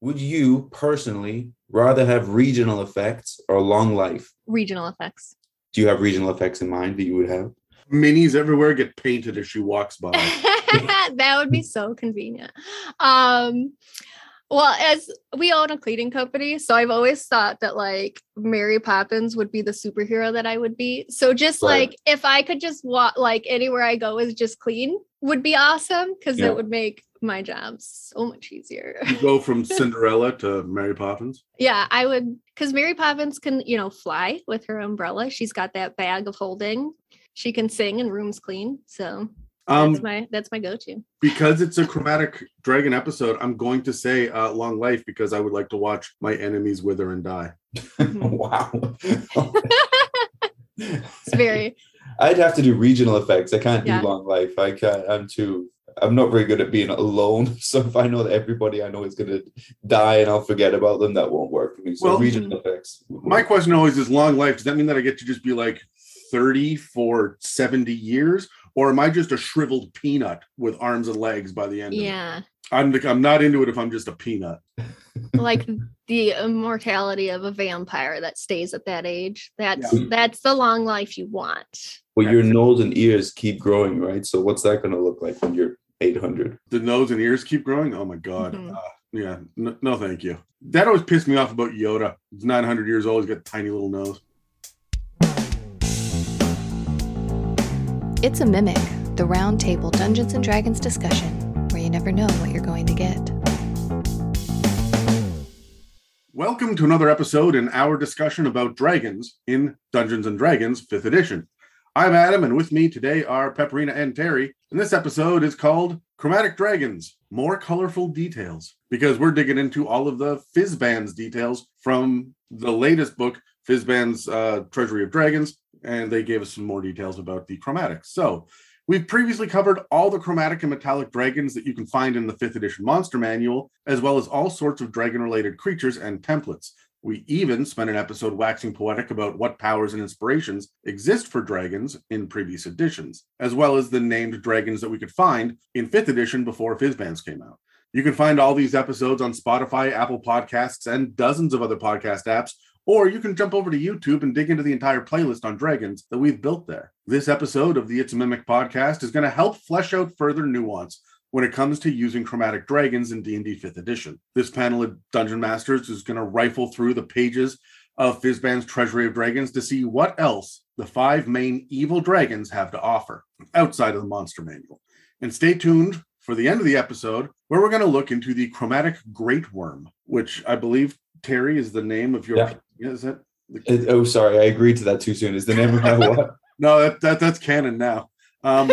would you personally rather have regional effects or long life? Regional effects. Do you have regional effects in mind that you would have? Minis everywhere get painted as she walks by. that would be so convenient. Um, well, as we own a cleaning company, so I've always thought that like Mary Poppins would be the superhero that I would be. So just Right. like if I could just walk like anywhere I go is just clean would be awesome because Yeah. it would make my job so much easier. You go from Cinderella to Mary Poppins. yeah, I would because Mary Poppins can, you know, fly with her umbrella. She's got that bag of holding. She can sing and rooms clean. So Um, that's my that's my go-to. because it's a chromatic dragon episode, I'm going to say uh, long life because I would like to watch my enemies wither and die. wow. It's very I'd have to do regional effects. I can't do Yeah. long life. I can't. I'm too. I'm not very good at being alone. So if I know that everybody I know is going to die and I'll forget about them, that won't work for me. So Well, regional effects. My question always is long life. Does that mean that I get to just be like 30 for 70 years? Or am I just a shriveled peanut with arms and legs by the end? of it? yeah. I'm I'm not into it if I'm just a peanut. Like the immortality of a vampire that stays at that age. That's Yeah. that's the long life you want. Well, your nose and ears keep growing, right? So what's that going to look like when you're 800? The nose and ears keep growing. Oh my god. Mhm. Uh, yeah. No, no, thank you. That always pissed me off about Yoda. He's 900 years old. He's got a tiny little nose. It's a Mimic, the round table Dungeons and Dragons discussion, where you never know what you're going to get. Welcome to another episode in our discussion about dragons in Dungeons and Dragons 5th edition. I'm Adam, and with me today are Pepperina and Terry. And this episode is called Chromatic Dragons More Colorful Details, because we're digging into all of the Fizban's details from the latest book, Fizban's uh, Treasury of Dragons, and they gave us some more details about the chromatics. So, We've previously covered all the chromatic and metallic dragons that you can find in the 5th edition monster manual, as well as all sorts of dragon related creatures and templates. We even spent an episode waxing poetic about what powers and inspirations exist for dragons in previous editions, as well as the named dragons that we could find in 5th edition before Fizban's came out. You can find all these episodes on Spotify, Apple Podcasts, and dozens of other podcast apps, or you can jump over to YouTube and dig into the entire playlist on dragons that we've built there. This episode of the It's a Mimic podcast is going to help flesh out further nuance when it comes to using chromatic dragons in D&D 5th edition. This panel of Dungeon Masters is going to rifle through the pages of Fizban's Treasury of Dragons to see what else the five main evil dragons have to offer outside of the monster manual. And stay tuned for the end of the episode where we're going to look into the chromatic greatwyrm, which I believe Terry is the name of your Yeah. Is it? Uh, oh, sorry, I agreed to that too soon. Is the name of my what? No, that, that that's canon now. Um,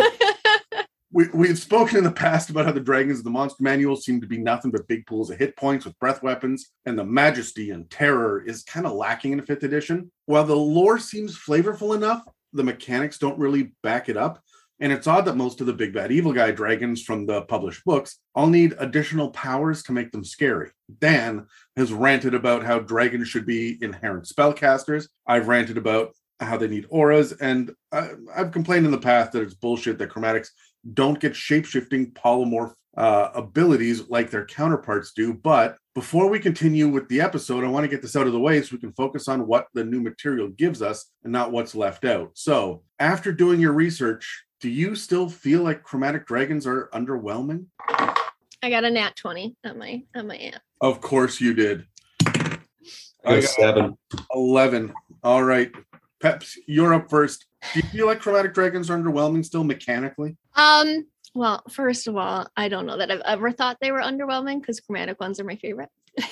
we, we've spoken in the past about how the dragons of the monster manual seem to be nothing but big pools of hit points with breath weapons, and the majesty and terror is kind of lacking in fifth edition. While the lore seems flavorful enough, the mechanics don't really back it up. And it's odd that most of the big bad evil guy dragons from the published books all need additional powers to make them scary. Dan has ranted about how dragons should be inherent spellcasters. I've ranted about how they need auras, and I, I've complained in the past that it's bullshit that chromatics don't get shape-shifting polymorph uh, abilities like their counterparts do. But before we continue with the episode, I want to get this out of the way so we can focus on what the new material gives us and not what's left out. So, after doing your research, do you still feel like chromatic dragons are underwhelming? I got a nat 20 on my on my app. Of course you did. I I got got seven. 11. All right. Peps, you're up first. Do you feel like chromatic dragons are underwhelming still mechanically? Um, well, first of all, I don't know that I've ever thought they were underwhelming because chromatic ones are my favorite.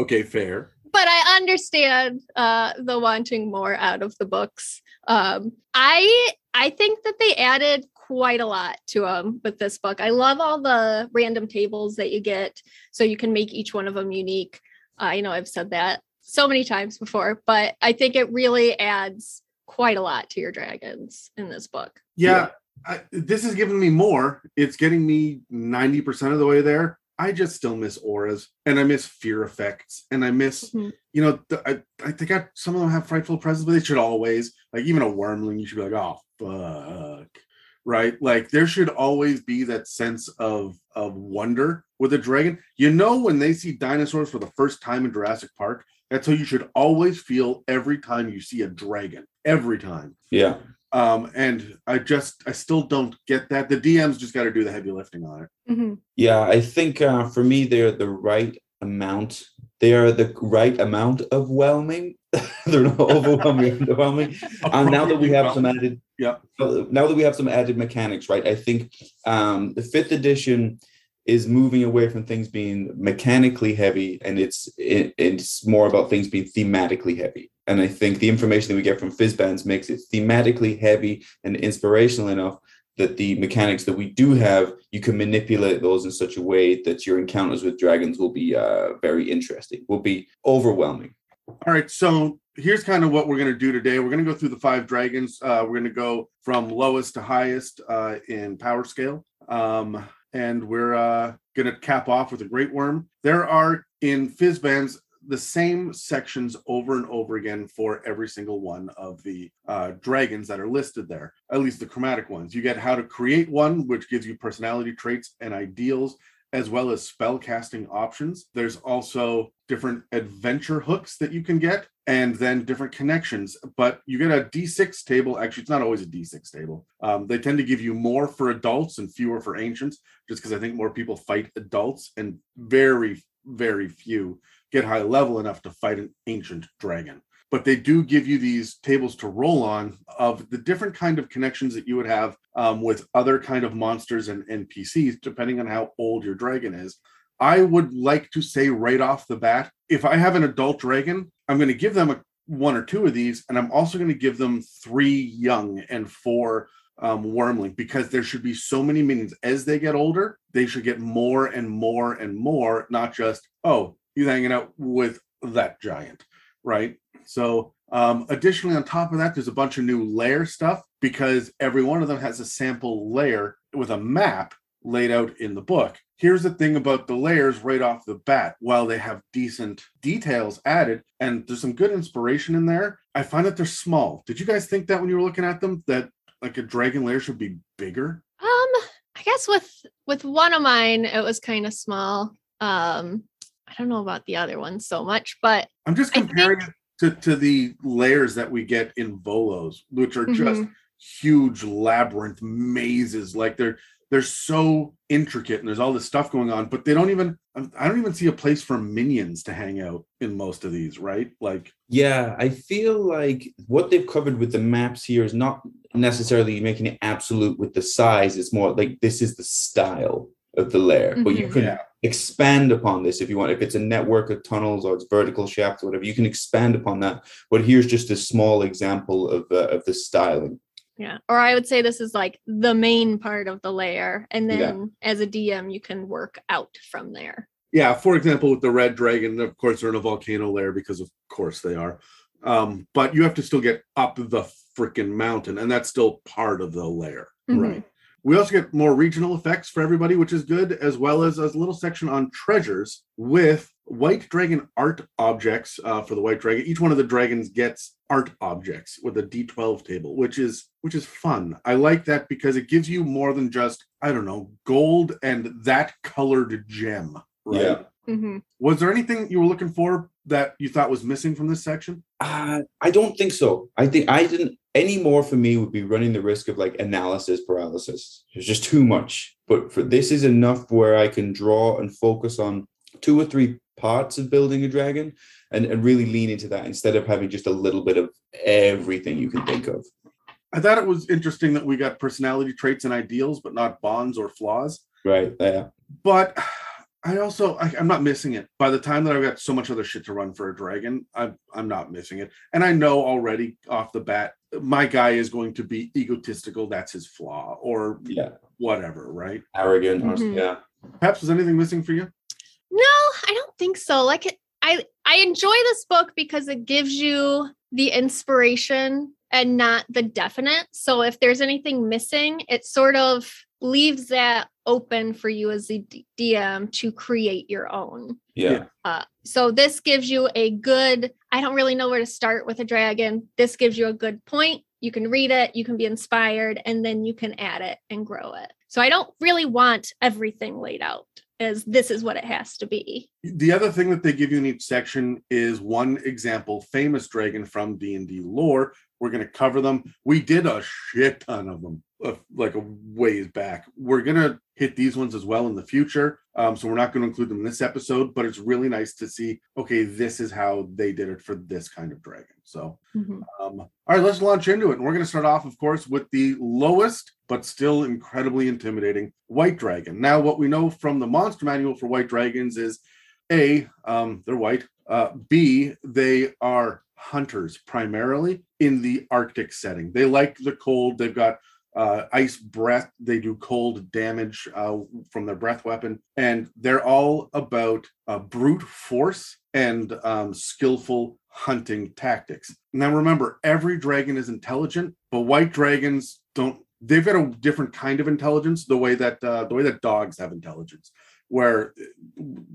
Okay, fair. but I understand uh the wanting more out of the books. Um I I think that they added quite a lot to them with this book. I love all the random tables that you get so you can make each one of them unique. I know I've said that so many times before, but I think it really adds quite a lot to your dragons in this book. Yeah, I, this is giving me more. It's getting me 90% of the way there. I just still miss auras and I miss fear effects and I miss, Mhm. you know, the, I, I think I, some of them have frightful presence, but they should always, like even a wyrmling, you should be like, oh, fuck. right? Like there should always be that sense of of wonder with a dragon. You know, when they see dinosaurs for the first time in Jurassic Park, that's how you should always feel every time you see a dragon. Every time. Yeah. Um, and I just I still don't get that. The DMs just got to do the heavy lifting on it. Mhm. Yeah, I think uh, for me they're the right amount. They are the right amount of whelming. they're not overwhelming, underwhelming. And now that we have some added, Yeah. uh, now that we have some added mechanics, right? I think um, the fifth edition is moving away from things being mechanically heavy, and it's it, it's more about things being thematically heavy. And I think the information that we get from Fizban's makes it thematically heavy and inspirational enough that the mechanics that we do have, you can manipulate those in such a way that your encounters with dragons will be uh, very interesting, will be overwhelming. All right, so here's kind of what we're going to do today. We're going to go through the five dragons. Uh, we're going to go from lowest to highest uh, in power scale. Um, and we're uh, going to cap off with a greatwyrm. There are in Fizban's the same sections over and over again for every single one of the uh, dragons that are listed there, at least the chromatic ones. You get how to create one, which gives you personality traits and ideals, as well as spell casting options. There's also different adventure hooks that you can get, and then different connections. But you get a D6 table. Actually, it's not always a D6 table. Um, they tend to give you more for adults and fewer for ancients, just because I think more people fight adults, and very, very few get high level enough to fight an ancient dragon. But they do give you these tables to roll on of the different kind of connections that you would have um, with other kind of monsters and NPCs, depending on how old your dragon is. I would like to say right off the bat, if I have an adult dragon, I'm going to give them a, one or two of these, and I'm also going to give them three young and four um, wyrmling because there should be so many minions as they get older. They should get more and more and more, not just oh he's hanging out with that giant, right? So um, additionally, on top of that, there's a bunch of new lair stuff because every one of them has a sample lair with a map laid out in the book. Here's the thing about the lairs right off the bat. While they have decent details added and there's some good inspiration in there, I find that they're small. Did you guys think that when you were looking at them that like a dragon lair should be bigger? Um, I guess with with one of mine, it was kind of small. Um, I don't know about the other ones so much, but I'm just I think- comparing it to, to the lairs that we get in Volo's, which are just Mhm. huge labyrinth mazes. Like they're they're so intricate and there's all this stuff going on, but they don't even I don't even see a place for minions to hang out in most of these, right? Like Yeah, I feel like what they've covered with the maps here is not necessarily making it absolute with the size. It's more like this is the style of the lair, but you Mhm. can Yeah. Expand upon this if you want. If it's a network of tunnels or it's vertical shafts or whatever, you can expand upon that. But here's just a small example of uh, of the styling. yeah. Or I would say this is like the main part of the lair, and then Yeah. as a DM, you can work out from there. yeah, for example, with the red dragon, of course they're in a volcano lair because of course they are. Um, but you have to still get up the freaking mountain, and that's still part of the lair. Mhm. Right. We also get more regional effects for everybody, which is good, as well as a little section on treasures with white dragon art objects uh, for the white dragon. Each one of the dragons gets art objects with a D12 table, which is which is fun. I like that because it gives you more than just I don't know gold and that colored gem. Right. Yeah. Mhm. Was there anything you were looking for that you thought was missing from this section? Uh, I don't think so. I think I didn't any more for me would be running the risk of like analysis paralysis. It's just too much. But for this is enough where I can draw and focus on two or three parts of building a dragon and, and really lean into that instead of having just a little bit of everything you can think of. I thought it was interesting that we got personality traits and ideals, but not bonds or flaws. Right. Yeah. but I also I, I'm not missing it. By the time that I've got so much other shit to run for a dragon, I'm I'm not missing it. And I know already off the bat, my guy is going to be egotistical. That's his flaw, or Yeah. whatever, right? Arrogant. or- Mhm. yeah. Perhaps was anything missing for you? No, I don't think so. Like I I enjoy this book because it gives you the inspiration and not the definite. So if there's anything missing, it sort of leaves that open for you as the D- DM to create your own. Yeah. Yeah. Uh, so this gives you a good. I don't really know where to start with a dragon. This gives you a good point you can read it, you can be inspired, and then you can add it and grow it. So I don't really want everything laid out as this is what it has to be. The other thing that they give you in each section is one example famous dragon from D&D lore. We're going to cover them. We did a shit ton of them uh, like a ways back. We're to hit these ones as well in the future. Um, so we're not going to include them in this episode, but it's really nice to see, okay, this is how they did it for this kind of dragon. So, Mhm. um, all right, let's launch into it. And we're going to start off, of course, with the lowest, but still incredibly intimidating white dragon. Now, what we know from the monster manual for white dragons is A, um, they're white. Uh, B, they are hunters primarily in the Arctic setting. They like the cold. They've got uh, ice breath. They do cold damage uh, from their breath weapon, and they're all about uh, brute force and um, skillful hunting tactics. Now, remember, every dragon is intelligent, but white dragons don't. They've got a different kind of intelligence, the way that uh, the way that dogs have intelligence, where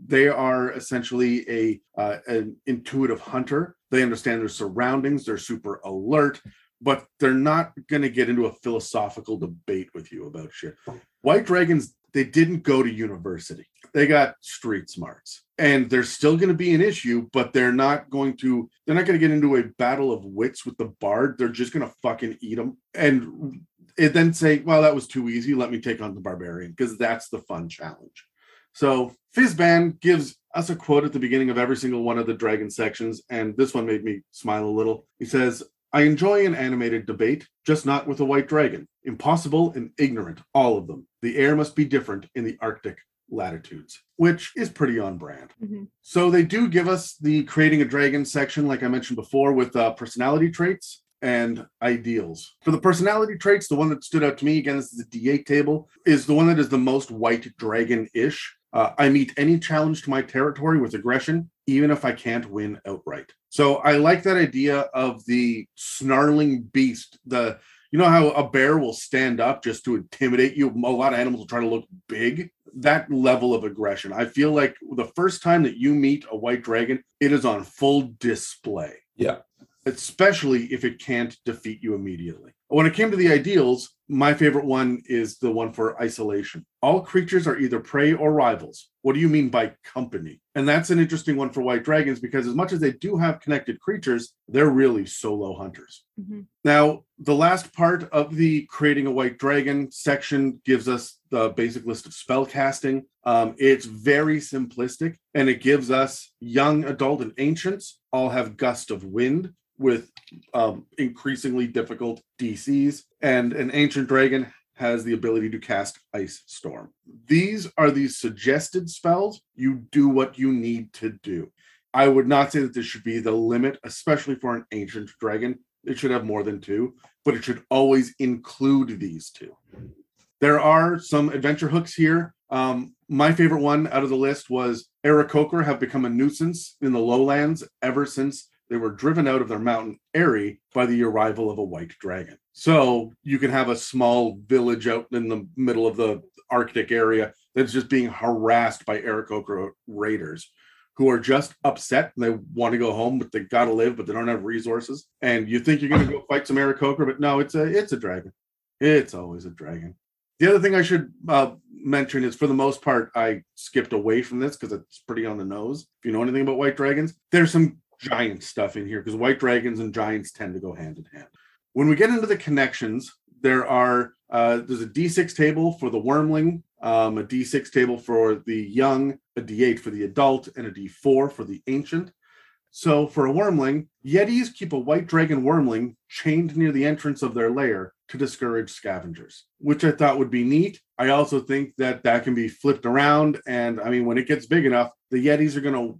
they are essentially a uh, an intuitive hunter. They understand their surroundings. They're super alert but they're not going to get into a philosophical debate with you about shit. White dragons, they didn't go to university. They got street smarts. And there's still going to be an issue, but they're not going to they're not going to get into a battle of wits with the bard. They're just going to fucking eat them and and then say, "Well, that was too easy. Let me take on the barbarian," because that's the fun challenge. So Fizban gives us a quote at the beginning of every single one of the dragon sections, and this one made me smile a little. He says, I enjoy an animated debate, just not with a white dragon. Impossible and ignorant, all of them. The air must be different in the Arctic latitudes, which is pretty on brand. Mhm. So they do give us the creating a dragon section, like I mentioned before, with uh, personality traits and ideals. For the personality traits, the one that stood out to me, again, this is the D8 table, is the one that is the most white dragon ish. Uh, I meet any challenge to my territory with aggression, even if I can't win outright. So I like that idea of the snarling beast. The you know how a bear will stand up just to intimidate you. A lot of animals will try to look big. That level of aggression. I feel like the first time that you meet a white dragon, it is on full display Yeah. especially if it can't defeat you immediately. When it came to the ideals, my favorite one is the one for isolation. All creatures are either prey or rivals. What do you mean by company? And that's an interesting one for white dragons because, as much as they do have connected creatures, they're really solo hunters. Mhm. Now, the last part of the creating a white dragon section gives us the basic list of spell casting. Um, it's very simplistic and it gives us young, adult, and ancients all have gust of wind with um, increasingly difficult DCs, and an ancient dragon has the ability to cast Ice Storm. These are the suggested spells. You do what you need to do. I would not say that this should be the limit, especially for an ancient dragon. It should have more than two, but it should always include these two. There are some adventure hooks here. Um, my favorite one out of the list was Aarakocra have become a nuisance in the lowlands ever since they were driven out of their mountain Aerie by the arrival of a white dragon. So you can have a small village out in the middle of the Arctic area that's just being harassed by Aarakocra raiders who are just upset and they want to go home, but they gotta live, but they don't have resources. And you think you're gonna go fight some Aarakocra, but no, it's a it's a dragon. It's always a dragon. The other thing I should uh, mention is, for the most part, I skipped away from this because it's pretty on the nose. If you know anything about white dragons, there's some giant stuff in here because white dragons and giants tend to go hand in hand. When we get into the connections, there are uh, there's a D6 table for the wyrmling, um, a D6 table for the young, a D8 for the adult, and a D4 for the ancient. So for a wyrmling, Yetis keep a white dragon wormling chained near the entrance of their lair to discourage scavengers, which I thought would be neat. I also think that that can be flipped around, and I mean, when it gets big enough, the Yetis are gonna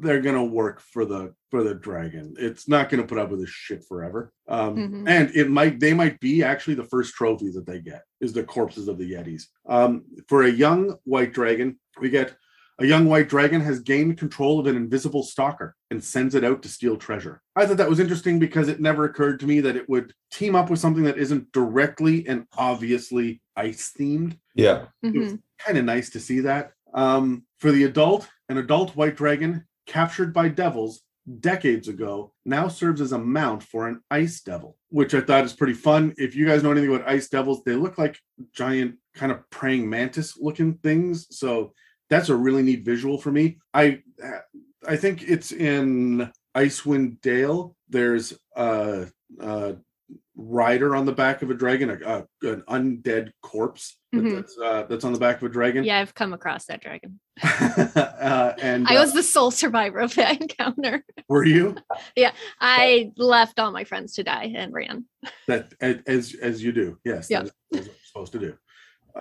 they're gonna work for the for the dragon. It's not gonna put up with this shit forever. Um, Mhm. And it might they might be actually the first trophy that they get is the corpses of the Yetis. Um, for a young white dragon, we get a young white dragon has gained control of an invisible stalker and sends it out to steal treasure. I thought that was interesting because it never occurred to me that it would team up with something that isn't directly and obviously ice themed. Yeah. Mhm. Kind of nice to see that. Um, for the adult, an adult white dragon captured by devils decades ago now serves as a mount for an ice devil, which I thought is pretty fun. If you guys know anything about ice devils, they look like giant kind of praying mantis looking things. So that's a really neat visual for me. I I think it's in Icewind Dale. There's a, a rider on the back of a dragon, a, a an undead corpse that- Mhm. that's uh, that's on the back of a dragon. Yeah, I've come across that dragon. uh, and I uh, was the sole survivor of that encounter. were you yeah, I left all my friends to die and ran. that as as you do? Yes, Yeah. that is- that's what you're supposed to do.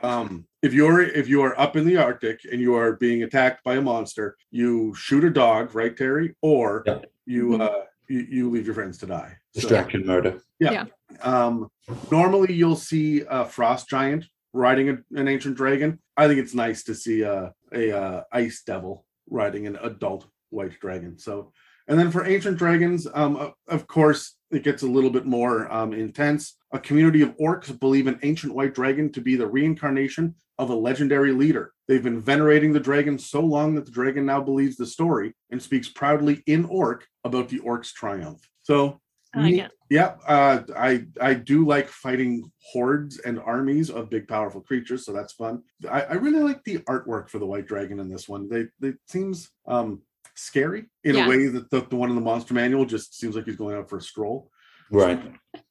Um, if you're if you are up in the Arctic and you are being attacked by a monster, you shoot a dog, right, Terry, or Yeah. you Mhm. You, you leave your friends to die. So- Distraction murder. Yeah. Um, normally you'll see a frost giant riding a, an ancient dragon. I think it's nice to see a, a uh, ice devil riding an adult white dragon. So, and then for ancient dragons, um, of course, it gets a little bit more um, intense. A community of orcs believe an ancient white dragon to be the reincarnation of a legendary leader. They've been venerating the dragon so long that the dragon now believes the story and speaks proudly in orc about the orc's triumph. So I like neat- yeah, uh, I I do like fighting hordes and armies of big powerful creatures, so that's fun. I, I really like the artwork for the white dragon in this one. They they seems um scary in Yeah. a way that the, the one in the monster manual just seems like he's going out for a stroll. Right.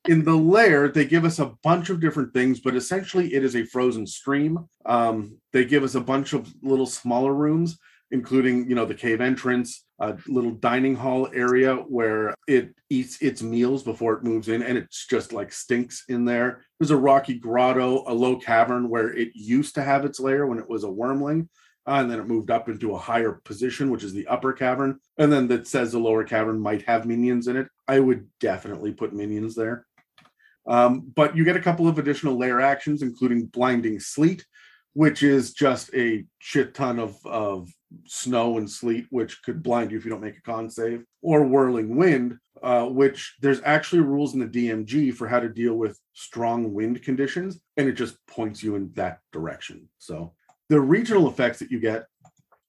In the lair, they give us a bunch of different things, but essentially it is a frozen stream. Um, they give us a bunch of little smaller rooms, including you know the cave entrance, a little dining hall area where it eats its meals before it moves in, and it's just like stinks in there. There's a rocky grotto, a low cavern where it used to have its lair when it was a wyrmling. uh, and then it moved up into a higher position, which is the upper cavern. And then that says the lower cavern might have minions in it. I would definitely put minions there. Um, but you get a couple of additional lair actions, including blinding sleet, which is just a shit ton of, of snow and sleet, which could blind you if you don't make a con save, or whirling wind, uh, which there's actually rules in the DMG for how to deal with strong wind conditions, and it just points you in that direction. So the regional effects that you get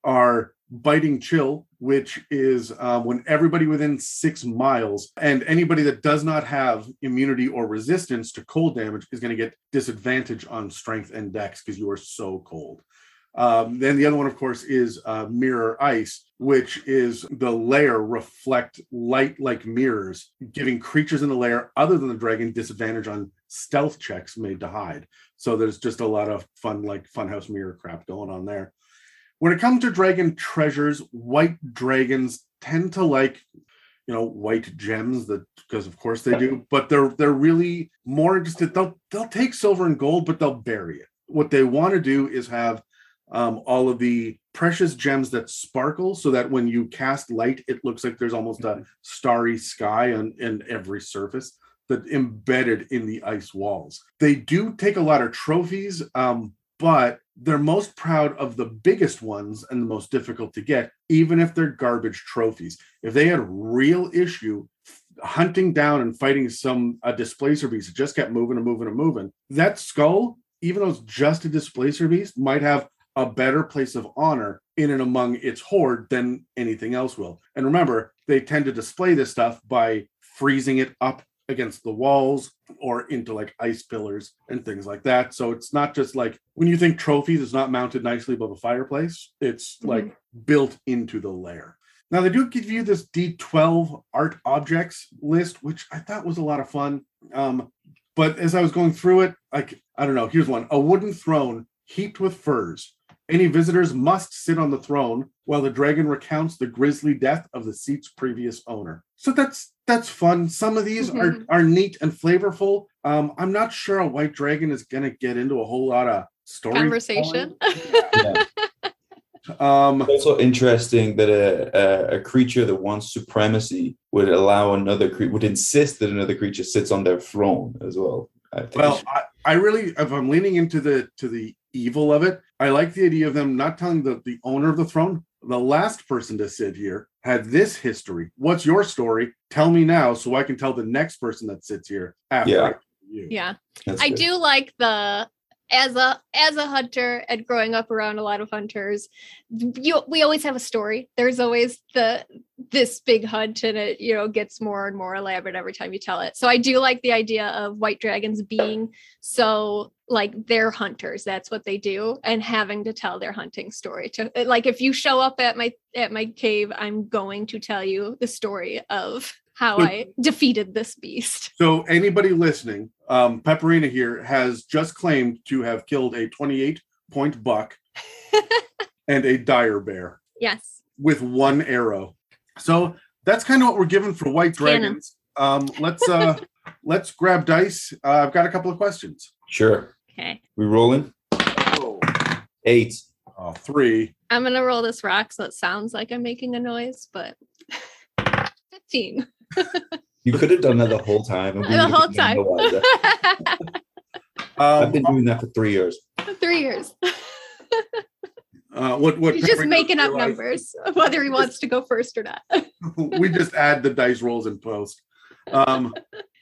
are biting chill, which is uh, when everybody within six miles and anybody that does not have immunity or resistance to cold damage is going to get disadvantage on strength and dex because you are so cold. Um, then the other one, of course, is uh, mirror ice, which is the lair reflect light like mirrors, giving creatures in the lair other than the dragon disadvantage on stealth checks made to hide. So there's just a lot of fun, like funhouse mirror crap going on there. When it comes to dragon treasures, white dragons tend to like, you know, white gems that because of course they do, but they're they're really more interested. They'll they'll take silver and gold, but they'll bury it. What they want to do is have um, all of the precious gems that sparkle so that when you cast light, it looks like there's almost a starry sky on in every surface that embedded in the ice walls. They do take a lot of trophies, um, but they're most proud of the biggest ones and the most difficult to get, even if they're garbage trophies. If they had real issue hunting down and fighting some a displacer beast that just kept moving and moving and moving, that skull, even though it's just a displacer beast, might have a better place of honor in and among its hoard than anything else will. And remember, they tend to display this stuff by freezing it up against the walls or into like ice pillars and things like that. So it's not just like when you think trophies, it's not mounted nicely above a fireplace. It's Mhm. like built into the lair. Now they do give you this D12 art objects list, which I thought was a lot of fun. Um, but as I was going through it, like I don't know, here's one: a wooden throne heaped with furs. Any visitors must sit on the throne while the dragon recounts the grisly death of the seat's previous owner. So that's that's fun. Some of these are Mhm. are neat and flavorful. Um, I'm not sure a white dragon is gonna get into a whole lot of story Conversation. Yeah. Um, It's also interesting that a, a, a creature that wants supremacy would allow another creature, would insist that another creature sits on their throne as well. I think well, I, I really, if I'm leaning into the to the evil of it, I like the idea of them not telling the the owner of the throne, the last person to sit here had this history. What's your story? Tell me now, so I can tell the next person that sits here after Yeah. you. yeah. that's I good. do like the as a as a hunter and growing up around a lot of hunters you we always have a story. There's always the this big hunt and it you know gets more and more elaborate every time you tell it. So i do like the idea of white dragons being so like they're hunters. That's what they do. And having to tell their hunting story to like if you show up at my at my cave i'm going to tell you the story of how But- i defeated this beast. So anybody listening, um, Pepperina here has just claimed to have killed a 28 point buck and a dire bear yes with one arrow. So that's kind of what we're given for white Canon. dragons. Um, let's uh let's grab dice. Uh, I've got a couple of questions. Sure. okay We rolling? Oh, Eight. uh, three. I'm gonna roll this rock so it sounds like I'm making a noise, but 15 You could have done that the whole time. and we the whole time. none. I've been Um, doing that for three years. Three years. uh, what what He's just making up realized- numbers, whether he wants to go first or not. we just add the dice rolls in post. Um,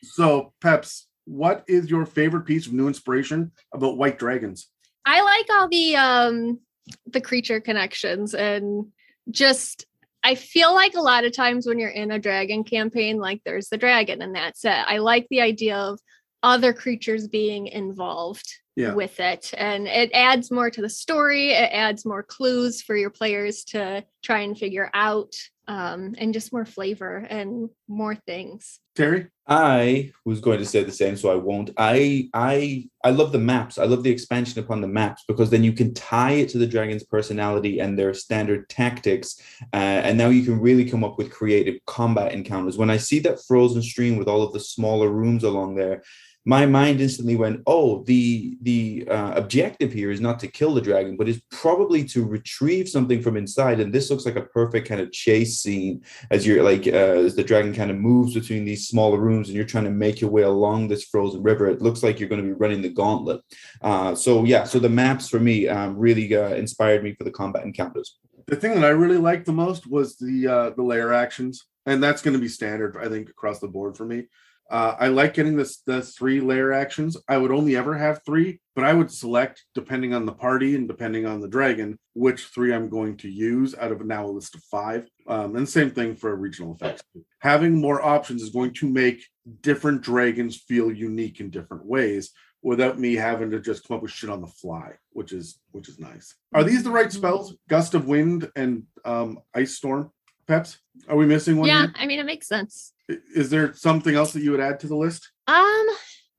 so Peps, what is your favorite piece of new inspiration about white dragons? I like all the um the creature connections and just I feel like a lot of times when you're in a dragon campaign, like there's the dragon and that's it. I like the idea of other creatures being involved Yeah. with it. And it adds more to the story. It adds more clues for your players to try and figure out. Um, and just more flavor and more things. Terry? I was going to say the same, so I won't. I I I love the maps. I love the expansion upon the maps because then you can tie it to the dragon's personality and their standard tactics, uh, and now you can really come up with creative combat encounters. When I see that frozen stream with all of the smaller rooms along there, my mind instantly went, "Oh, the the uh, objective here is not to kill the dragon, but is probably to retrieve something from inside." And this looks like a perfect kind of chase scene as you're like uh, as the dragon kind of moves between these smaller rooms and you're trying to make your way along this frozen river it looks like you're going to be running the gauntlet uh, so yeah so the maps for me um, really uh, inspired me for the combat encounters The thing that I really liked the most was the uh, the lair actions, and that's going to be standard, I think, across the board for me. Uh, I like getting this the three lair actions. I would only ever have three, but I would select depending on the party and depending on the dragon which three I'm going to use out of now a list of five. Um, and same thing for regional effects. Having more options is going to make different dragons feel unique in different ways without me having to just come up with shit on the fly, which is which is nice. Are these the right spells? Gust of wind and um, ice storm. Peps, are we missing one? yeah, here? I mean it makes sense. Is there something else that you would add to the list? Um,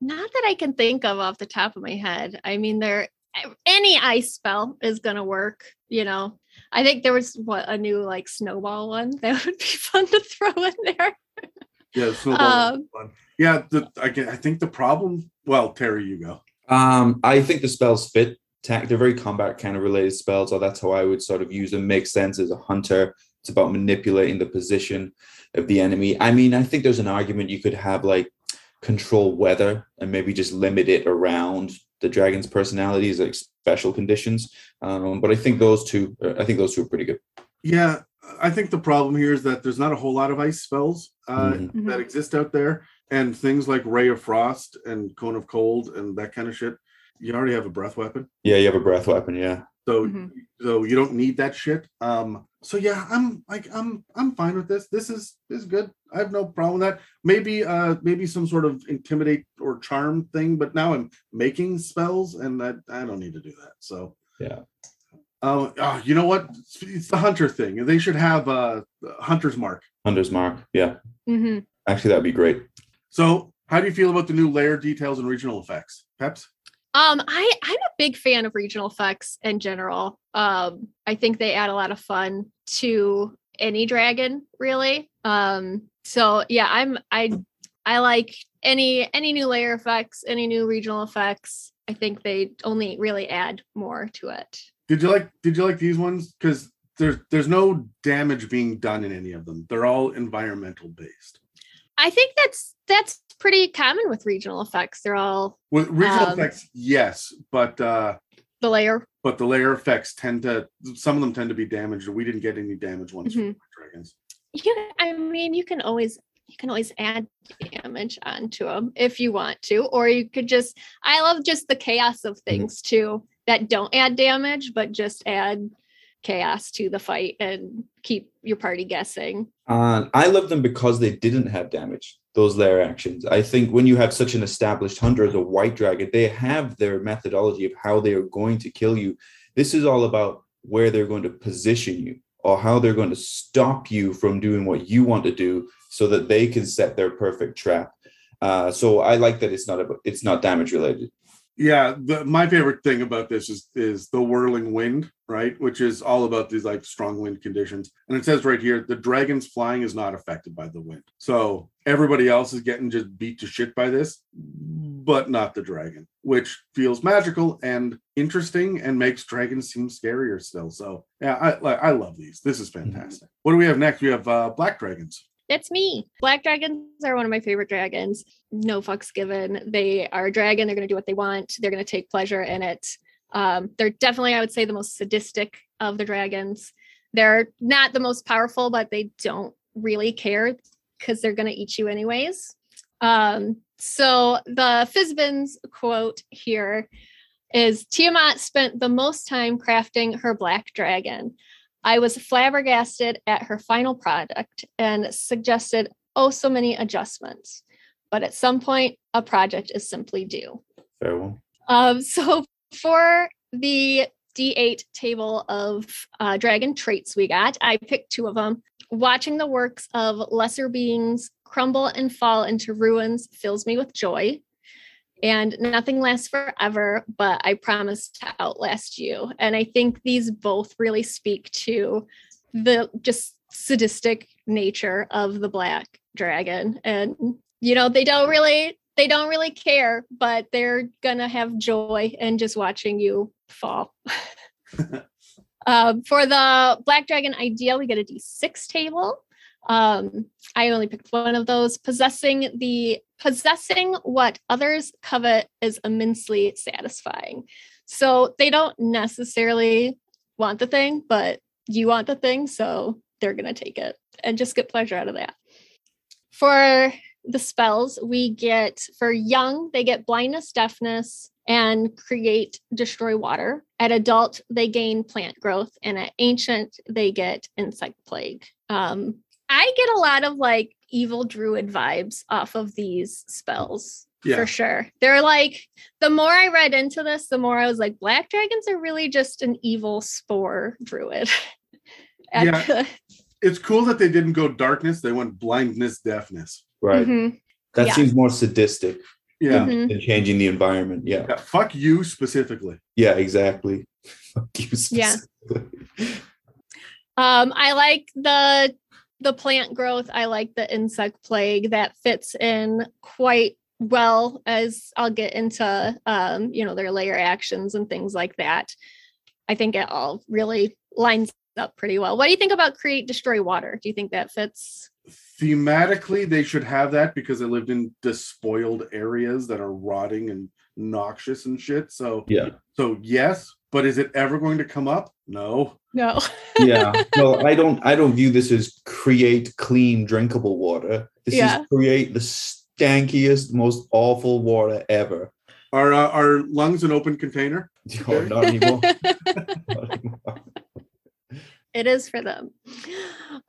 not that I can think of off the top of my head. I mean, there any ice spell is gonna work. You know, I think there was what a new like snowball one that would be fun to throw in there. Yeah, the snowball is Um, fun. Yeah, the, I, get- I think the problem. Well, Terry, you go. um, i think the spells fit tac they're very combat kind of related spells or that's how i would sort of use them makes sense as a hunter it's about manipulating the position of the enemy i mean i think there's an argument you could have like control weather and maybe just limit it around the dragon's personalities like special conditions um, but i think those two i think those two are pretty good Yeah, I think the problem here is that there's not a whole lot of ice spells uh, Mhm. that exist out there, and things like Ray of Frost and Cone of Cold and that kind of shit. You already have a breath weapon, yeah you have a breath weapon yeah so Mhm. so you don't need that shit. Um, so yeah, I'm like I'm I'm fine with this. This is this is good. I have no problem with that. Maybe uh maybe some sort of intimidate or charm thing, but now I'm making spells, and that I don't need to do that. So Yeah. Um, oh, you know what? It's, it's the hunter thing. They should have uh, hunter's mark. hunter's mark yeah Mhm. actually that'd be great So, how do you feel about the new lair details and regional effects, Peps? Um, I I'm a big fan of regional effects in general. Um, I think they add a lot of fun to any dragon, really. Um, so yeah, I'm I I like any any new lair effects, any new regional effects. I think they only really add more to it. Did you like? Did you like these ones? Because there's there's no damage being done in any of them. They're all environmental based. I think that's that's pretty common with regional effects. They're all With regional Um, effects, yes, but uh, the lair. but the lair effects tend to some of them tend to be damaged. We didn't get any damage ones Mhm. from dragons. You, I mean, you can always you can always add damage onto them if you want to, or you could just. I love just the chaos of things too that don't add damage, but just add chaos to the fight and keep your party guessing. Uh, I love them because they didn't have damage, those lair actions. I think when you have such an established hunter as a white dragon, they have their methodology of how they are going to kill you. This is all about where they're going to position you or how they're going to stop you from doing what you want to do so that they can set their perfect trap. Uh, so I like that it's not it's not damage related. Yeah, the, my favorite thing about this is is the whirling wind, right? Which is all about these like strong wind conditions. And it says right here, the dragon's flying is not affected by the wind. So everybody else is getting just beat to shit by this, but not the dragon, which feels magical and interesting and makes dragons seem scarier still. So yeah, I I love these. This is fantastic. What do we have next? We have uh, black dragons. That's me. Black dragons are one of my favorite dragons. No fucks given. They are a dragon. They're going to do what they want. They're going to take pleasure in it. Um, they're definitely, I would say, the most sadistic of the dragons. They're not the most powerful, but they don't really care because they're going to eat you anyways. Um, so the Fizban's quote here is Tiamat spent the most time crafting her black dragon. I was flabbergasted at her final product and suggested oh so many adjustments. But at some point, a project is simply due. Farewell. Um, so for the D8 table of uh, dragon traits we got, I picked two of them. Watching the works of lesser beings crumble and fall into ruins fills me with joy. And nothing lasts forever, but I promise to outlast you. And I think these both really speak to the just sadistic nature of the black dragon. And you know, they don't really they don't really care, but they're gonna have joy in just watching you fall. um, for the black dragon idea, we get a d6 table. Um, I only picked one of those. Possessing the possessing what others covet is immensely satisfying. So they don't necessarily want the thing, but you want the thing, so they're gonna take it and just get pleasure out of that. For the spells, we get for young, they get blindness, deafness, and create destroy water. At adult, they gain plant growth, and at ancient, they get insect plague. Um, I get a lot of like evil druid vibes off of these spells. Yeah. For sure. They're like, the more I read into this, the more I was like, black dragons are really just an evil spore druid. Yeah. It's cool that they didn't go darkness; they went blindness, deafness. Right. Mhm. That Yeah. seems more sadistic Yeah, than changing the environment. Yeah. yeah. Fuck you specifically. Yeah, exactly. Fuck you Yeah. Um, I like the the plant growth. I like the insect plague that fits in quite well as I'll get into um, you know, their layer actions and things like that. I think it all really lines up pretty well. What do you think about create destroy water? Do you think that fits? Thematically, they should have that because they lived in despoiled areas that are rotting and noxious and shit. So, Yeah. so yes, but is it ever going to come up? No. No. Yeah. Well, I don't I don't view this as create clean drinkable water. This Yeah. is create the stankiest, most awful water ever. Are uh, are lungs an open container? Oh, not anymore. Not anymore. It is for them.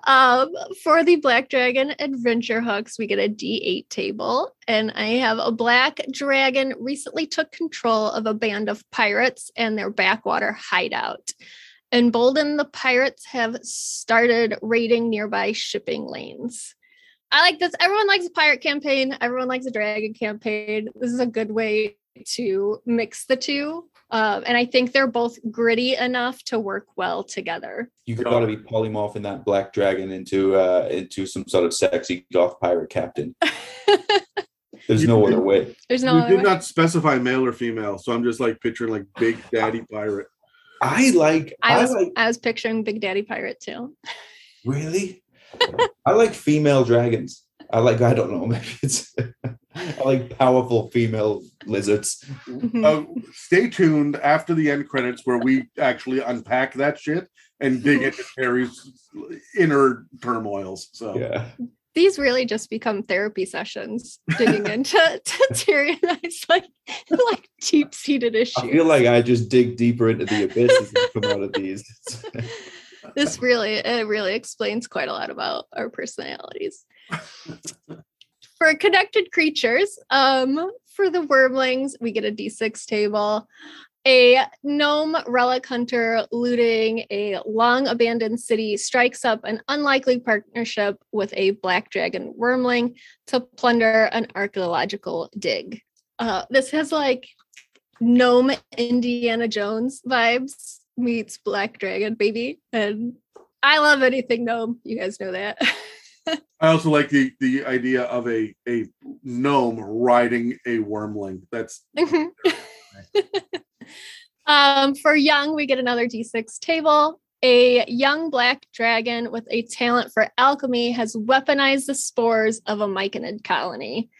Um, for the Black Dragon Adventure Hooks, we get a D8 table, and I have a black dragon recently took control of a band of pirates and their backwater hideout. Emboldened, the pirates have started raiding nearby shipping lanes. I like this. Everyone likes a pirate campaign. Everyone likes a dragon campaign. This is a good way to mix the two. Um, and I think they're both gritty enough to work well together. You've got to be polymorphing that black dragon into uh into some sort of sexy goth pirate captain. There's no other way. There's no you other did way. not specify male or female, so I'm just like picturing like Big Daddy Pirate. I like I I, like I was picturing Big Daddy Pirate too. really I like female dragons. I like I don't know, maybe it's I like powerful female lizards. Mhm. Uh, stay tuned after the end credits where we actually unpack that shit and dig into Terry's inner turmoils. So Yeah. these really just become therapy sessions digging into to Terry and I's like like deep seated issues. I feel like I just dig deeper into the abysses and come out of these. this really it really explains quite a lot about our personalities. For connected creatures, um, for the wyrmlings, we get a d6 table. A gnome relic hunter looting a long abandoned city strikes up an unlikely partnership with a black dragon wyrmling to plunder an archaeological dig. Uh, this has like gnome Indiana Jones vibes meets black dragon baby. And I love anything gnome. You guys know that. I also like the the idea of a a gnome riding a wyrmling. That's um, for young, we get another d6 table. A young black dragon with a talent for alchemy has weaponized the spores of a myconid colony.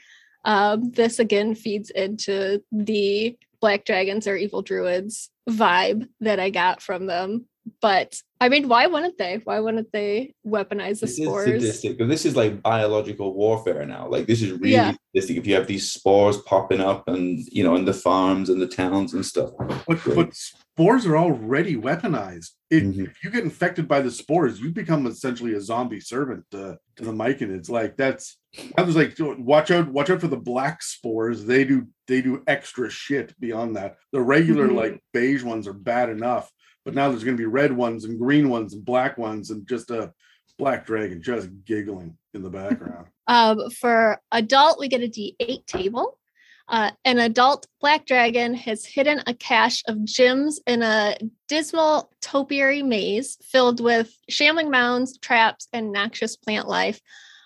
Um, this again feeds into the black dragons or evil druids vibe that I got from them but I mean, why wouldn't they? Why wouldn't they weaponize the this spores? Is sadistic. This is like biological warfare now. Like this is really Yeah. sadistic. If you have these spores popping up and you know in the farms and the towns and stuff. but but spores are already weaponized. If, Mhm. if you get infected by the spores, you become essentially a zombie servant to, to the myconids. Like that's I was like, watch out, watch out for the black spores. They do they do extra shit beyond that. The regular Mhm. like beige ones are bad enough, but now there's gonna be red ones and green ones and black ones and just a black dragon just giggling in the background. Um, for adult, we get a D8 table. Uh, an adult black dragon has hidden a cache of gems in a dismal topiary maze filled with shambling mounds, traps, and noxious plant life,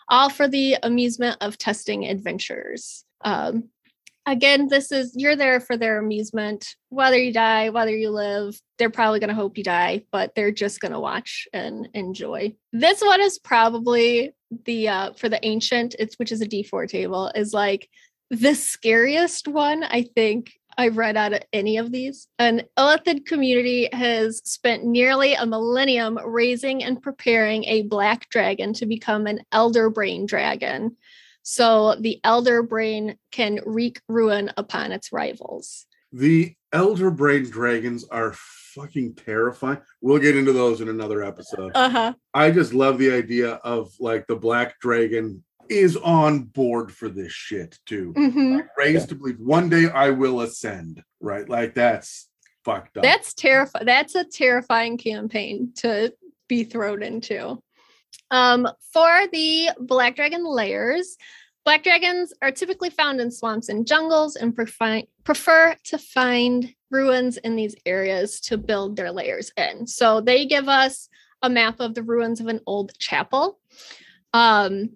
all for the amusement of testing adventurers. Um, again, this is you're there for their amusement. Whether you die, whether you live, they're probably going to hope you die, but they're just going to watch and enjoy. This one is probably the uh for the ancient it's which is a d4 table is like the scariest one i think i've read out of any of these an illithid community has spent nearly a millennium raising and preparing a black dragon to become an elder brain dragon so the elder brain can wreak ruin upon its rivals The elder brain dragons are fucking terrifying. We'll get into those in another episode. uh-huh I just love the idea of like the black dragon is on board for this shit too. hmm Like, raised to believe one day I will ascend, right? Like that's fucked up. That's terrifying. That's a terrifying campaign to be thrown into. Um, for the black dragon lairs, black dragons are typically found in swamps and jungles and prefi- prefer to find ruins in these areas to build their lairs in. So they give us a map of the ruins of an old chapel. Um,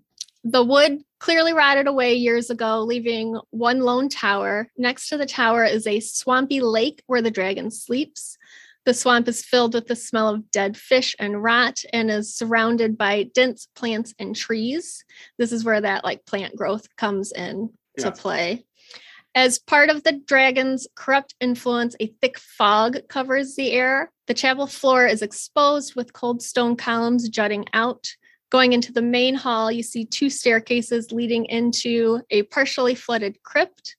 the wood clearly rotted away years ago, leaving one lone tower. Next to the tower is a swampy lake where the dragon sleeps. The swamp is filled with the smell of dead fish and rot and is surrounded by dense plants and trees. This is where that like plant growth comes in to play. As part of the dragon's corrupt influence, a thick fog covers the air. The chapel floor is exposed with cold stone columns jutting out. Going into the main hall, you see two staircases leading into a partially flooded crypt.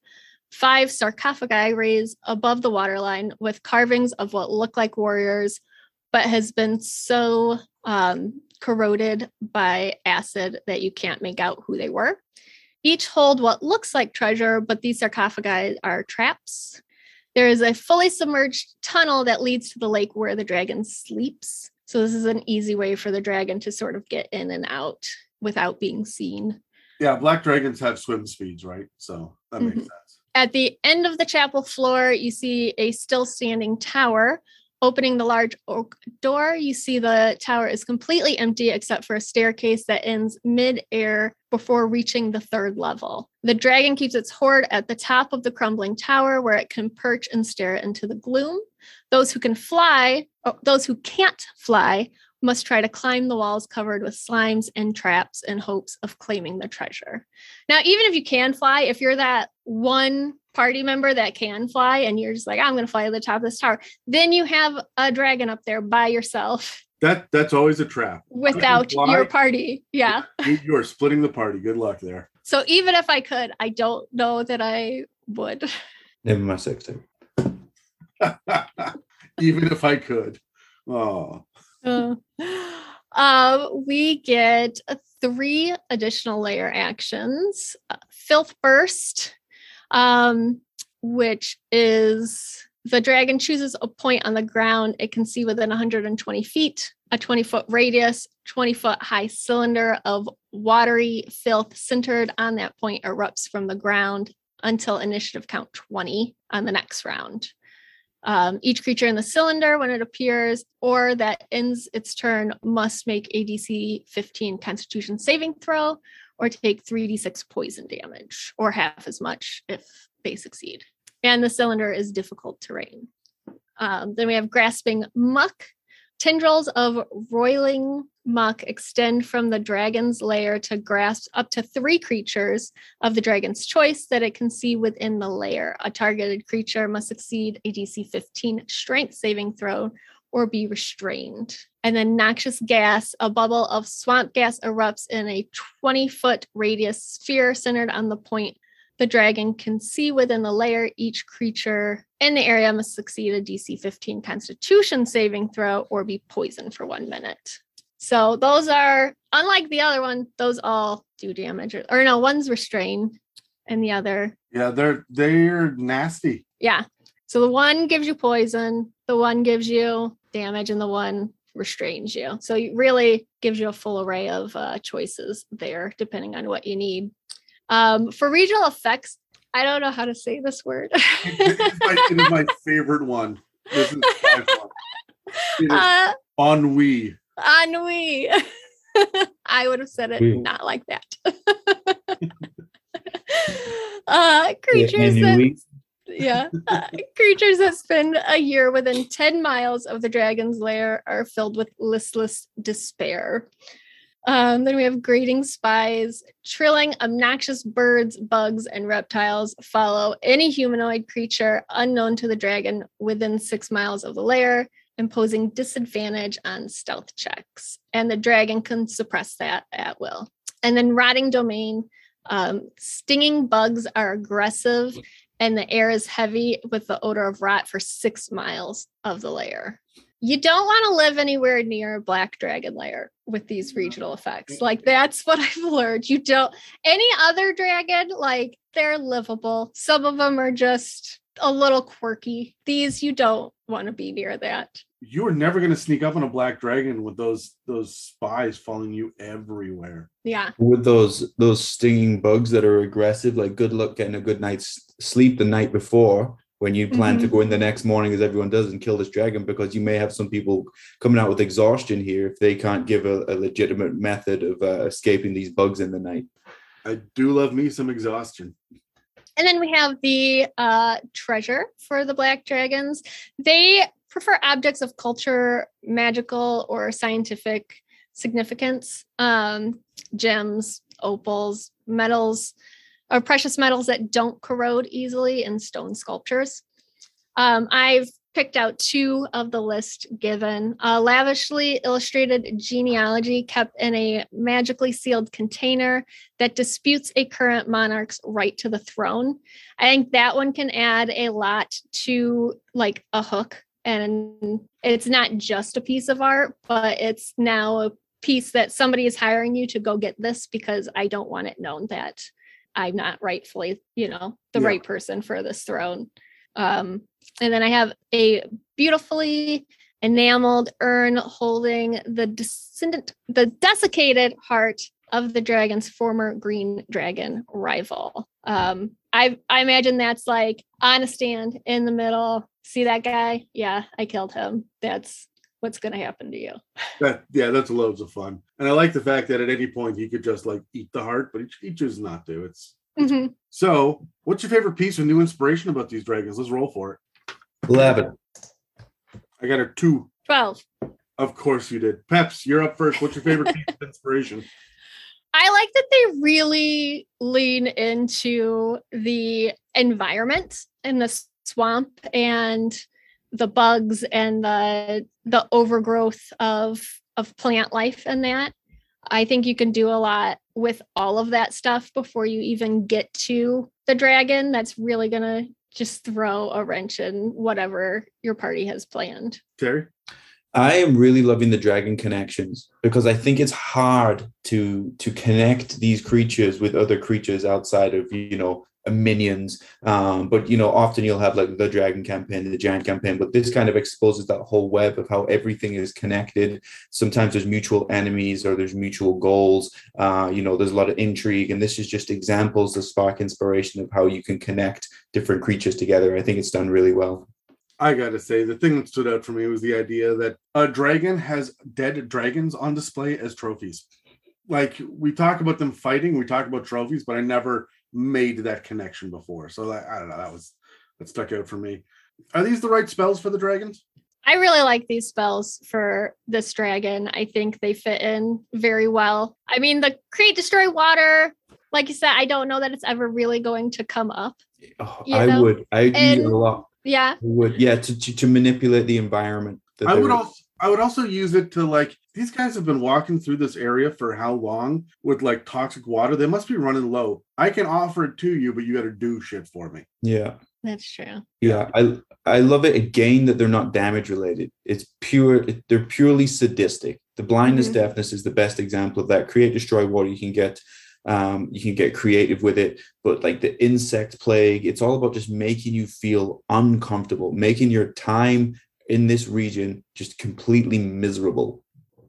Five sarcophagi raised above the waterline with carvings of what look like warriors, but has been so um, corroded by acid that you can't make out who they were. Each hold what looks like treasure, but these sarcophagi are traps. There is a fully submerged tunnel that leads to the lake where the dragon sleeps. So, this is an easy way for the dragon to sort of get in and out without being seen. yeah, black dragons have swim speeds, right? So that makes Mhm. sense. At the end of the chapel floor, you see a still standing tower. Opening the large oak door, you see the tower is completely empty except for a staircase that ends mid air before reaching the third level. The dragon keeps its hoard at the top of the crumbling tower where it can perch and stare into the gloom. Those who can fly, oh, those who can't fly, must try to climb the walls covered with slimes and traps in hopes of claiming the treasure. Now, even if you can fly, if you're that one party member that can fly and you're just like, I'm going to fly to the top of this tower, then you have a dragon up there by yourself That that's always a trap. without fly? your party. Yeah. You, you are splitting the party. Good luck there. So even if I could, I don't know that I would. Never my sex tape. Even if I could. Oh, Uh, we get three additional lair actions. Uh, filth burst um, which is the dragon chooses a point on the ground. It can see within 120 feet a 20 foot radius 20 foot high cylinder of watery filth centered on that point erupts from the ground until initiative count 20 on the next round um, each creature in the cylinder, when it appears or that ends its turn, must make a DC 15 Constitution saving throw or take 3d6 poison damage, or half as much if they succeed. And the cylinder is difficult terrain. Um, then we have grasping muck. Tendrils of roiling muck extend from the dragon's lair to grasp up to three creatures of the dragon's choice that it can see within the lair. A targeted creature must succeed a DC 15 strength saving throw or be restrained. And then noxious gas, a bubble of swamp gas erupts in a 20 foot radius sphere centered on the point the dragon can see within the lair. Each creature in the area must succeed a DC 15 constitution saving throw or be poisoned for one minute. So those are unlike the other one, those all do damage. Or, or no, one's restrained and the other yeah, they're they're nasty. yeah. So the one gives you poison, the one gives you damage, and the one restrains you. So it really gives you a full array of uh, choices there, depending on what you need. Um, for regional effects, I don't know how to say this word. It is my, it is my favorite one. This is by far. It is uh, ennui. ennui. I would have said it Oui. not like that. uh, creatures that yeah. Uh, creatures that spend a year within 10 miles of the dragon's lair are filled with listless despair. Um, then we have grating spies, trilling obnoxious birds, bugs, and reptiles follow any humanoid creature unknown to the dragon within six miles of the lair, imposing disadvantage on stealth checks. And the dragon can suppress that at will. And then rotting domain, um, stinging bugs are aggressive and the air is heavy with the odor of rot for six miles of the lair. You don't want to live anywhere near a black dragon lair with these regional effects. Like that's what I've learned. You don't any other dragon, like they're livable. Some of them are just a little quirky. These you don't want to be near that. You are never going to sneak up on a black dragon with those those spies following you everywhere. Yeah. with those those stinging bugs that are aggressive like good luck getting a good night's sleep the night before when you plan to Mhm. go in the next morning as everyone does and kill this dragon because you may have some people coming out with exhaustion here if they can't give a, a legitimate method of uh, escaping these bugs in the night I do love me some exhaustion. And then we have the uh, treasure for the black dragons. They prefer objects of culture, magical, or scientific significance, um, gems, opals, metals, or precious metals that don't corrode easily in stone sculptures. Um, I've picked out two of the list given. A lavishly illustrated genealogy kept in a magically sealed container that disputes a current monarch's right to the throne. I think that one can add a lot to like a hook. And it's not just a piece of art, but it's now a piece that somebody is hiring you to go get this because I don't want it known that I'm not rightfully, you know, the Yeah. right person for this throne. Um, and then I have a beautifully enameled urn holding the descendant, the desiccated heart of the dragon's former green dragon rival. Um, I I imagine that's like on a stand in the middle. See that guy? Yeah, I killed him. That's what's gonna happen to you. That yeah, that's loads of fun. And I like the fact that at any point he could just like eat the heart, but he, he chooses not to. It's Mhm. so. What's your favorite piece of new inspiration about these dragons? Let's roll for it. 11 I got a two. Twelve. Of course you did. Peps, you're up first. What's your favorite piece of inspiration? I like that they really lean into the environment in the swamp and the bugs and the the overgrowth of of plant life and that. I think you can do a lot with all of that stuff before you even get to the dragon. That's really gonna just throw a wrench in whatever your party has planned. Terry? I am really loving the dragon connections because I think it's hard to to connect these creatures with other creatures outside of you know minions. Um, but you know, often you'll have like the dragon campaign, the giant campaign, but this kind of exposes that whole web of how everything is connected. Sometimes there's mutual enemies or there's mutual goals. Uh, you know, there's a lot of intrigue, and this is just examples that spark inspiration of how you can connect different creatures together. I think it's done really well. I gotta say, the thing that stood out for me was the idea that a dragon has dead dragons on display as trophies. Like we talk about them fighting, we talk about trophies, but I never made that connection before. So that, I don't know, that was that stuck out for me. Are these the right spells for the dragons? I really like these spells for this dragon. I think they fit in very well. I mean, the create, destroy, water, like you said, I don't know that it's ever really going to come up. Oh, I know? would. I use it a lot. Yeah. I would. Yeah, to, to, to manipulate the environment. I would also I would also use it to like these guys have been walking through this area for how long with like toxic water? They must be running low. I can offer it to you, but you got to do shit for me. Yeah. That's true. Yeah, I I love it again that they're not damage related. It's pure they're purely sadistic. The blindness mm-hmm. deafness is the best example of that. Create destroy water you can get um, you can get creative with it but like the insect plague it's all about just making you feel uncomfortable making your time in this region just completely miserable.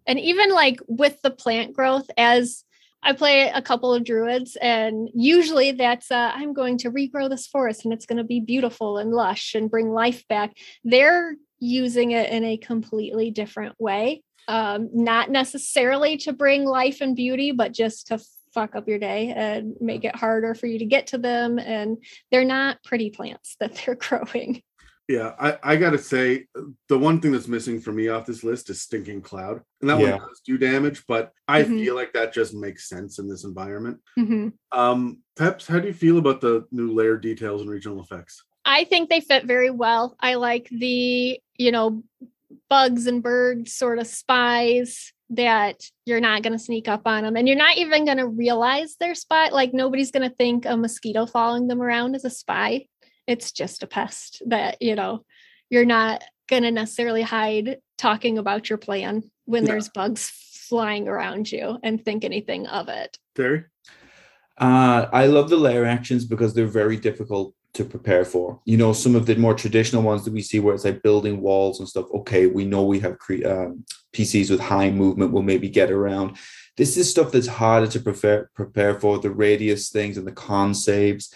And even like with the plant growth, as I play a couple of druids, and usually that's uh, I'm going to regrow this forest and it's going to be beautiful and lush and bring life back. They're using it in a completely different way, um, not necessarily to bring life and beauty, but just to fuck up your day and make it harder for you to get to them. And they're not pretty plants that they're growing. Yeah, I, I gotta say the one thing that's missing for me off this list is stinking cloud, and that yeah. one does do damage, but I mm-hmm. feel like that just makes sense in this environment. Mm-hmm. Um, Peps, how do you feel about the new lair details and regional effects? I think they fit very well. I like the you know bugs and birds sort of spies that you're not going to sneak up on them and you're not even going to realize they're spy like nobody's going to think a mosquito following them around is a spy it's just a pest that you know you're not going to necessarily hide talking about your plan when yeah. there's bugs flying around you and think anything of it. Terry? Uh, i love the lair actions because they're very difficult to prepare for. You know some of the more traditional ones that we see where it's like building walls and stuff okay we know we have cre- um, pcs with high movement will maybe get around. This is stuff that's harder to prepare prepare for the radius things and the con saves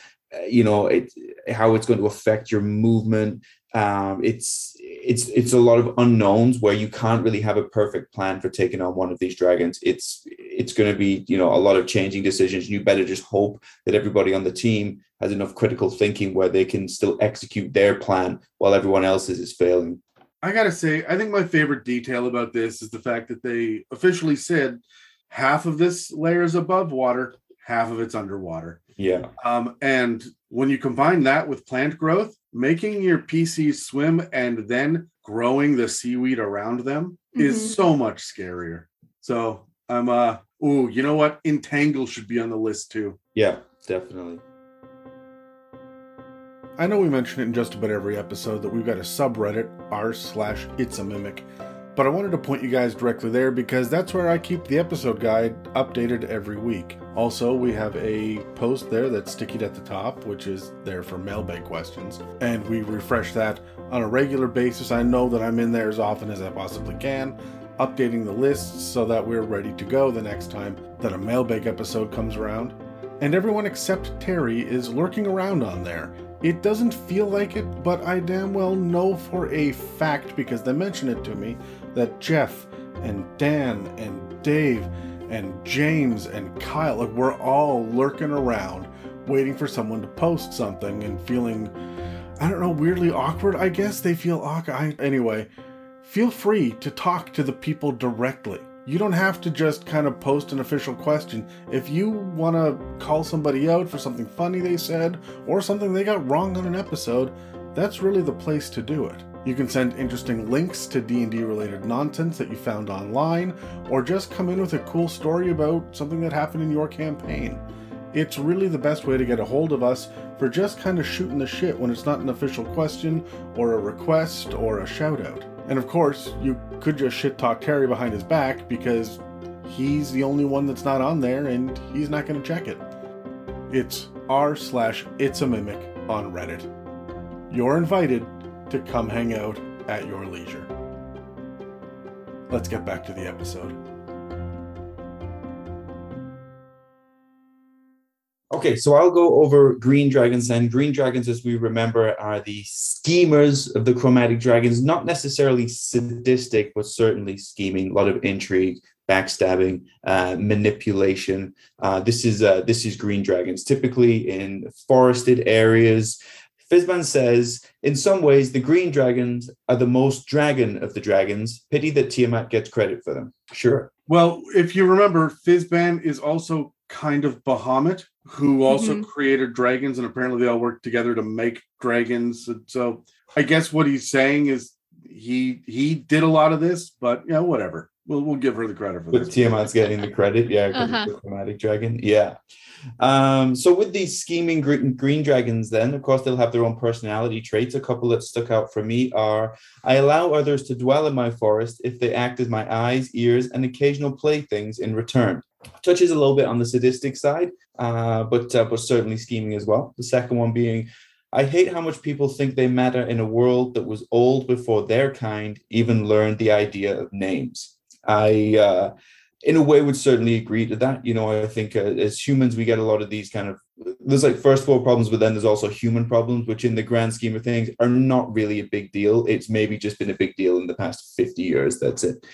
you know it how it's going to affect your movement. Um, it's it's it's a lot of unknowns where you can't really have a perfect plan for taking on one of these dragons. It's it's going to be you know a lot of changing decisions. You better just hope that everybody on the team has enough critical thinking where they can still execute their plan while everyone else's is failing. I gotta say i think my favorite detail about this is the fact that they officially said half of this lair is above water half of it's underwater yeah. Um, and when you combine that with plant growth, making your PCs swim and then growing the seaweed around them mm-hmm. is so much scarier. So I'm uh oh, you know what? Entangle should be on the list too. Yeah, definitely. I know we mention it in just about every episode that we've got a subreddit r slash it's a mimic but I wanted to point you guys directly there because that's where I keep the episode guide updated every week. Also, we have a post there that's sticky at the top, which is there for mailbag questions, and we refresh that on a regular basis. I know that I'm in there as often as I possibly can, updating the lists so that we're ready to go the next time that a mailbag episode comes around. And everyone except Terry is lurking around on there it doesn't feel like it, but I damn well know for a fact because they mention it to me that Jeff and Dan and Dave and James and Kyle, like we're all lurking around waiting for someone to post something and feeling, I don't know, weirdly awkward. I guess they feel awkward. Anyway, feel free to talk to the people directly. You don't have to just kind of post an official question. If you want to call somebody out for something funny they said or something they got wrong on an episode, that's really the place to do it. You can send interesting links to D&D related nonsense that you found online or just come in with a cool story about something that happened in your campaign. It's really the best way to get a hold of us for just kind of shooting the shit when it's not an official question or a request or a shout out. And of course, you could just shit talk Terry behind his back because he's the only one that's not on there and he's not going to check it. It's r slash it's a mimic on Reddit. You're invited to come hang out at your leisure. Let's get back to the episode. Okay, so I'll go over green dragons then. Green dragons, as we remember, are the schemers of the chromatic dragons, not necessarily sadistic, but certainly scheming, a lot of intrigue, backstabbing, uh, manipulation. Uh, this is uh, this is green dragons, typically in forested areas. Fizban says, in some ways, the green dragons are the most dragon of the dragons. Pity that Tiamat gets credit for them. Sure. Well, if you remember, Fizban is also kind of Bahamut, who also Mhm. created dragons, and apparently they all work together to make dragons. And so I guess what he's saying is he he did a lot of this, but you know, whatever. We'll we'll give her the credit for But this. Tiamat's getting the credit, yeah, Uh-huh. the chromatic dragon. Yeah. Um, so with these scheming green, green dragons, then of course they'll have their own personality traits. A couple that stuck out for me are I allow others to dwell in my forest if they act as my eyes, ears, and occasional playthings in return. Touches a little bit on the sadistic side, uh, but uh, but certainly scheming as well. The second one being I hate how much people think they matter in a world that was old before their kind even learned the idea of names. I, uh, in a way, would certainly agree to that. You know, I think uh, as humans, we get a lot of these kind of there's like first world problems, but then there's also human problems, which in the grand scheme of things are not really a big deal. It's maybe just been a big deal in the past 50 years. That's it.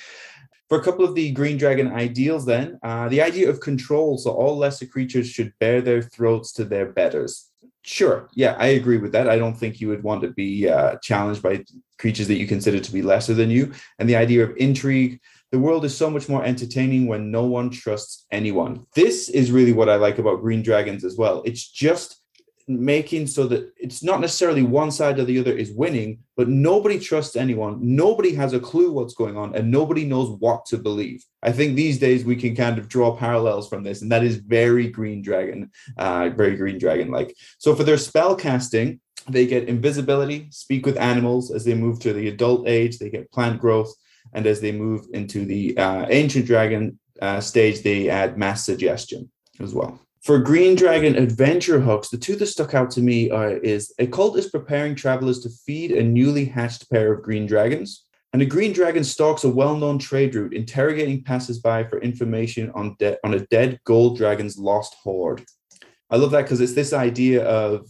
For a couple of the green dragon ideals, then, uh, the idea of control. So all lesser creatures should bare their throats to their betters. Sure. Yeah, I agree with that. I don't think you would want to be uh, challenged by creatures that you consider to be lesser than you. And the idea of intrigue. The world is so much more entertaining when no one trusts anyone. This is really what I like about green dragons as well. It's just making so that it's not necessarily one side or the other is winning, but nobody trusts anyone. Nobody has a clue what's going on, and nobody knows what to believe. I think these days we can kind of draw parallels from this, and that is very Green Dragon, uh, very Green Dragon like. So for their spell casting, they get invisibility, speak with animals as they move to the adult age. They get plant growth, and as they move into the uh, ancient dragon uh, stage, they add mass suggestion as well. For Green Dragon adventure hooks, the two that stuck out to me are is a cult is preparing travelers to feed a newly hatched pair of green dragons. And a green dragon stalks a well-known trade route, interrogating passers-by for information on, de- on a dead gold dragon's lost hoard. I love that because it's this idea of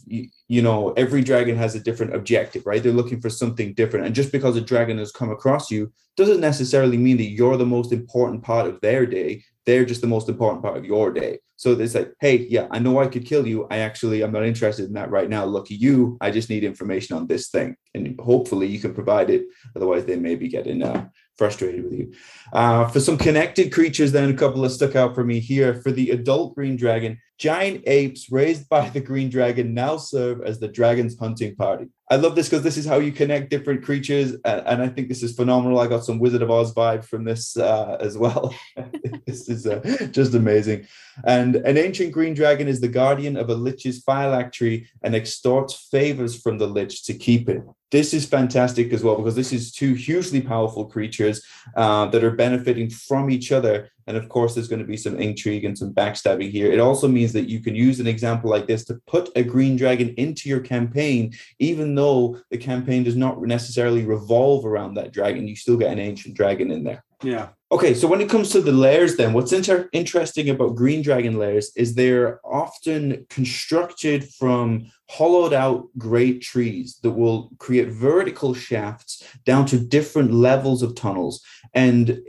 you know every dragon has a different objective, right? They're looking for something different, and just because a dragon has come across you doesn't necessarily mean that you're the most important part of their day. They're just the most important part of your day. So it's like, hey, yeah, I know I could kill you. I actually I'm not interested in that right now. Lucky you. I just need information on this thing, and hopefully you can provide it. Otherwise, they may be getting uh, frustrated with you. Uh, for some connected creatures, then a couple that stuck out for me here. For the adult green dragon, giant apes raised by the green dragon now serve as the dragon's hunting party. I love this because this is how you connect different creatures, and, and I think this is phenomenal. I got some Wizard of Oz vibe from this uh, as well. this is uh, just amazing. And an ancient green dragon is the guardian of a lich's phylactery and extorts favors from the lich to keep it. This is fantastic as well because this is two hugely powerful creatures uh, that are benefiting from each other. And of course, there's going to be some intrigue and some backstabbing here. It also means that you can use an example like this to put a green dragon into your campaign, even though the campaign does not necessarily revolve around that dragon. You still get an ancient dragon in there. Yeah. Okay, so when it comes to the lairs, then what's inter- interesting about green dragon lairs is they're often constructed from hollowed out great trees that will create vertical shafts down to different levels of tunnels. And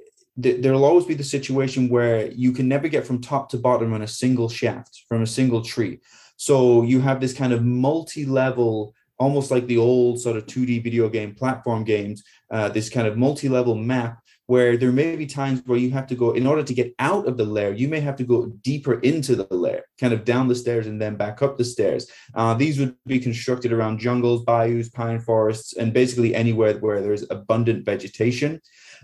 th- there'll always be the situation where you can never get from top to bottom on a single shaft from a single tree. So you have this kind of multi level almost like the old sort of 2D video game platform games, uh, this kind of multi-level map where there may be times where you have to go in order to get out of the lair you may have to go deeper into the lair kind of down the stairs and then back up the stairs. Uh, these would be constructed around jungles bayous pine forests and basically anywhere where there's abundant vegetation.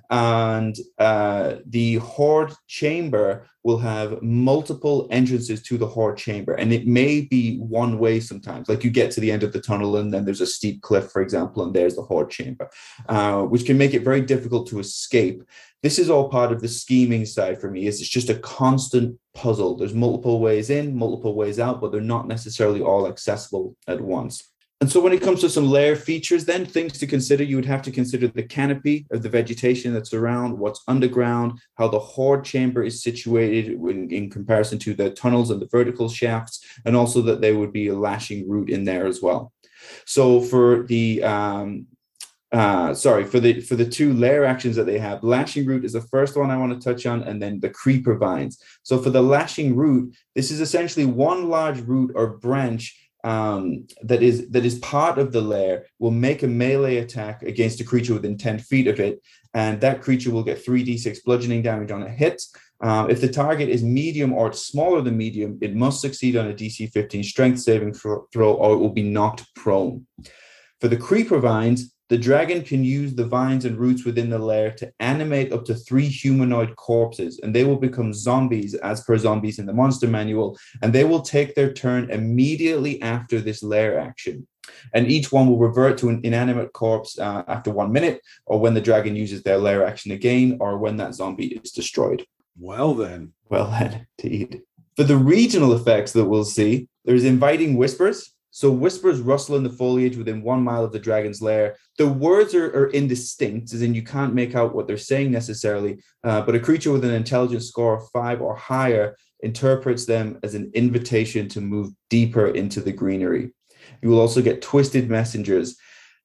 And uh, the hoard chamber will have multiple entrances to the hoard chamber and it may be one way sometimes. Like you get to the end of the tunnel and then there's a steep cliff for example and there's the hoard chamber uh, which can make it very difficult to escape this is all part of the scheming side for me is it's just a constant puzzle. There's multiple ways in multiple ways out but they're not necessarily all accessible at once. And so when it comes to some lair features, then things to consider, you would have to consider the canopy of the vegetation that's around, what's underground, how the hoard chamber is situated in, in comparison to the tunnels and the vertical shafts, and also that there would be a lashing root in there as well. So for the um, uh, sorry for the for the two lair actions that they have lashing root is the first one i want to touch on and then the creeper vines so for the lashing root this is essentially one large root or branch um, that is that is part of the lair will make a melee attack against a creature within 10 feet of it, and that creature will get 3d6 bludgeoning damage on a hit. Uh, if the target is medium or smaller than medium, it must succeed on a DC 15 strength saving throw, or it will be knocked prone. For the creeper vines, the dragon can use the vines and roots within the lair to animate up to three humanoid corpses, and they will become zombies as per zombies in the monster manual, and they will take their turn immediately after this lair action. And each one will revert to an inanimate corpse uh, after one minute, or when the dragon uses their lair action again, or when that zombie is destroyed. Well, then. Well, then, indeed. For the regional effects that we'll see, there's inviting whispers, so whispers rustle in the foliage within one mile of the dragon's lair. The words are, are indistinct, as in you can't make out what they're saying necessarily, uh, but a creature with an intelligence score of five or higher interprets them as an invitation to move deeper into the greenery. You will also get twisted messengers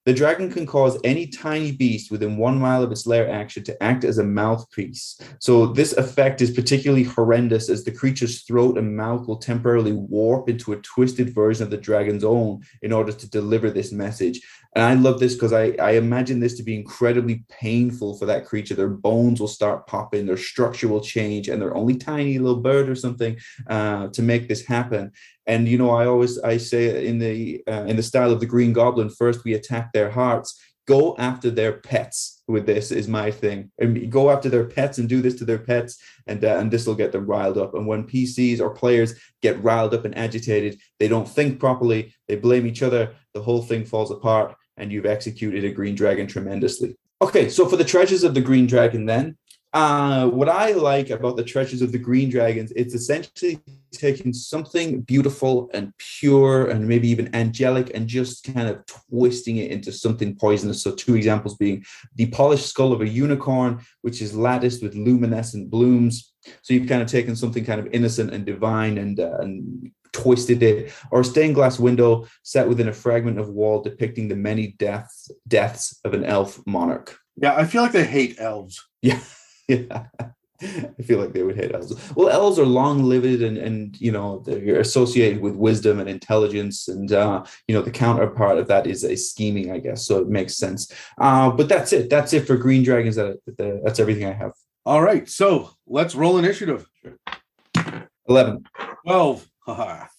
the dragon can cause any tiny beast within one mile of its lair action to act as a mouthpiece. So, this effect is particularly horrendous as the creature's throat and mouth will temporarily warp into a twisted version of the dragon's own in order to deliver this message. And I love this because I, I imagine this to be incredibly painful for that creature. Their bones will start popping, their structure will change, and they're only tiny little bird or something uh, to make this happen. And you know i always i say in the uh, in the style of the green goblin first we attack their hearts go after their pets with this is my thing. Go after their pets and do this to their pets and uh, and this will get them riled up. And when pcs or players get riled up and agitated they don't think properly they blame each other the whole thing falls apart and you've executed a green dragon tremendously okay so for the treasures of the green dragon then uh, what I like about the treasures of the green dragons, it's essentially taking something beautiful and pure and maybe even angelic and just kind of twisting it into something poisonous. So, two examples being the polished skull of a unicorn, which is latticed with luminescent blooms. So, you've kind of taken something kind of innocent and divine and, uh, and twisted it, or a stained glass window set within a fragment of wall depicting the many deaths deaths of an elf monarch. Yeah, I feel like they hate elves. Yeah. yeah. I feel like they would hate elves. Well, elves are long-lived and and you know they're associated with wisdom and intelligence, and uh, you know the counterpart of that is a scheming, I guess. So it makes sense. Uh, but that's it. That's it for green dragons. That, that that's everything I have. All right, so let's roll initiative. Eleven. Twelve.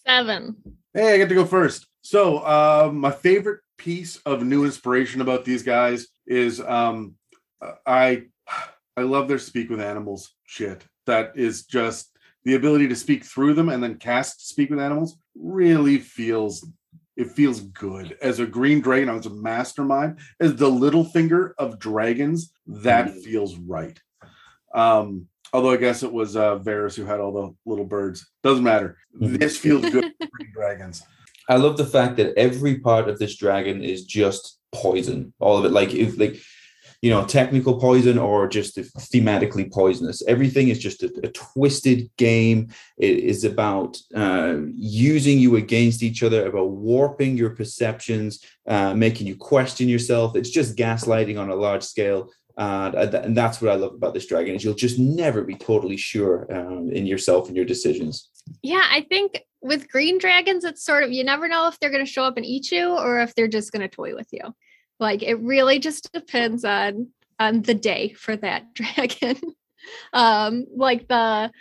Seven. Hey, I get to go first. So uh, my favorite piece of new inspiration about these guys is um, I I love their speak with animals shit. That is just the ability to speak through them and then cast speak with animals really feels it feels good as a green dragon I was a mastermind as the Littlefinger of dragons that mm-hmm. feels right um although i guess it was uh Varys who had all the little birds doesn't matter mm-hmm. this feels good green dragons i love the fact that every part of this dragon is just poison all of it like if like you know, technical poison or just thematically poisonous. Everything is just a, a twisted game. It is about uh, using you against each other, about warping your perceptions, uh, making you question yourself. It's just gaslighting on a large scale. Uh, and that's what I love about this dragon is you'll just never be totally sure um, in yourself and your decisions. Yeah, I think with green dragons, it's sort of you never know if they're going to show up and eat you or if they're just going to toy with you. Like it really just depends on on the day for that dragon. um, like the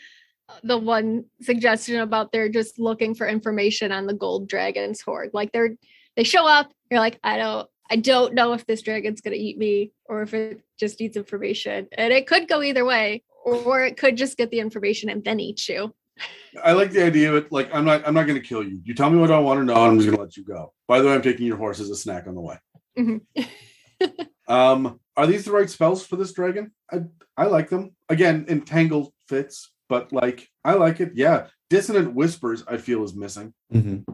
the one suggestion about they're just looking for information on the gold dragon's hoard. Like they're they show up, you're like, I don't I don't know if this dragon's gonna eat me or if it just needs information. And it could go either way, or it could just get the information and then eat you. I like the idea of it. Like, I'm not, I'm not going to kill you. You tell me what I want to know, and I'm just going to let you go. By the way, I'm taking your horse as a snack on the way. Mhm. um, are these the right spells for this dragon? I, I like them. Again, entangle fits, but like, I like it. Yeah, dissonant whispers. I feel is missing. Mhm.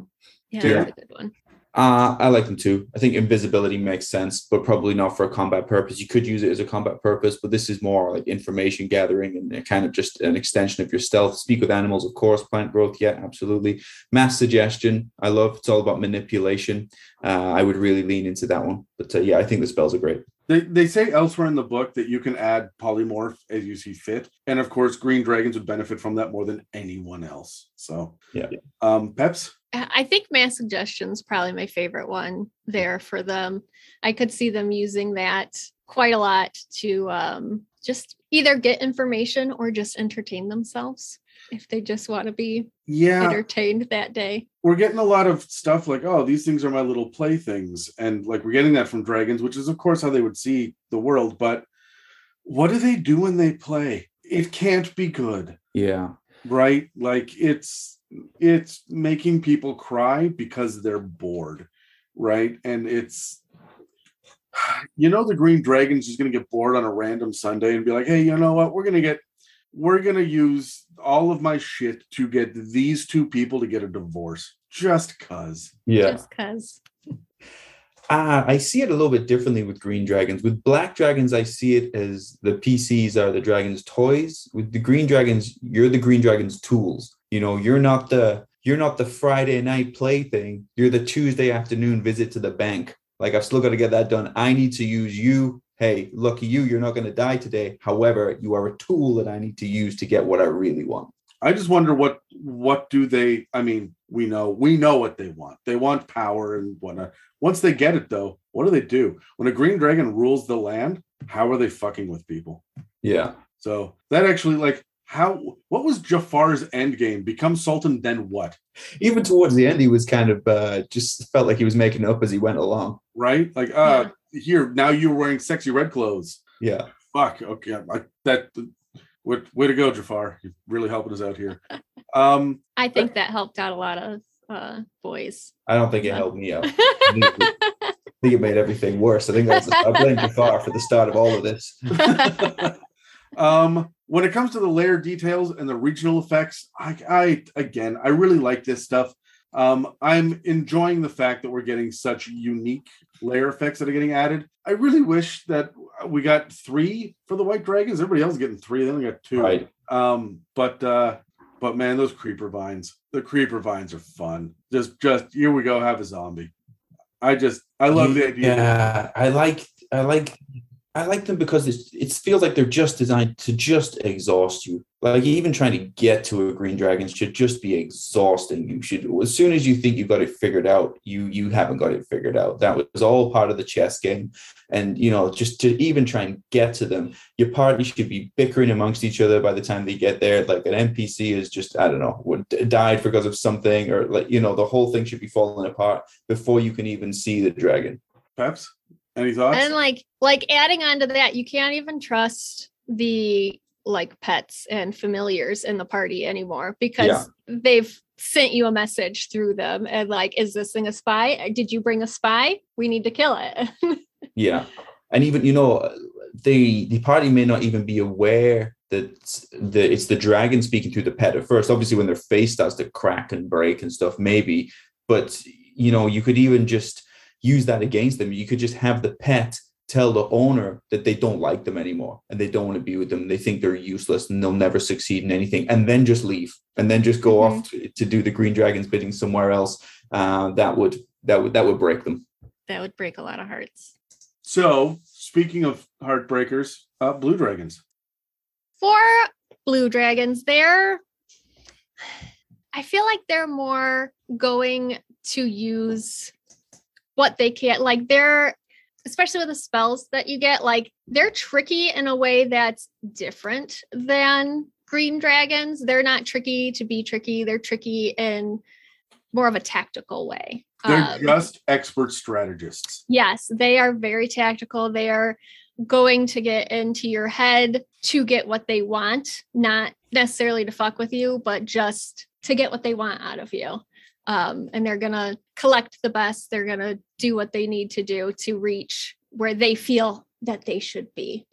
Yeah, Yeah. that's a good one. Uh, I like them too. I think invisibility makes sense, but probably not for a combat purpose. You could use it as a combat purpose, but this is more like information gathering and kind of just an extension of your stealth. Speak with animals, of course. Plant growth, yeah, absolutely. Mass suggestion, I love. It's all about manipulation. Uh, I would really lean into that one. But uh, yeah, I think the spells are great. They, they say elsewhere in the book that you can add polymorph as you see fit, and of course, green dragons would benefit from that more than anyone else. So, Yeah. Um, Peps. I I think mass suggestion's probably my favorite one there for them. I could see them using that quite a lot to um, just either get information or just entertain themselves if they just want to be Yeah, entertained that day. we're getting a lot of stuff like, oh, these things are my little playthings. And like we're getting that from dragons, which is, of course, how they would see the world. But what do they do when they play? It can't be good, Yeah. right? Like it's it's making people cry because they're bored, right? And it's you know the green dragon's is gonna get bored on a random Sunday and be like, hey, you know what? We're gonna get we're gonna use all of my shit to get these two people to get a divorce just cuz. Yeah. Just because. Ah, I see it a little bit differently with green dragons. With black dragons, I see it as the PCs are the dragon's toys. With the green dragons, you're the green dragon's tools. You know, you're not the you're not the Friday night plaything. You're the Tuesday afternoon visit to the bank. Like I've still got to get that done. I need to use you. Hey, lucky you, you're not going to die today. However, you are a tool that I need to use to get what I really want. I just wonder what what do they I mean, we know we know what they want. They want power and whatnot. Uh, once they get it though, what do they do? When a green dragon rules the land, how are they fucking with people? Yeah. So that actually like how what was Jafar's end game? Become Sultan, then what? Even towards the end, he was kind of uh, just felt like he was making up as he went along. Right? Like uh here, now you're wearing sexy red clothes. Yeah. Fuck. Okay. I, that way, way to go, Jafar. You're really helping us out here. Um I think that helped out a lot of uh, boys. I don't think it helped me out. I think it, I think it made everything worse. I think that's I blame Jafar for the start of all of this. um when it comes to the lair details and the regional effects I, I again i really like this stuff. Um i'm enjoying the fact that we're getting such unique lair effects that are getting added. I really wish that we got three for the white dragons. Everybody else is getting three. They only got two. Right. um but uh but man those creeper vines the creeper vines are fun. Just just here we go have a zombie. I just i love the idea. Yeah, I like I like I like them because it's, it feels like they're just designed to just exhaust you. Like even trying to get to a green dragon should just be exhausting. You should as soon as you think you've got it figured out, you you haven't got it figured out. That was all part of the chess game. And you know, just to even try and get to them, your party should be bickering amongst each other by the time they get there. Like an NPC is just, I don't know, died because of something, or like, you know, the whole thing should be falling apart before you can even see the dragon. peps any thoughts and like like adding on to that you can't even trust the like pets and familiars in the party anymore because Yeah. they've sent you a message through them and like is this thing a spy did you bring a spy we need to kill it Yeah, and even you know, the the party may not even be aware that the it's the dragon speaking through the pet at first. Obviously, when their face starts to crack and break and stuff, maybe. But you know, you could even just use that against them. You could just have the pet tell the owner that they don't like them anymore and they don't want to be with them. They think they're useless and they'll never succeed in anything, and then just leave and then just go off to, to do the green dragon's bidding somewhere else. Uh, that would that would that would break them. that would break a lot of hearts So, speaking of heartbreakers, uh, blue dragons. for blue dragons they're I feel like they're more going to use what they can't Like they're, especially with the spells that you get, like they're tricky in a way that's different than green dragons. They're not tricky to be tricky. They're tricky in more of a tactical way. They're Um, just expert strategists. Yes, they are very tactical. They are going to get into your head to get what they want, not necessarily to fuck with you, but just to get what they want out of you. Um, and they're going to collect the best. They're going to do what they need to do to reach where they feel that they should be.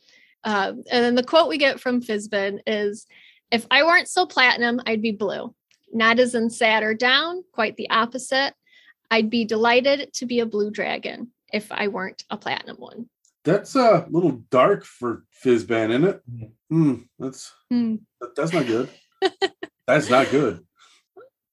Um, and then the quote we get from Fizban is If I weren't so platinum, I'd be blue. Not as in sad or down, quite the opposite. I'd be delighted to be a blue dragon if I weren't a platinum one. That's a little dark for Fizban, isn't it? Mhm. Hmm. That's that- that's not good. that's not good.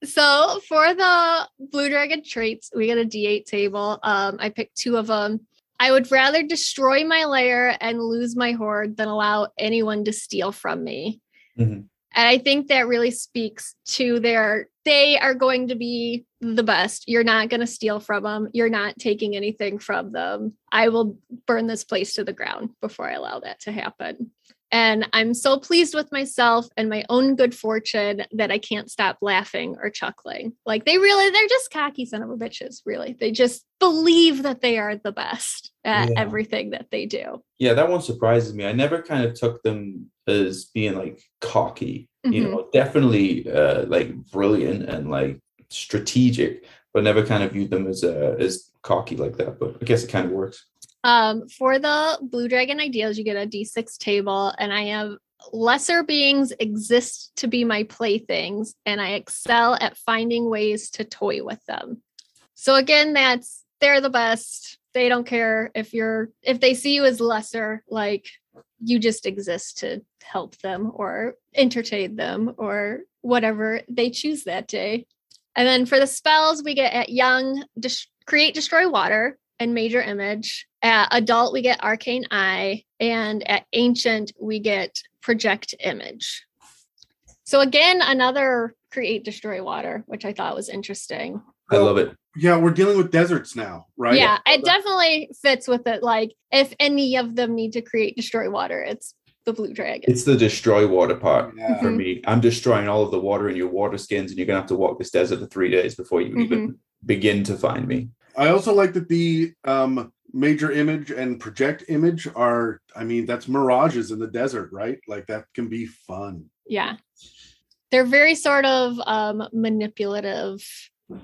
So for the blue dragon traits, we get a D8 table. Um, I picked two of them. I would rather destroy my lair and lose my hoard than allow anyone to steal from me. Mhm. And I think that really speaks to their they are going to be the best. You're not going to steal from them. You're not taking anything from them. I will burn this place to the ground before I allow that to happen. And I'm so pleased with myself and my own good fortune that I can't stop laughing or chuckling. Like they really, they're just cocky son of a bitches, really. They just believe that they are the best at Yeah. everything that they do. Yeah, that one surprises me. I never kind of took them as being like cocky, you Mhm. know, definitely uh like brilliant and like strategic, but never kind of viewed them as uh as cocky like that. But I guess it kind of works. Um, for the Blue Dragon ideals, you get a D6 table, and I have lesser beings exist to be my playthings, and I excel at finding ways to toy with them. So again, that's they're the best. They don't care if you're if they see you as lesser, like you just exist to help them or entertain them or whatever they choose that day. And then for the spells, we get at young, dis- create, destroy water, and major image. At adult, we get arcane eye, and at ancient, we get project image. So again, another create, destroy water, which I thought was interesting. I love it. Yeah, we're dealing with deserts now, right? Yeah, it definitely fits with it. Like if any of them need to create, destroy water, it's the blue dragon. It's the destroy water part Yeah. for Mhm. me. I'm destroying all of the water in your water skins, and you're gonna have to walk this desert for three days before you even begin to find me. I also like that the um major image and project image are I mean that's mirages in the desert, right? Like that can be fun. yeah they're very sort of um manipulative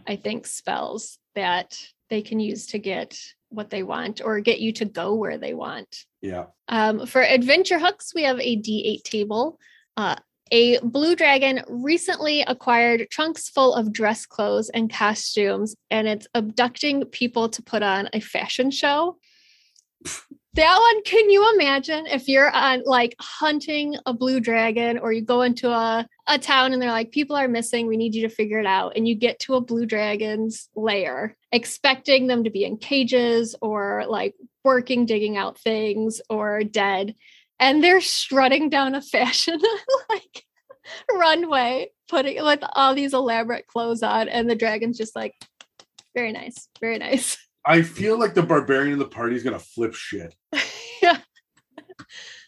i think spells that they can use to get what they want or get you to go where they want Yeah. um, for adventure hooks we have a d8 table uh, a blue dragon recently acquired trunks full of dress clothes and costumes and it's abducting people to put on a fashion show. That one can you imagine if you're on like hunting a blue dragon or you go into a, a town and they're like people are missing. We need you to figure it out. And you get to a blue dragon's lair expecting them to be in cages or like working digging out things or dead and they're strutting down a fashion like runway putting with all these elaborate clothes on and the dragon's just like very nice very nice I feel like the barbarian in the party is gonna flip shit. yeah.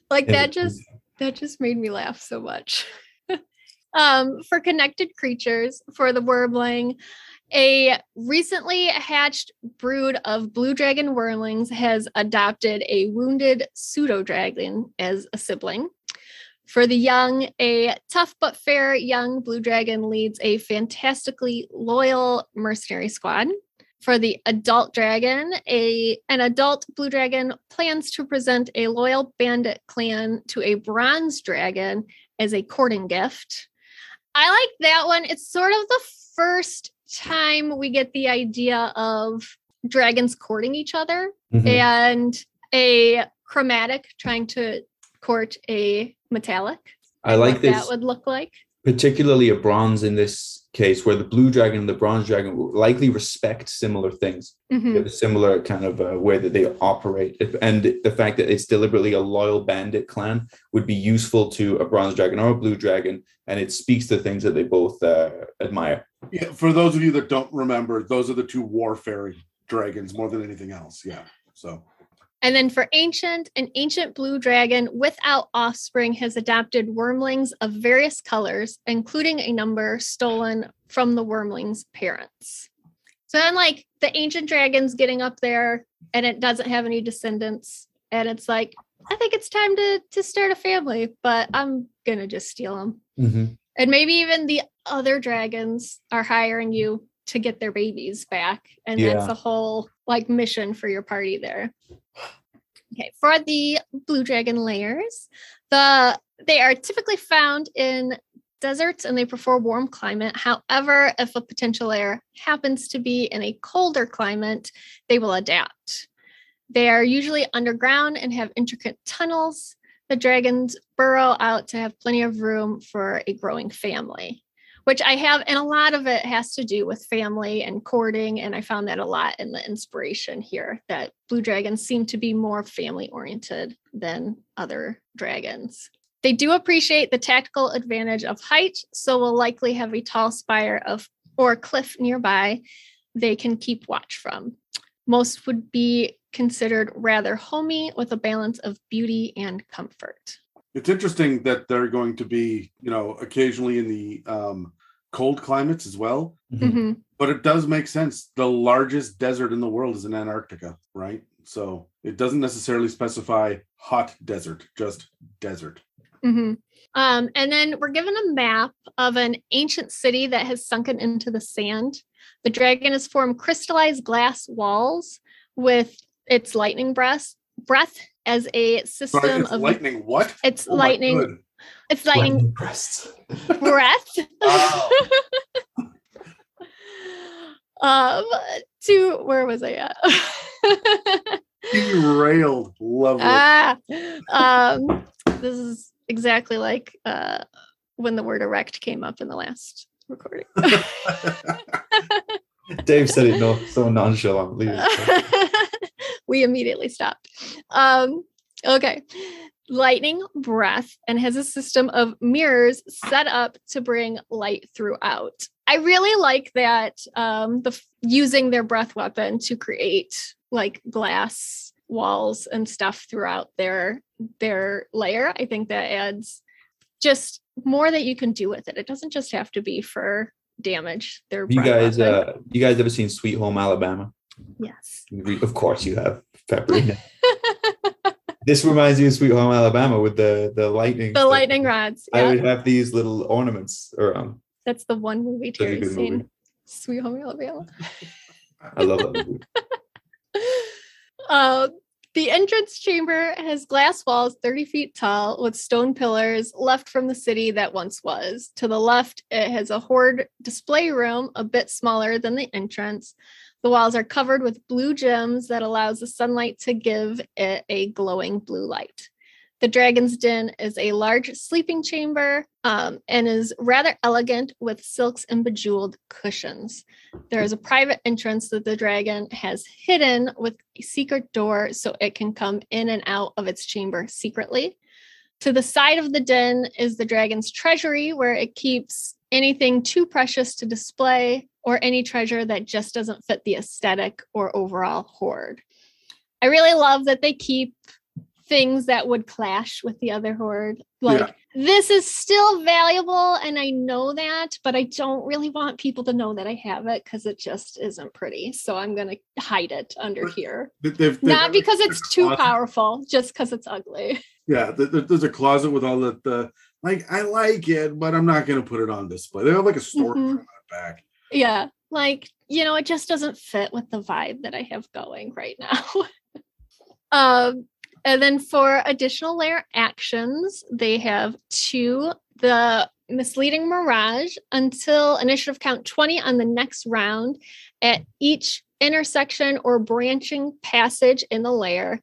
Like Yeah, that just that just made me laugh so much. um for connected creatures for the wyrmling a recently hatched brood of blue dragon wyrmlings has adopted a wounded pseudo dragon as a sibling. For the young, a tough but fair young blue dragon leads a fantastically loyal mercenary squad. For the adult dragon, a an adult blue dragon plans to present a loyal bandit clan to a bronze dragon as a courting gift. I like that one. It's sort of the first time we get the idea of dragons courting each other Mhm. and a chromatic trying to court a metallic. I like this. that would look like. Particularly a bronze in this case, where the blue dragon and the bronze dragon will likely respect similar things. Mhm. A similar kind of uh, way that they operate, If- and the fact that it's deliberately a loyal bandit clan would be useful to a bronze dragon or a blue dragon, and it speaks to things that they both uh, admire. Yeah, for those of you that don't remember, those are the two war fairy dragons more than anything else. Yeah. So And then for ancient, an ancient blue dragon without offspring has adopted wyrmlings of various colors, including a number stolen from the wyrmling's parents. So then, like the ancient dragon's getting up there and it doesn't have any descendants. And it's like, I think it's time to, to start a family, but I'm going to just steal them. Mm-hmm. And maybe even the other dragons are hiring you to get their babies back. And that's Yeah. a whole like mission for your party there. Okay, for the blue dragon lairs, the they are typically found in deserts and they prefer warm climate. However, if a potential lair happens to be in a colder climate, they will adapt. They are usually underground and have intricate tunnels. The dragons burrow out to have plenty of room for a growing family, which I have, and a lot of it has to do with family and courting. And I found that a lot in the inspiration here that blue dragons seem to be more family oriented than other dragons. They do appreciate the tactical advantage of height, so will likely have a tall spire of or cliff nearby they can keep watch from. Most would be considered rather homey with a balance of beauty and comfort. it's interesting that they're going to be, you know, occasionally in the um, cold climates as well. Mhm. But it does make sense. The largest desert in the world is in Antarctica, right? So it doesn't necessarily specify hot desert, just desert. hmm Um, and then we're given a map of an ancient city that has sunken into the sand. The dragon has formed crystallized glass walls with its lightning breath, breath as a system Sorry, it's of lightning. What? it's Oh my lightning. It's lightning breasts. breath. Oh. um, to where was I at? Derailed. Lovely. ah, um, this is exactly like uh, when the word erect came up in the last recording. Dave said it no, so nonchalantly. we immediately stopped. Um, okay. Lightning breath and has a system of mirrors set up to bring light throughout. I really like that um, the using their breath weapon to create like glass walls and stuff throughout their their lair. I think that adds just more that you can do with it. It doesn't just have to be for damage. Their you guys, weapon. uh, you guys ever seen Sweet Home Alabama? yes. Of course you have, Pepper. this reminds me of Sweet Home Alabama with the the lightning. the stuff. lightning rods. I would have these little ornaments around. that's the one movie Terry's seen. movie. Sweet Home Alabama. I love that movie. Uh, the entrance chamber has glass walls 30 feet tall with stone pillars left from the city that once was. To the left, it has a hoard display room a bit smaller than the entrance. The walls are covered with blue gems that allows the sunlight to give it a glowing blue light. The Dragon's Den is a large sleeping chamber um, and is rather elegant with silks and bejeweled cushions. There is a private entrance that the dragon has hidden with a secret door so it can come in and out of its chamber secretly. To the side of the den is the dragon's treasury, where it keeps anything too precious to display or any treasure that just doesn't fit the aesthetic or overall hoard. I really love that they keep things that would clash with the other hoard. Like, Yeah. this is still valuable, and I know that, but I don't really want people to know that I have it because it just isn't pretty. So I'm going to hide it under But- here. They- they've- they've Not because it's too closet. powerful, just because it's ugly. Yeah, th- th- there's a closet with all the, the like. I like it, but I'm not going to put it on display. They have like a storage Mhm. on the back. Yeah. Like, you know, it just doesn't fit with the vibe that I have going right now. um, and then for additional lair actions, they have two the misleading mirage until initiative count 20 on the next round at each intersection or branching passage in the lair.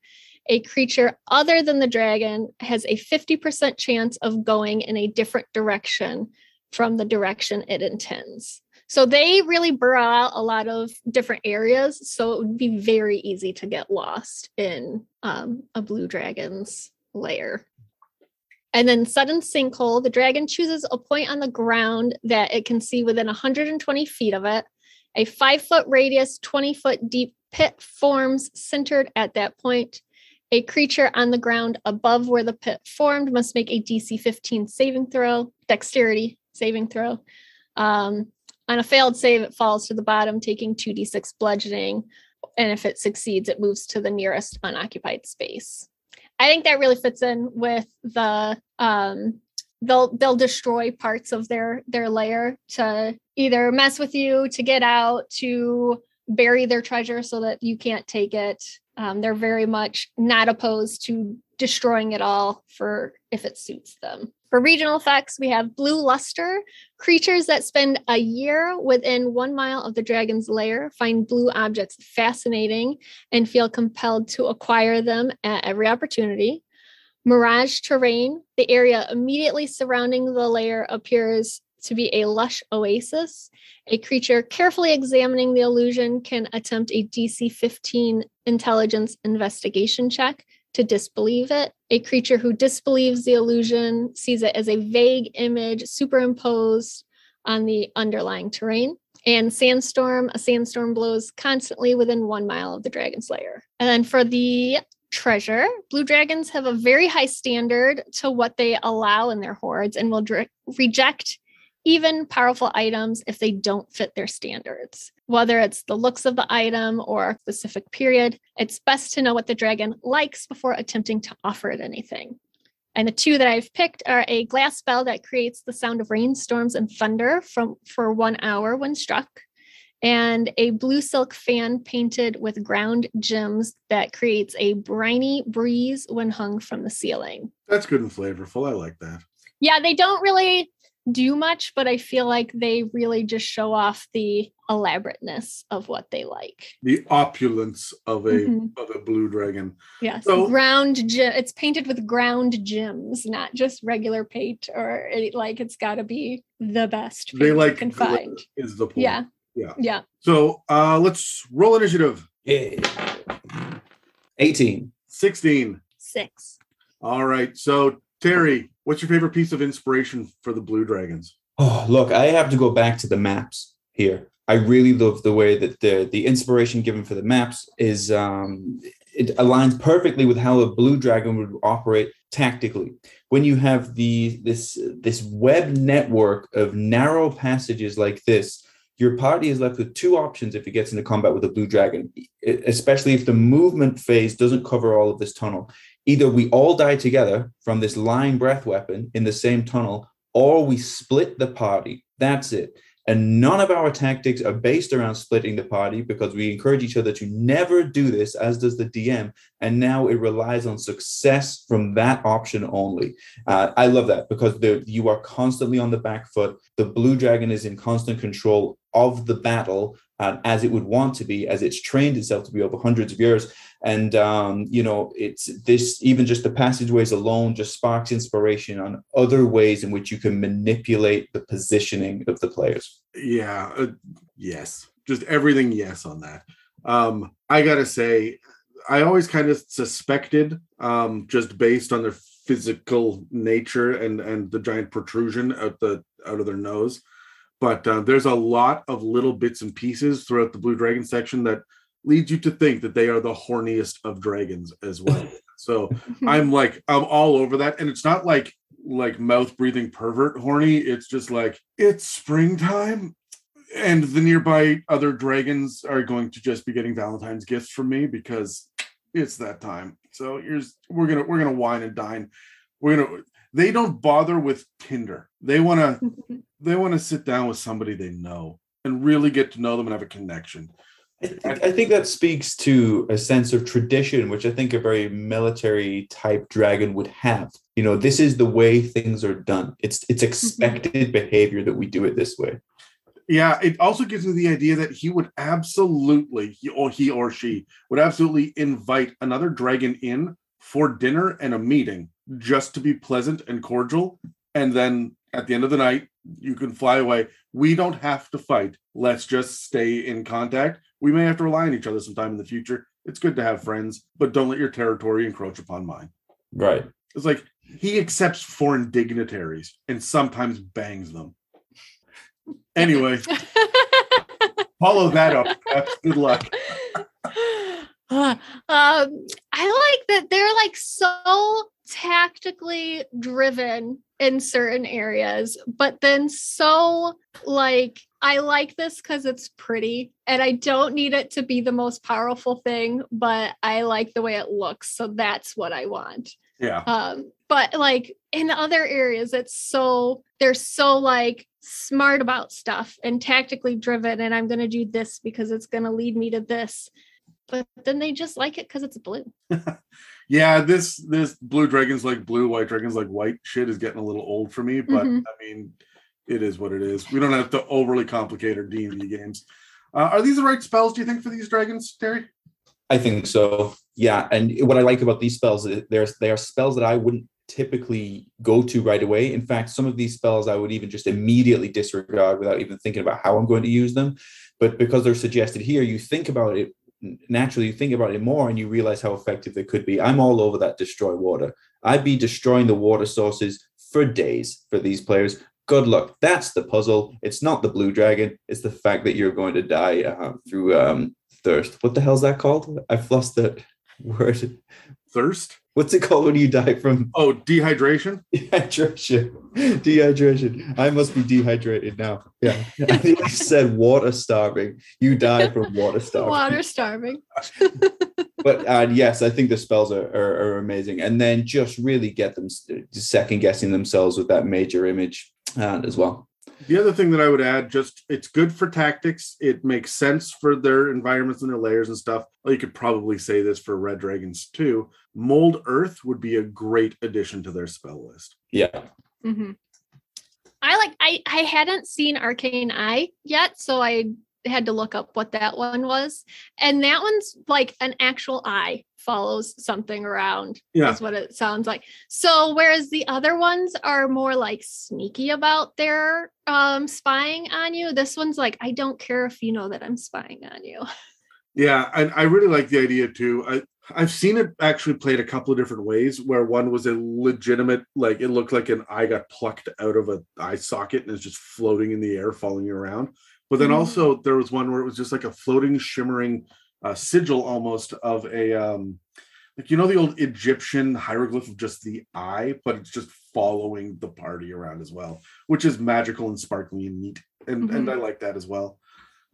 A creature other than the dragon has a 50% chance of going in a different direction from the direction it intends. So they really burrow out a lot of different areas. So it would be very easy to get lost in um, a blue dragon's lair. And then sudden sinkhole, the dragon chooses a point on the ground that it can see within 120 feet of it. A five foot radius, 20 foot deep pit forms centered at that point. A creature on the ground above where the pit formed must make a DC 15 saving throw, dexterity saving throw. Um, on a failed save, it falls to the bottom, taking 2d6 bludgeoning. And if it succeeds, it moves to the nearest unoccupied space. I think that really fits in with the um, they'll they'll destroy parts of their their lair to either mess with you, to get out, to bury their treasure so that you can't take it. Um, they're very much not opposed to destroying it all for if it suits them. For regional effects, we have Blue Luster. Creatures that spend a year within one mile of the dragon's lair find blue objects fascinating and feel compelled to acquire them at every opportunity. Mirage terrain, the area immediately surrounding the lair appears to be a lush oasis. A creature carefully examining the illusion can attempt a DC 15 intelligence investigation check to disbelieve it. A creature who disbelieves the illusion sees it as a vague image superimposed on the underlying terrain. And sandstorm, a sandstorm blows constantly within one mile of the dragon's lair. And then for the treasure, blue dragons have a very high standard to what they allow in their hoards and will dr- reject even powerful items if they don't fit their standards. Whether it's the looks of the item or a specific period, it's best to know what the dragon likes before attempting to offer it anything. And the two that I've picked are a glass bell that creates the sound of rainstorms and thunder from for one hour when struck, and a blue silk fan painted with ground gems that creates a briny breeze when hung from the ceiling. That's good and flavorful. I like that. Yeah, they don't really do much, but I feel like they really just show off the elaborateness of what they like. The opulence of a Mhm. of a blue dragon. Yes, So- ground gem. It's painted with ground gems, not just regular paint or any, like it's got to be the best. They paint you like can find. is the point. Yeah, Yeah. yeah. So uh let's roll initiative. Yeah. 18. 16. Six. All right. So Terry, what's your favorite piece of inspiration for the blue dragons? Oh, look, I have to go back to the maps here. I really love the way that the the inspiration given for the maps is um, it aligns perfectly with how a blue dragon would operate tactically. When you have the this this web network of narrow passages like this, your party is left with two options if it gets into combat with a blue dragon, especially if the movement phase doesn't cover all of this tunnel. Either we all die together from this lying breath weapon in the same tunnel, or we split the party. That's it. And none of our tactics are based around splitting the party because we encourage each other to never do this, as does the DM. And now it relies on success from that option only. Uh, I love that because the, you are constantly on the back foot. The blue dragon is in constant control of the battle uh, as it would want to be, as it's trained itself to be over hundreds of years. And um, you know, it's this even just the passageways alone just sparks inspiration on other ways in which you can manipulate the positioning of the players. Yeah. Uh, yes. Just everything yes on that. Um I got to say I always kind of suspected um just based on their physical nature and and the giant protrusion out the out of their nose. But uh, there's a lot of little bits and pieces throughout the blue dragon section that leads you to think that they are the horniest of dragons as well. So I'm like, I'm all over that. And it's not like like mouth breathing pervert horny. It's just like it's springtime. And the nearby other dragons are going to just be getting Valentine's gifts from me because it's that time. So here's we're gonna we're gonna wine and dine. We're gonna they don't bother with Tinder. They wanna they want to sit down with somebody they know and really get to know them and have a connection. I think, I think that speaks to a sense of tradition, which I think a very military type dragon would have. You know, this is the way things are done. It's it's mm-hmm. expected behavior that we do it this way. Yeah, it also gives me the idea that he would absolutely, he or he or she would absolutely invite another dragon in for dinner and a meeting just to be pleasant and cordial, and then At the end of the night, you can fly away. We don't have to fight. Let's just stay in contact. We may have to rely on each other sometime in the future. It's good to have friends, but don't let your territory encroach upon mine. Right. It's like he accepts foreign dignitaries and sometimes bangs them. Anyway, follow that up. Good luck. um, I like that they're like so tactically driven in certain areas, but then so like I like this because it's pretty and I don't need it to be the most powerful thing, but I like the way it looks. So that's what I want. Yeah. Um, but like in other areas, it's so they're so like smart about stuff and tactically driven, and I'm gonna do this because it's gonna lead me to this. But then they just like it because it's blue. yeah, this this blue dragons like blue, white dragons like white shit is getting a little old for me, but Mhm. I mean, it is what it is. We don't have to overly complicate our D and D games. Uh, are these the right spells? Do you think for these dragons, Terry? I think so. Yeah, and what I like about these spells is there's they are spells that I wouldn't typically go to right away. In fact, some of these spells I would even just immediately disregard without even thinking about how I'm going to use them. But because they're suggested here, you think about it naturally, you think about it more and you realize how effective they could be. I'm all over that destroy water. I'd be destroying the water sources for days for these players. Good luck. That's the puzzle. It's not the blue dragon. It's the fact that you're going to die uh, through um, thirst. What the hell's that called? Lost that word. Thirst? What's it called when you die from Oh, dehydration? dehydration? Dehydration. I must be dehydrated now. Yeah. I think you said water starving. You die from water starving. Water starving. But uh, yes, I think the spells are, are, are amazing. And then just really get them second guessing themselves with that major image uh, as well. The other thing that I would add, just it's good for tactics. It makes sense for their environments and their lairs and stuff. Well, you could probably say this for red dragons too. Mold Earth would be a great addition to their spell list. Yeah. hmm I like I I hadn't seen Arcane Eye yet, so I had to look up what that one was. And that one's like an actual eye follows something around. Yeah. Is what it sounds like. So whereas the other ones are more like sneaky about their um spying on you, this one's like, I don't care if you know that I'm spying on you. Yeah, and I really like the idea too. I I've seen it actually played a couple of different ways. Where one was a legitimate, like it looked like an eye got plucked out of an eye socket and is just floating in the air, following you around. But then Mhm. also there was one where it was just like a floating, shimmering uh, sigil almost of a um, like you know the old Egyptian hieroglyph of just the eye, but it's just following the party around as well, which is magical and sparkly and neat. And and I like that as well.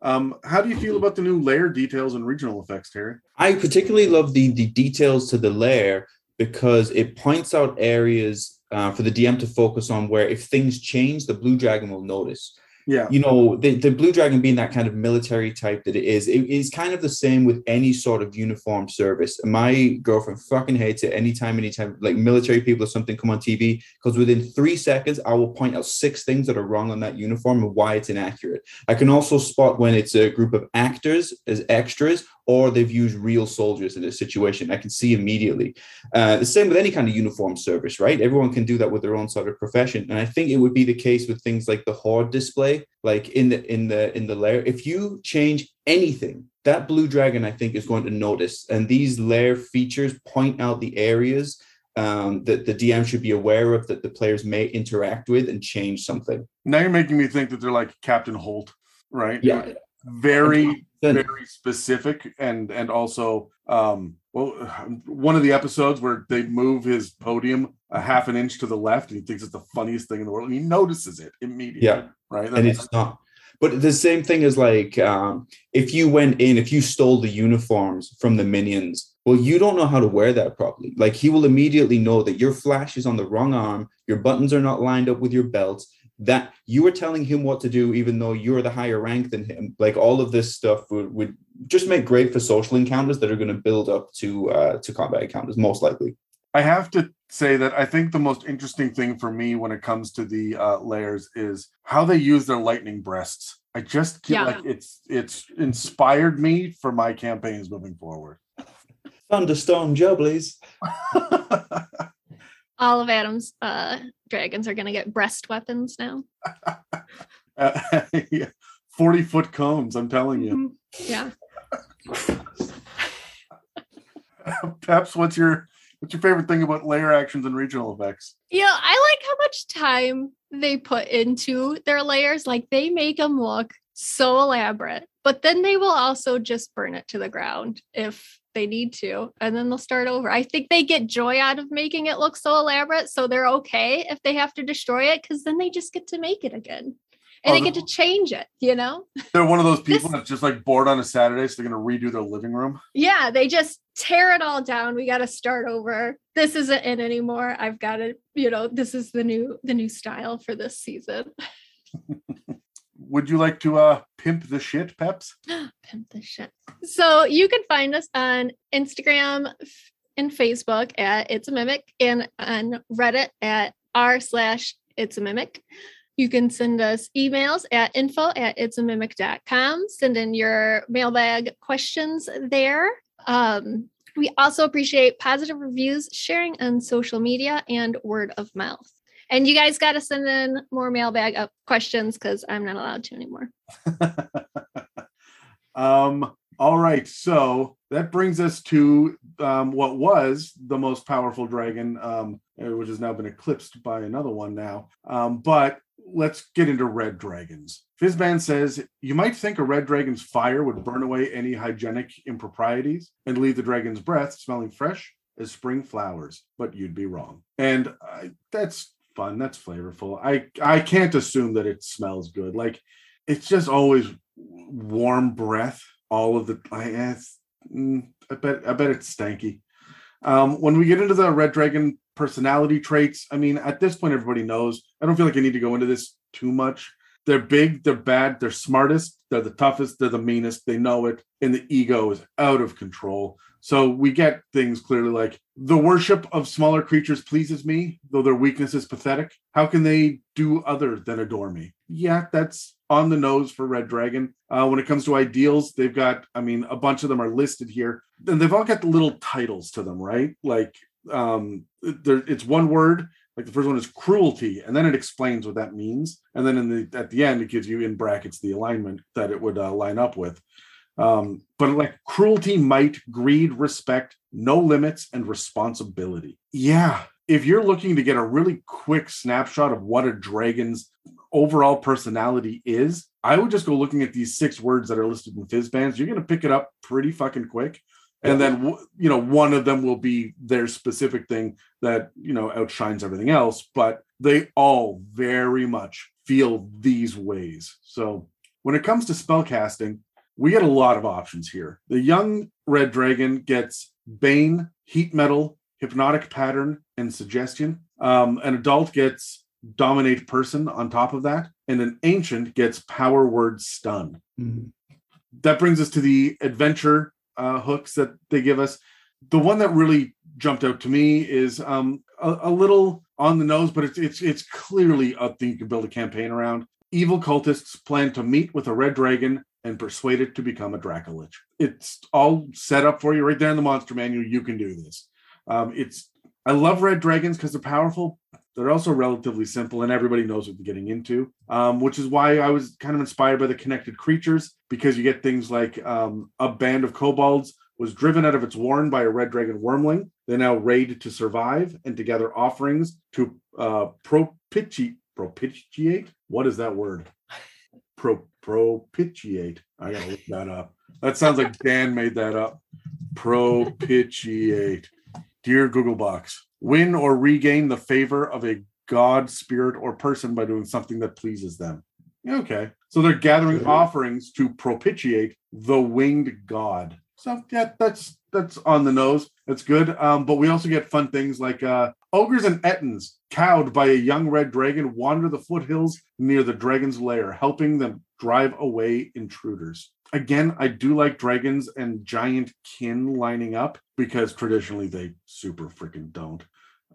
Um, how do you feel about the new lair details and regional effects, Terry? I particularly love the the details to the lair because it points out areas uh, for the DM to focus on where if things change, the blue dragon will notice. Yeah, You know, the, the blue dragon being that kind of military type that it is, it is kind of the same with any sort of uniform service. My girlfriend fucking hates it anytime, anytime like military people or something come on TV because within three seconds, I will point out six things that are wrong on that uniform and why it's inaccurate. I can also spot when it's a group of actors as extras or they've used real soldiers in a situation. I can see immediately. Uh, the same with any kind of uniform service, right? Everyone can do that with their own sort of profession, and I think it would be the case with things like the hoard display, like in the in the in the lair. If you change anything, that blue dragon, I think, is going to notice, and these lair features point out the areas. Um, that the DM should be aware of that the players may interact with and change something. now you're making me think that they're like Captain Holt, right? Yeah, very Then- very specific and and also um well one of the episodes where they move his podium a half an inch to the left and he thinks it's the funniest thing in the world and he notices it immediately Yeah. right and That's- it's not. But the same thing is like um, if you went in, if you stole the uniforms from the minions, well, you don't know how to wear that properly. Like he will immediately know that your flash is on the wrong arm, your buttons are not lined up with your belt, that you are telling him what to do, even though you're the higher rank than him. Like all of this stuff would, would just make great for social encounters that are going to build up to uh, to combat encounters, most likely. I have to say that I think the most interesting thing for me when it comes to the uh, lairs is how they use their lightning breasts. I just feel Yeah. like it's it's inspired me for my campaigns moving forward. Thunderstorm Jubblies. all of Adam's uh, dragons are going to get breast weapons now. Uh, yeah. 40 foot cones, I'm telling you. Mhm. Yeah. Peps, what's your what's your favorite thing about lair actions and regional effects? Yeah, I like how much time they put into their lairs. Like they make them look so elaborate, but then they will also just burn it to the ground if they need to, and then they'll start over. I think they get joy out of making it look so elaborate, so they're okay if they have to destroy it because then they just get to make it again. And Oh, they get to change it, you know? They're one of those people This- that's just like bored on a Saturday, so they're gonna redo their living room. Yeah, they just tear it all down. We got to start over. This isn't it anymore. I've got to, you know, this is the new the new style for this season. Would you like to uh pimp the shit, Peps? Pimp this shit. So you can find us on Instagram and Facebook at It's a Mimic and on Reddit at r slash It's a Mimic. You can send us emails at info at it's a mimic.com. Send in your mailbag questions there. Um, we also appreciate positive reviews, sharing on social media, and word of mouth. And you guys got to send in more mailbag up questions because I'm not allowed to anymore. um all right so that brings us to um what was the most powerful dragon um uh, which has now been eclipsed by another one now. Um but let's get into red dragons. Fizban says you might think a red dragon's fire would burn away any hygienic improprieties and leave the dragon's breath smelling fresh as spring flowers but you'd be wrong. And uh, that's fun that's flavorful i i can't assume that it smells good like it's just always warm breath all of the I, it's, mm, I bet I bet it's stanky. Um, when we get into the red dragon personality traits, I mean, at this point, everybody knows. I don't feel like I need to go into this too much. They're big, they're bad, they're smartest, they're the toughest, they're the meanest, they know it, and the ego is out of control. So we get things clearly like the worship of smaller creatures pleases me, though their weakness is pathetic. How can they do other than adore me? Yeah, that's on the nose for Red Dragon. Uh, when it comes to ideals, they've got, I mean, a bunch of them are listed here, and they've all got the little titles to them, right? Like, um, there, it's one word. Like the first one is cruelty, and then it explains what that means, and then in the at the end it gives you in brackets the alignment that it would uh, line up with. Um, but like cruelty, might, greed, respect, no limits, and responsibility. Yeah, if you're looking to get a really quick snapshot of what a dragon's overall personality is, I would just go looking at these six words that are listed in Fizban's. You're going to pick it up pretty fucking quick. And then, you know, one of them will be their specific thing that, you know, outshines everything else, but they all very much feel these ways. So when it comes to spellcasting, we get a lot of options here. The young red dragon gets Bane, Heat Metal, Hypnotic Pattern, and Suggestion. Um, an adult gets Dominate Person on top of that, and an ancient gets Power Word Stun. That brings us to the adventure uh, hooks that they give us. The one that really jumped out to me is um, a, a little on the nose, but it's it's it's clearly a thing you can build a campaign around. Evil cultists plan to meet with a red dragon and persuade it to become a Dracolich. It's all set up for you right there in the monster manual. You can do this. Um, it's I love red dragons because they're powerful. They're also relatively simple, and everybody knows what they're getting into. Um, which is why I was kind of inspired by the connected creatures because you get things like um, a band of kobolds was driven out of its warren by a red dragon wyrmling. They now raid to survive and to gather offerings to uh, propitiate. Propitiate? What is that word? Pro propitiate. I gotta look that up. That sounds like Dan made that up. Propitiate. Dear Google Box, win or regain the favor of a god, spirit, or person by doing something that pleases them. Okay. So they're gathering Sure. offerings to propitiate the winged god. So yeah, that's that's on the nose. That's good. Um, but we also get fun things like uh ogres and ettins, cowed by a young red dragon, wander the foothills near the dragon's lair, helping them drive away intruders. Again, I do like dragons and giant kin lining up because traditionally they super freaking don't.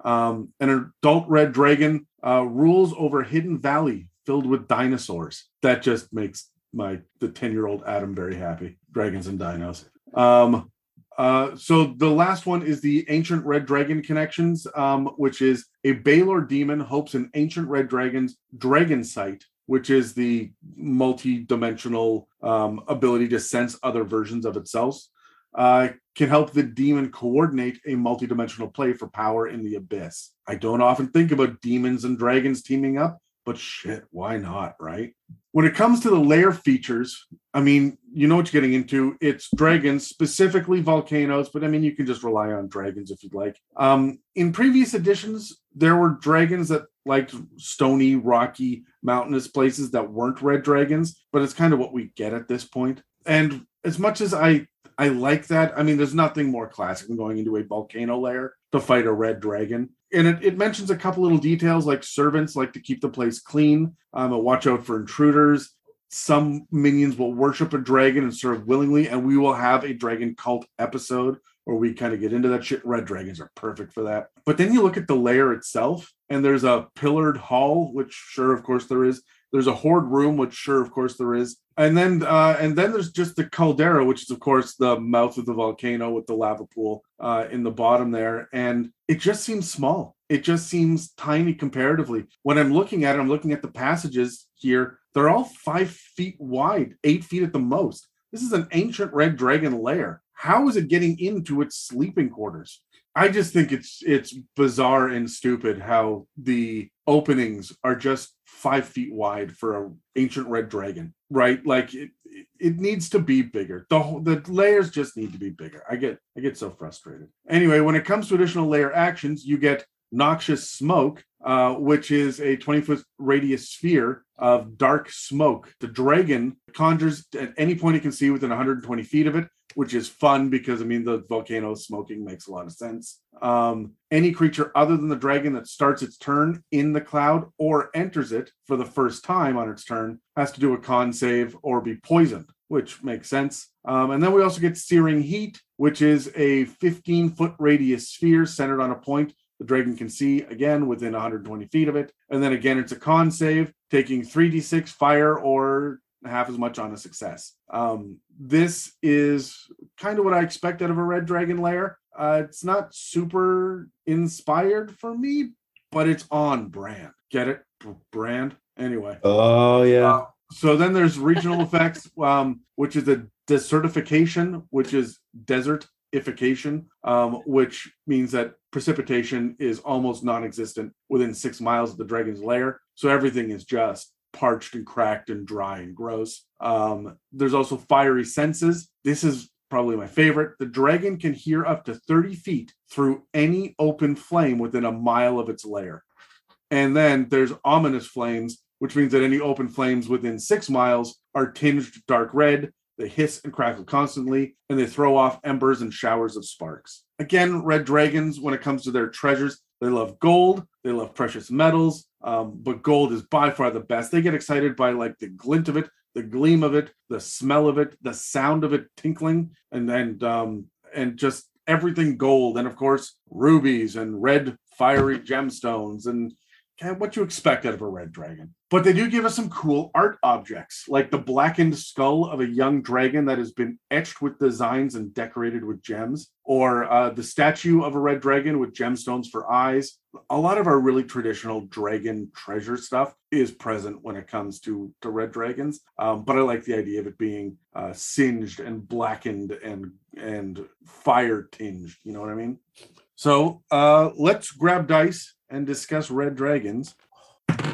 Um, an adult red dragon uh, rules over hidden valley filled with dinosaurs. That just makes my the 10 year old Adam very happy. Dragons and dinos. Um, Uh, so the last one is the ancient red dragon connections, um, which is a Balor demon hopes an ancient red dragon's dragon sight, which is the multi-dimensional um, ability to sense other versions of itself, uh, can help the demon coordinate a multi-dimensional play for power in the abyss. I don't often think about demons and dragons teaming up, but shit, why not, right? When it comes to the lair features, I mean, you know what you're getting into. It's dragons, specifically volcanoes, but I mean, you can just rely on dragons if you'd like. Um, in previous editions, there were dragons that liked stony, rocky, mountainous places that weren't red dragons, but it's kind of what we get at this point. And as much as I I like that, I mean, there's nothing more classic than going into a volcano lair to fight a red dragon. And it, it mentions a couple little details like servants like to keep the place clean um, watch out for intruders. Some minions will worship a dragon and serve willingly and we will have a dragon cult episode where we kind of get into that shit. Red dragons are perfect for that. But then you look at the lair itself and there's a pillared hall which sure of course there is there's a hoard room which sure of course there is. And then uh, and then there's just the caldera which is of course the mouth of the volcano with the lava pool uh, in the bottom there. And it just seems small. It just seems tiny comparatively. When i'm looking at it i'm looking at the passages here they're all five feet wide eight feet at the most. This is an ancient red dragon lair. How is it getting into its sleeping quarters I just think it's it's bizarre and stupid how the openings are just five feet wide for an ancient red dragon, right? Like it, it needs to be bigger. The the lairs just need to be bigger. I get I get so frustrated. Anyway, when it comes to additional lair actions, you get noxious smoke, uh, which is a 20 foot radius sphere of dark smoke. The dragon conjures at any point it can see within 120 feet of it which is fun because I mean the volcano smoking makes a lot of sense. Um, any creature other than the dragon that starts its turn in the cloud or enters it for the first time on its turn has to do a con save or be poisoned, which makes sense. Um, and then we also get searing heat, which is a 15 foot radius sphere centered on a point the dragon can see again within 120 feet of it. And then again, it's a con save, taking 3d6 fire or half as much on a success. Um, this is kind of what I expect out of a Red Dragon lair. Uh, it's not super inspired for me, but it's on brand. Get it? brand. Anyway. Oh yeah. Uh, so then there's regional effects, um, which is a desertification, which is desertification, um, which means that precipitation is almost non-existent within six miles of the dragon's lair. So everything is just parched and cracked and dry and gross. Um, there's also fiery senses. This is probably my favorite. The dragon can hear up to 30 feet through any open flame within a mile of its lair. And then there's ominous flames, which means that any open flames within six miles are tinged dark red. They hiss and crackle constantly, and they throw off embers and showers of sparks. Again, red dragons, when it comes to their treasures, they love gold, they love precious metals, um, but gold is by far the best. They get excited by like the glint of it, the gleam of it, the smell of it, the sound of it tinkling, and and um, and just everything gold, and of course rubies and red fiery gemstones and what you expect out of a red dragon. But they do give us some cool art objects, like the blackened skull of a young dragon that has been etched with designs and decorated with gems, or uh, the statue of a red dragon with gemstones for eyes. A lot of our really traditional dragon treasure stuff is present when it comes to, to red dragons. Um, but I like the idea of it being uh, singed and blackened and and fire tinged. You know what I mean? So uh, let's grab dice and discuss red dragons.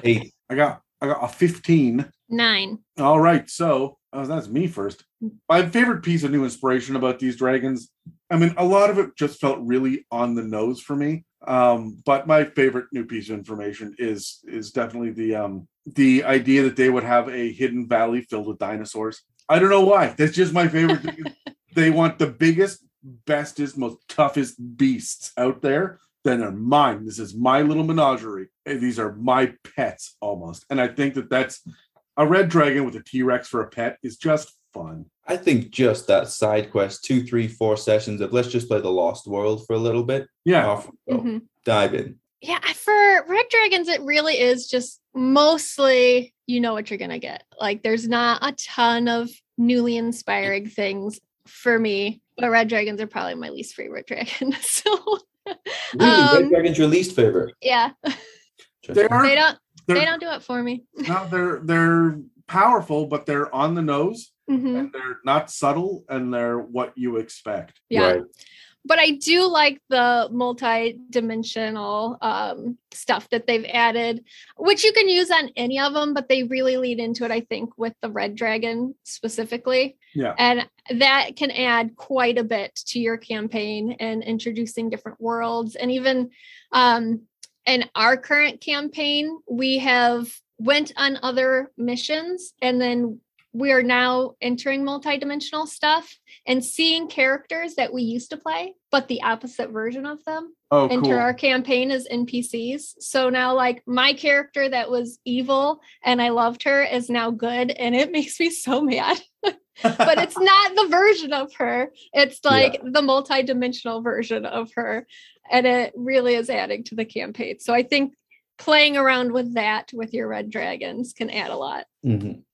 Eight. I got I got a 15. Nine. All right. So oh, that's me first. My favorite piece of new inspiration about these dragons. I mean, a lot of it just felt really on the nose for me. Um, but my favorite new piece of information is is definitely the um the idea that they would have a hidden valley filled with dinosaurs. I don't know why. That's just my favorite. they want the biggest, bestest, most toughest beasts out there then they're mine. This is my little menagerie. These are my pets almost. And I think that that's a red dragon with a T Rex for a pet is just fun. I think just that side quest, two, three, four sessions of let's just play the Lost World for a little bit. Yeah. Off mm-hmm. Dive in. Yeah, for Red Dragons, it really is just mostly you know what you're gonna get. Like there's not a ton of newly inspiring things for me. But red dragons are probably my least favorite dragon. So Really, Red Um, Dragon's your least favorite. yeah, They are they don't they don't do it for me. no, they're they're powerful, but they're on the nose Mhm. and they're not subtle and they're what you expect. Yeah. Right. But I do like the multi-dimensional um, stuff that they've added, which you can use on any of them, but they really lead into it, I think, with the red dragon specifically. Yeah. And that can add quite a bit to your campaign and introducing different worlds. And even um, in our current campaign, we have went on other missions and then we are now entering multi-dimensional stuff and seeing characters that we used to play, but the opposite version of them Oh, enter cool. our campaign as NPCs. So now, like, my character that was evil and I loved her is now good, and it makes me so mad. but it's not the version of her, it's like the multi dimensional version of her. And it really is adding to the campaign. So I think playing around with that with your red dragons can add a lot. Mhm.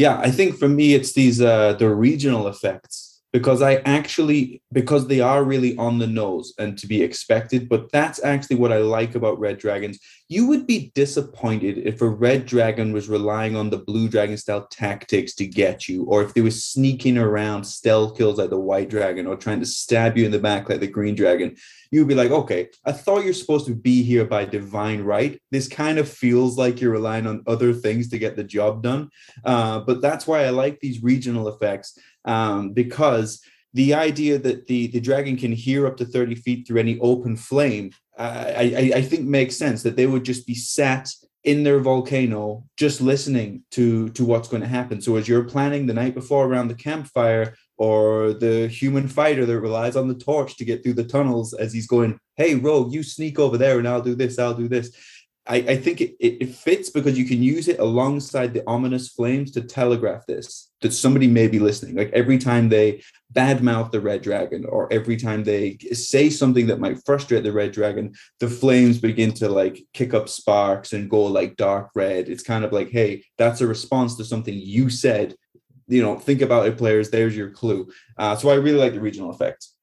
Yeah, I think for me it's these uh the regional effects because I actually because they are really on the nose and to be expected, but that's actually what I like about red dragons. You would be disappointed if a red dragon was relying on the blue dragon style tactics to get you, or if they were sneaking around stealth kills like the white dragon or trying to stab you in the back like the green dragon. You'd be like, okay, I thought you're supposed to be here by divine right. This kind of feels like you're relying on other things to get the job done. Uh, but that's why I like these regional effects um, because the idea that the, the dragon can hear up to 30 feet through any open flame, I, I, I think makes sense that they would just be sat in their volcano just listening to to what's going to happen. So as you're planning the night before around the campfire or the human fighter that relies on the torch to get through the tunnels as he's going hey rogue you sneak over there and i'll do this i'll do this I, I think it, it, it fits because you can use it alongside the ominous flames to telegraph this that somebody may be listening. Like every time they badmouth the red dragon, or every time they say something that might frustrate the red dragon, the flames begin to like kick up sparks and go like dark red. It's kind of like, hey, that's a response to something you said. You know, think about it, players. There's your clue. Uh, so I really like the regional effects.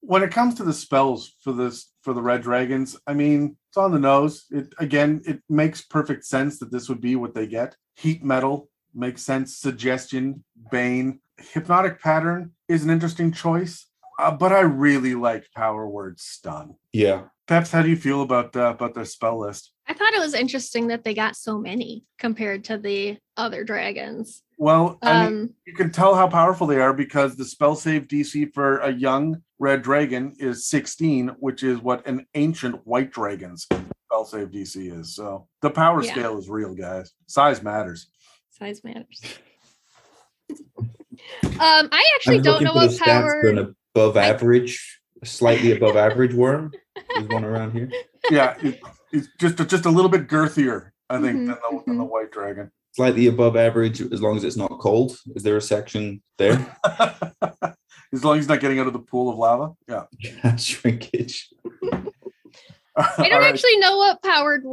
When it comes to the spells for this for the red dragons i mean it's on the nose. It again it makes perfect sense that this would be what they get. Heat metal makes sense. Suggestion bane. Hypnotic pattern is an interesting choice uh, but i really like power word stun. Yeah. peps how do you feel about uh, about their spell list? I thought it was interesting that they got so many compared to the other dragons. well i mean Um, you can tell how powerful they are because the spell save dc for a young red dragon is 16 which is what an ancient white dragon's spell save dc is so the power Yeah. scale is real guys size matters size matters. um, I actually I'm don't know what power. for an above I- average, slightly above average worm. There's one around here. yeah it, it's just just a little bit girthier i think Mhm, than, the, than the white dragon Slightly above average as long as it's not cold. Is there a section there? as long as he's not getting out of the pool of lava yeah Shrinkage. I don't actually know what powered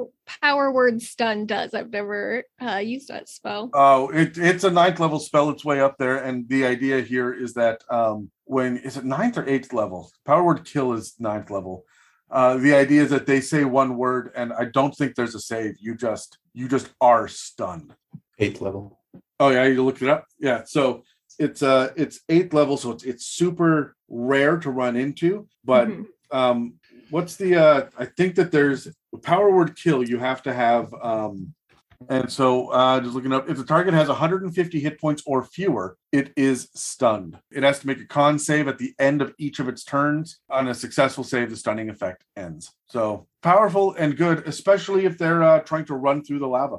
power word stun does. I've never uh, used that spell. Oh, it, it's a ninth level spell. It's way up there, and the idea here is that um, when is it ninth or eighth level? Power word kill is ninth level. Uh, the idea is that they say one word, and I don't think there's a save. You just you just are stunned. Eighth level. Oh yeah, you looked it up. Yeah, so it's uh it's eighth level, so it's it's super rare to run into. But Mhm. um, what's the uh? I think that there's power word kill. You have to have um, and so uh, just looking up, if the target has 150 hit points or fewer, it is stunned. It has to make a con save at the end of each of its turns. On a successful save, the stunning effect ends. So powerful and good, especially if they're uh, trying to run through the lava.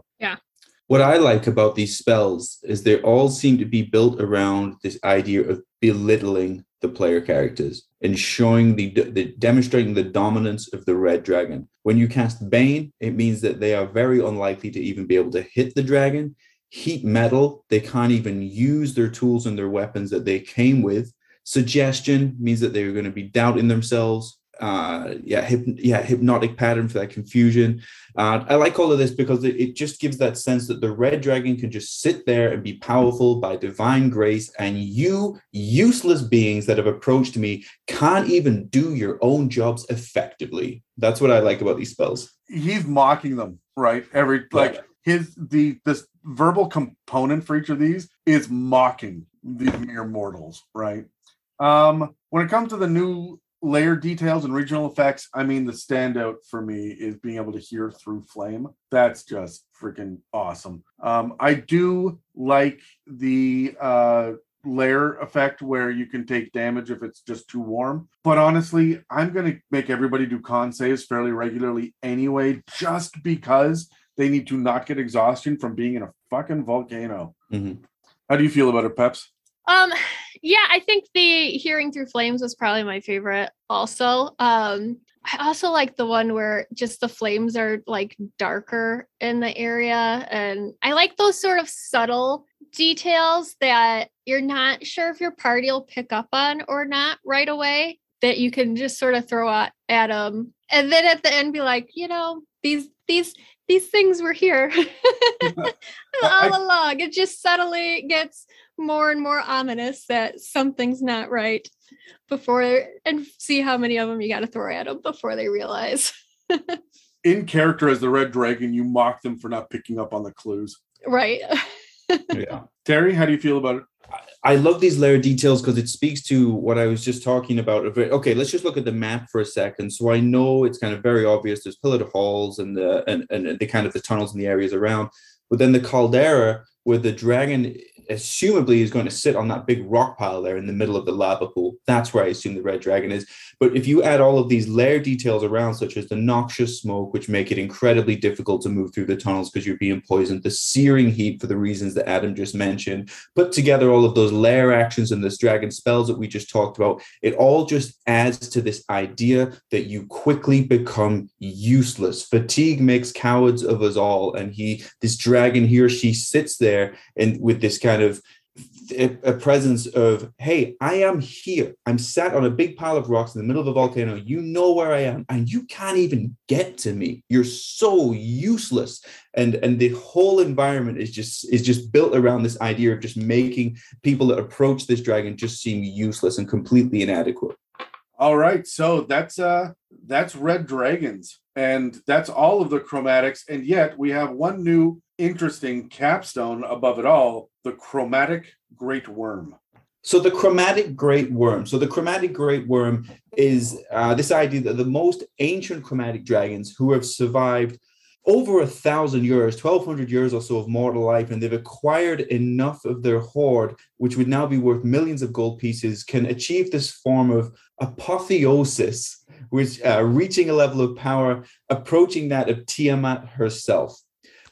What I like about these spells is they all seem to be built around this idea of belittling the player characters and showing the, the demonstrating the dominance of the red dragon. When you cast Bane, it means that they are very unlikely to even be able to hit the dragon. Heat metal, they can't even use their tools and their weapons that they came with. Suggestion means that they're going to be doubting themselves. Uh, yeah, hyp- yeah, hypnotic pattern for that confusion. Uh, I like all of this because it, it just gives that sense that the red dragon can just sit there and be powerful by divine grace, and you useless beings that have approached me can't even do your own jobs effectively. That's what I like about these spells. He's mocking them, right? Every like Yeah. his the this verbal component for each of these is mocking these mere mortals, right? Um, when it comes to the new lair details and regional effects, I mean the standout for me is being able to hear through flame. That's just freaking awesome. Um, I do like the uh lair effect where you can take damage if it's just too warm. But honestly, I'm going to make everybody do con saves fairly regularly anyway, just because they need to not get exhaustion from being in a fucking volcano. Mhm. How do you feel about it, Peps? Um, yeah, I think the hearing through flames was probably my favorite. Also, um, I also like the one where just the flames are like darker in the area, and I like those sort of subtle details that you're not sure if your party will pick up on or not right away. That you can just sort of throw at, at them, and then at the end be like, you know, these these these things were here I- all along. It just subtly gets more and more ominous that something's not right before and see how many of them you got to throw at them before they realize In character as the red dragon, you mock them for not picking up on the clues. right Yeah. Terry, how do you feel about it? I love these lair details because it speaks to what I was just talking about. Okay, let's just look at the map for a second. So I know it's kind of very obvious. There's pillared halls and the and, and the kind of the tunnels and the areas around. But then the caldera, where the dragon assumably is going to sit on that big rock pile there in the middle of the lava pool. That's where I assume the red dragon is. But if you add all of these lair details around, such as the noxious smoke, which make it incredibly difficult to move through the tunnels because you're being poisoned, the searing heat for the reasons that Adam just mentioned, put together all of those lair actions and this dragon spells that we just talked about, it all just adds to this idea that you quickly become useless. Fatigue makes cowards of us all. And he, this dragon, he or she sits there and with this kind of a a presence of, hey, I am here. I'm sat on a big pile of rocks in the middle of a volcano. You know where I am, and you can't even get to me. You're so useless. And and the whole environment is just is just built around this idea of just making people that approach this dragon just seem useless and completely inadequate. All right, so that's uh that's red dragons, and that's all of the chromatics, and yet we have one new interesting capstone above it all: the chromatic greatwyrm. So the chromatic greatwyrm. So the chromatic greatwyrm is uh, this idea that the most ancient chromatic dragons who have survived over a thousand years, 1200 years or so of mortal life, and they've acquired enough of their hoard, which would now be worth millions of gold pieces, can achieve this form of apotheosis, which uh, reaching a level of power approaching that of Tiamat herself.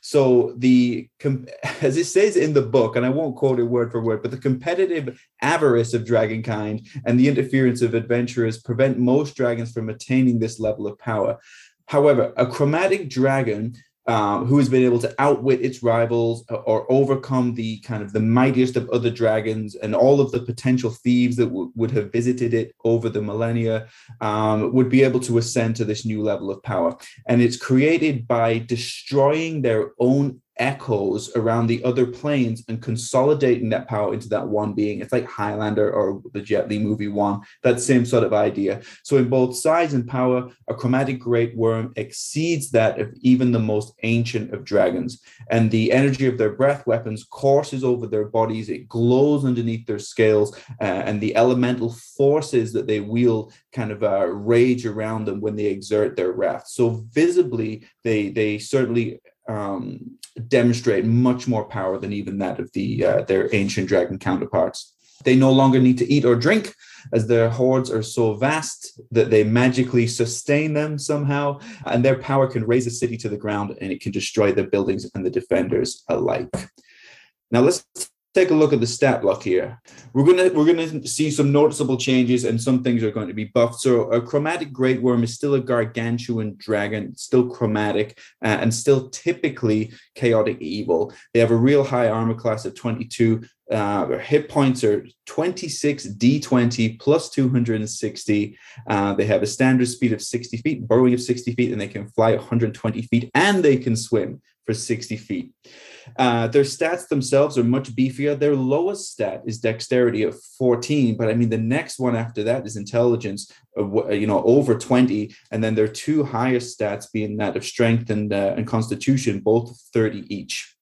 So the as it says in the book, and I won't quote it word for word, but the competitive avarice of dragonkind and the interference of adventurers prevent most dragons from attaining this level of power. However, a chromatic dragon um, who has been able to outwit its rivals or, or overcome the kind of the mightiest of other dragons and all of the potential thieves that w- would have visited it over the millennia um, would be able to ascend to this new level of power. And it's created by destroying their own echoes around the other planes and consolidating that power into that one being. It's like Highlander or the Jet Li movie one, that same sort of idea. So, in both size and power, a chromatic greatwyrm exceeds that of even the most ancient of dragons. And the energy of their breath weapons courses over their bodies, it glows underneath their scales, uh, and the elemental forces that they wield kind of uh, rage around them when they exert their wrath. So, visibly, they, they certainly um, demonstrate much more power than even that of the uh, their ancient dragon counterparts. They no longer need to eat or drink, as their hoards are so vast that they magically sustain them somehow, and their power can raze a city to the ground and it can destroy the buildings and the defenders alike. Now let's take a look at the stat block here. We're gonna we're gonna see some noticeable changes, and some things are going to be buffed. So a chromatic greatwyrm is still a gargantuan dragon, still chromatic, uh, and still typically chaotic evil. They have a real high armor class of 22, Uh, their hit points are 26 D20 plus 260. Uh, they have a standard speed of 60 feet, burrowing of 60 feet, and they can fly 120 feet and they can swim for 60 feet. Uh, their stats themselves are much beefier. Their lowest stat is dexterity of 14, but I mean, the next one after that is intelligence, you know, over 20. And then their two highest stats being that of strength and, uh, and constitution, both 30 each.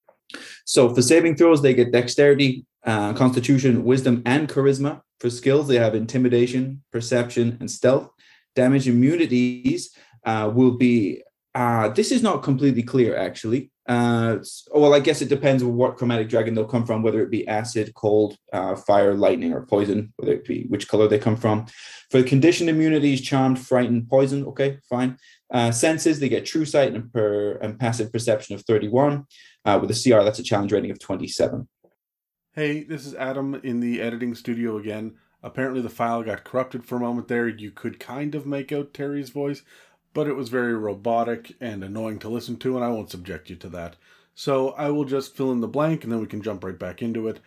So for saving throws, they get dexterity, uh, constitution, wisdom, and charisma. For skills, they have intimidation, perception, and stealth. Damage immunities uh, will be. Uh, this is not completely clear, actually. Uh, well, I guess it depends on what chromatic dragon they'll come from, whether it be acid, cold, uh, fire, lightning, or poison, whether it be which color they come from. For conditioned immunities, charmed, frightened, poison, okay, fine. Uh, senses, they get true sight and, per, and passive perception of 31. Uh, with a CR, that's a challenge rating of 27. Hey, this is Adam in the editing studio again. Apparently, the file got corrupted for a moment there. You could kind of make out Terry's voice, but it was very robotic and annoying to listen to, and I won't subject you to that. So I will just fill in the blank and then we can jump right back into it.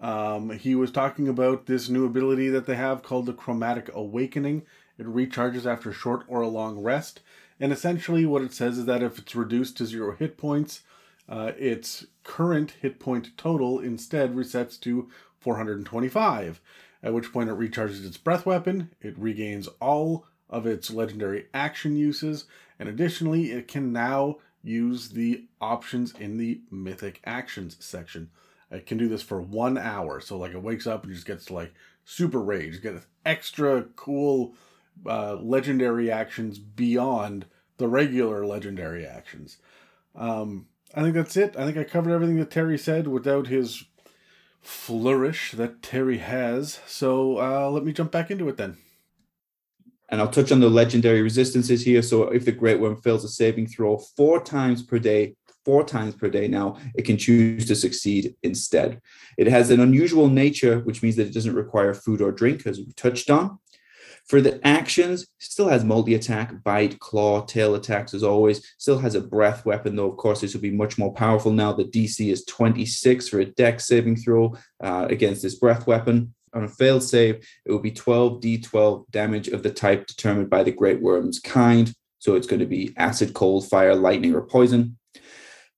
Um, he was talking about this new ability that they have called the Chromatic Awakening. It recharges after short or a long rest. And essentially, what it says is that if it's reduced to zero hit points, uh, its current hit point total instead resets to 425, at which point it recharges its breath weapon, it regains all of its legendary action uses, and additionally, it can now use the options in the mythic actions section. It can do this for one hour, so like it wakes up and just gets like super rage, get extra cool uh, legendary actions beyond the regular legendary actions. Um, I think that's it. I think I covered everything that Terry said without his flourish that Terry has. So uh, let me jump back into it then. And I'll touch on the legendary resistances here. So if the Greatwyrm fails a saving throw four times per day, four times per day now, it can choose to succeed instead. It has an unusual nature, which means that it doesn't require food or drink, as we touched on. For the actions, still has multi attack, bite, claw, tail attacks as always. Still has a breath weapon, though, of course, this will be much more powerful now. The DC is 26 for a dex saving throw uh, against this breath weapon. On a failed save, it will be 12d12 damage of the type determined by the Greatwyrm's kind. So it's going to be acid, cold, fire, lightning, or poison.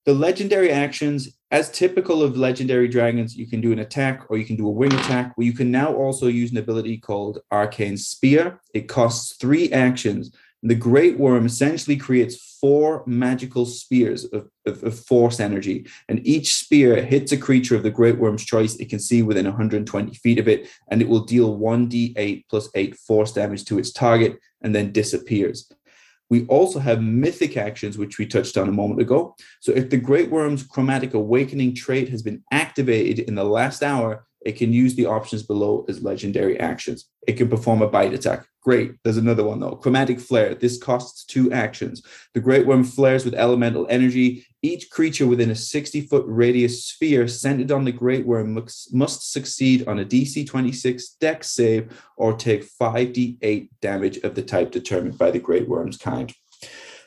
The legendary actions, as typical of legendary dragons, you can do an attack or you can do a wing attack. Well, you can now also use an ability called Arcane Spear. It costs three actions. The Greatwyrm essentially creates four magical spears of, of, of, force energy, and each spear hits a creature of the Greatwyrm's choice it can see within 120 feet of it, and it will deal 1d8 plus 8 force damage to its target and then disappears. We also have mythic actions, which we touched on a moment ago. So if the Greatwyrm's Chromatic Awakening trait has been activated in the last hour, it can use the options below as legendary actions. It can perform a bite attack. Great. There's another one though. Chromatic Flare. This costs two actions. The Greatwyrm flares with elemental energy. Each creature within a 60 foot radius sphere centered on the Greatwyrm must, must succeed on a DC 26 dex save or take 5d8 damage of the type determined by the Greatwyrm's kind.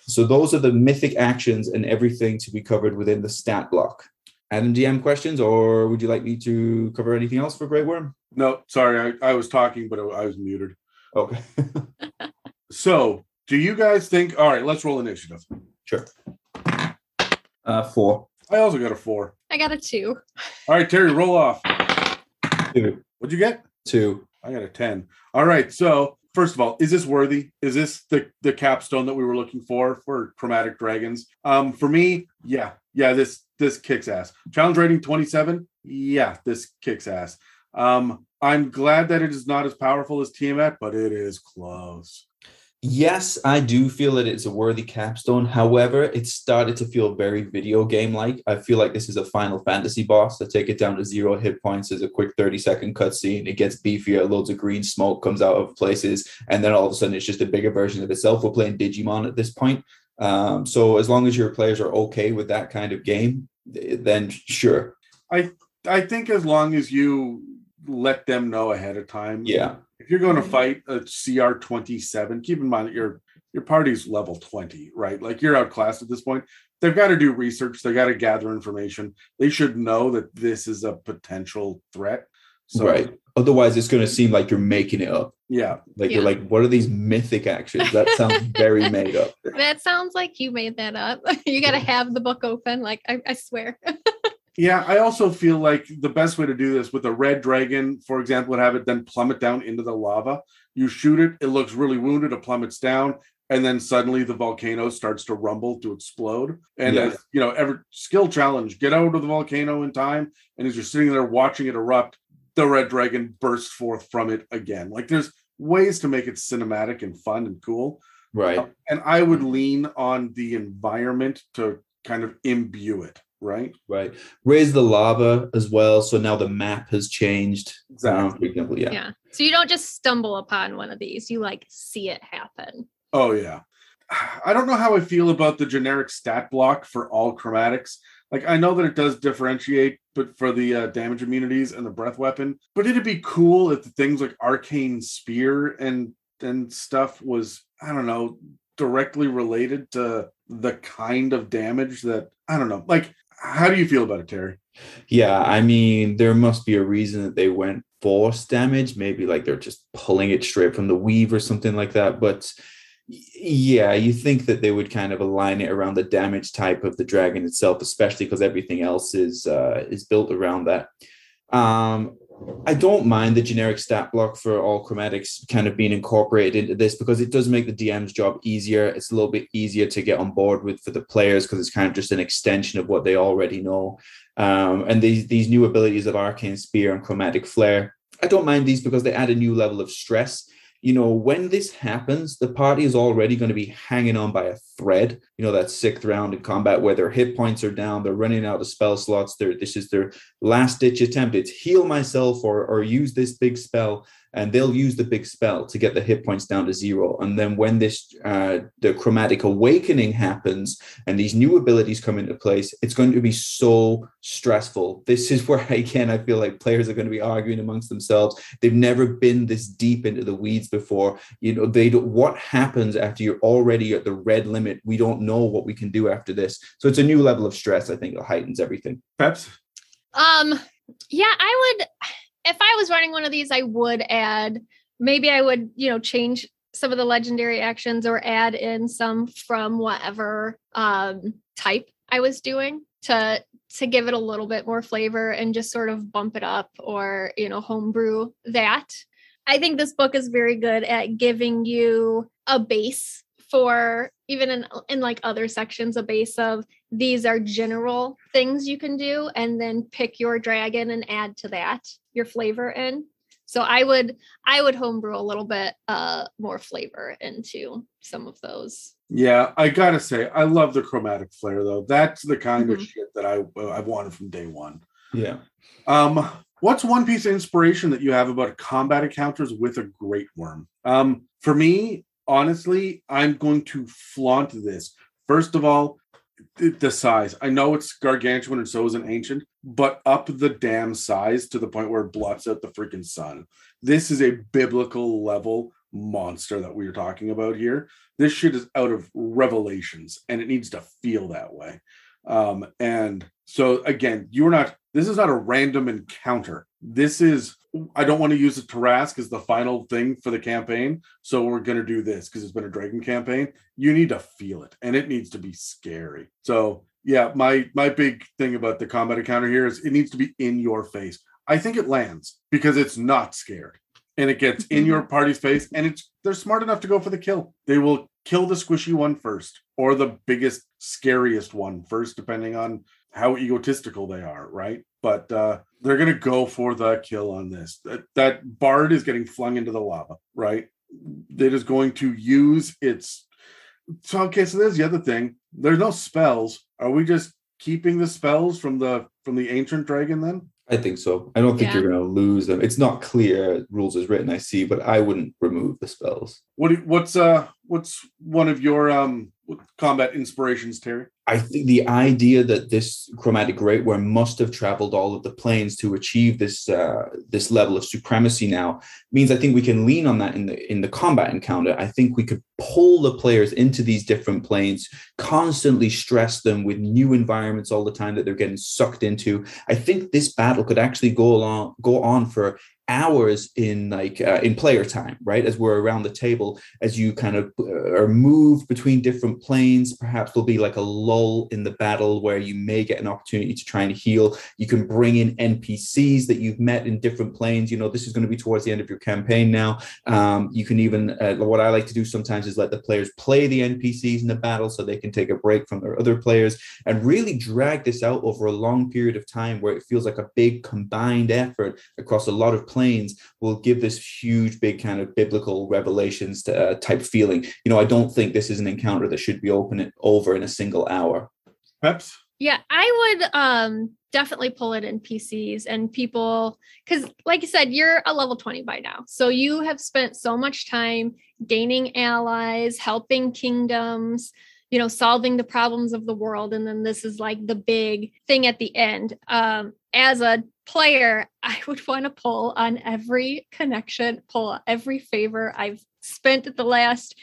So those are the mythic actions and everything to be covered within the stat block. Adam DM questions, or would you like me to cover anything else for Greatwyrm? No, sorry, I, I was talking, but I was muted. Okay. so, do you guys think? All right, let's roll initiative. Sure. Uh, four. I also got a four. I got a two. All right, Terry, roll off. Two. What'd you get? Two. I got a ten. All right, so first of all, is this worthy? Is this the the capstone that we were looking for for Chromatic Dragons? Um, for me, yeah, yeah. This this kicks ass. Challenge rating 27. Yeah, this kicks ass. Um, I'm glad that it is not as powerful as Tiamat, but it is close. Yes, I do feel that it's a worthy capstone. However, it started to feel very video game like. I feel like this is a Final Fantasy boss. To take it down to zero hit points There's a quick 30 second cutscene. It gets beefier, loads of green smoke comes out of places, and then all of a sudden it's just a bigger version of itself. We're playing Digimon at this point. Um, so as long as your players are okay with that kind of game, then sure. I I think as long as you let them know ahead of time. Yeah. If you're going to fight a CR 27, keep in mind that you're your party's level 20, right? Like you're outclassed at this point. They've got to do research, they've got to gather information. They should know that this is a potential threat. So right. Otherwise, it's going to seem like you're making it up. yeah. Like you're like, what are these mythic actions? That sounds very made up. That sounds like you made that up. you got to have the book open. Like, I, I swear. Yeah, I also feel like the best way to do this with a red dragon, for example, would have it then plummet down into the lava. You shoot it, it looks really wounded, it plummets down, and then suddenly the volcano starts to rumble to explode. And Yeah. as you know, every skill challenge, get out of the volcano in time. And as you're sitting there watching it erupt, the red dragon bursts forth from it again. Like there's ways to make it cinematic and fun and cool. Right. And I would lean on the environment to kind of imbue it, right? Right. Raise the lava as well. So now the map has changed. Exactly. Example, yeah. Yeah. So you don't just stumble upon one of these, you like see it happen. Oh yeah. I don't know how I feel about the generic stat block for all chromatics. Like I know that it does differentiate, but for the uh, damage immunities and the breath weapon, but it'd be cool if the things like arcane spear and and stuff was I don't know directly related to the kind of damage that I don't know. Like, how do you feel about it, Terry? Yeah, I mean, there must be a reason that they went force damage. Maybe like they're just pulling it straight from the weave or something like that. But yeah, you think that they would kind of align it around the damage type of the dragon itself, especially because everything else is uh, is built around that. Um, I don't mind the generic stat block for all chromatics kind of being incorporated into this because it does make the DM's job easier. It's a little bit easier to get on board with for the players because it's kind of just an extension of what they already know. Um, and these these new abilities of arcane spear and chromatic flare, I don't mind these because they add a new level of stress. You know, when this happens, the party is already going to be hanging on by a thread. You know, that sixth round in combat where their hit points are down, they're running out of spell slots. They're, this is their last ditch attempt. It's heal myself or or use this big spell, and they'll use the big spell to get the hit points down to zero. And then when this uh, the chromatic awakening happens, and these new abilities come into place, it's going to be so stressful. This is where again I feel like players are going to be arguing amongst themselves. They've never been this deep into the weeds before. You know, they don't, what happens after you're already at the red limit? We don't know what we can do after this. So it's a new level of stress. I think it heightens everything. Peps? Um, yeah, I would if I was running one of these, I would add maybe I would, you know, change some of the legendary actions or add in some from whatever um type I was doing to to give it a little bit more flavor and just sort of bump it up or, you know, homebrew that. I think this book is very good at giving you a base for even in in like other sections a base of these are general things you can do and then pick your dragon and add to that your flavor in so i would i would homebrew a little bit uh more flavor into some of those Yeah, I gotta say, I love the chromatic flare though. That's the kind of Mhm. shit that I I've wanted from day one. Yeah. Um, what's one piece of inspiration that you have about combat encounters with a great worm? Um, for me, honestly, I'm going to flaunt this. First of all, th- the size. I know it's gargantuan and so is an ancient, but up the damn size to the point where it blots out the freaking sun. This is a biblical level monster that we are talking about here. This shit is out of revelations and it needs to feel that way. Um, and so again, you're not this is not a random encounter. This is I don't want to use it Tarrasque as the final thing for the campaign. So we're gonna do this because it's been a dragon campaign. You need to feel it and it needs to be scary. So yeah, my my big thing about the combat encounter here is it needs to be in your face. I think it lands because it's not scared and it gets in mm-hmm. your party's face and it's they're smart enough to go for the kill. They will kill the squishy one first or the biggest scariest one first depending on how egotistical they are, right? But uh they're to go for the kill on this. That that bard is getting flung into the lava, right? It is going to use its so okay, so there's the other thing. There's no spells. Are we just keeping the spells from the from the ancient dragon then? I think so. I don't think Yeah. you're going to lose them. It's not clear rules as written, I see, but I wouldn't remove the spells. What what's uh what's one of your um combat inspirations, Terry? I think the idea that this chromatic greatwyrm must have traveled all of the planes to achieve this uh, this level of supremacy now means I think we can lean on that in the in the combat encounter. I think we could pull the players into these different planes, constantly stress them with new environments all the time that they're getting sucked into. I think this battle could actually go along go on for hours in like uh, in player time right? As we're around the table as you kind of uh, are moved between different planes perhaps there'll be like a lull in the battle where you may get an opportunity to try and heal. You can bring in npcs that you've met in different planes. You know this is going to be towards the end of your campaign now. Um, you can even uh, what i like to do sometimes is let the players play the npcs in the battle so they can take a break from their other players and really drag this out over a long period of time where it feels like a big combined effort across a lot of planes planes will give this huge, big kind of biblical revelations to, uh, type feeling. You know, I don't think this is an encounter that should be open it over in a single hour. Peps? Yeah, I would um definitely pull it in PCs and people because like you said, you're a level 20 by now. So you have spent so much time gaining allies, helping kingdoms, you know, solving the problems of the world. And then this is like the big thing at the end. Um, as a player, I would want to pull on every connection, pull every favor I've spent the last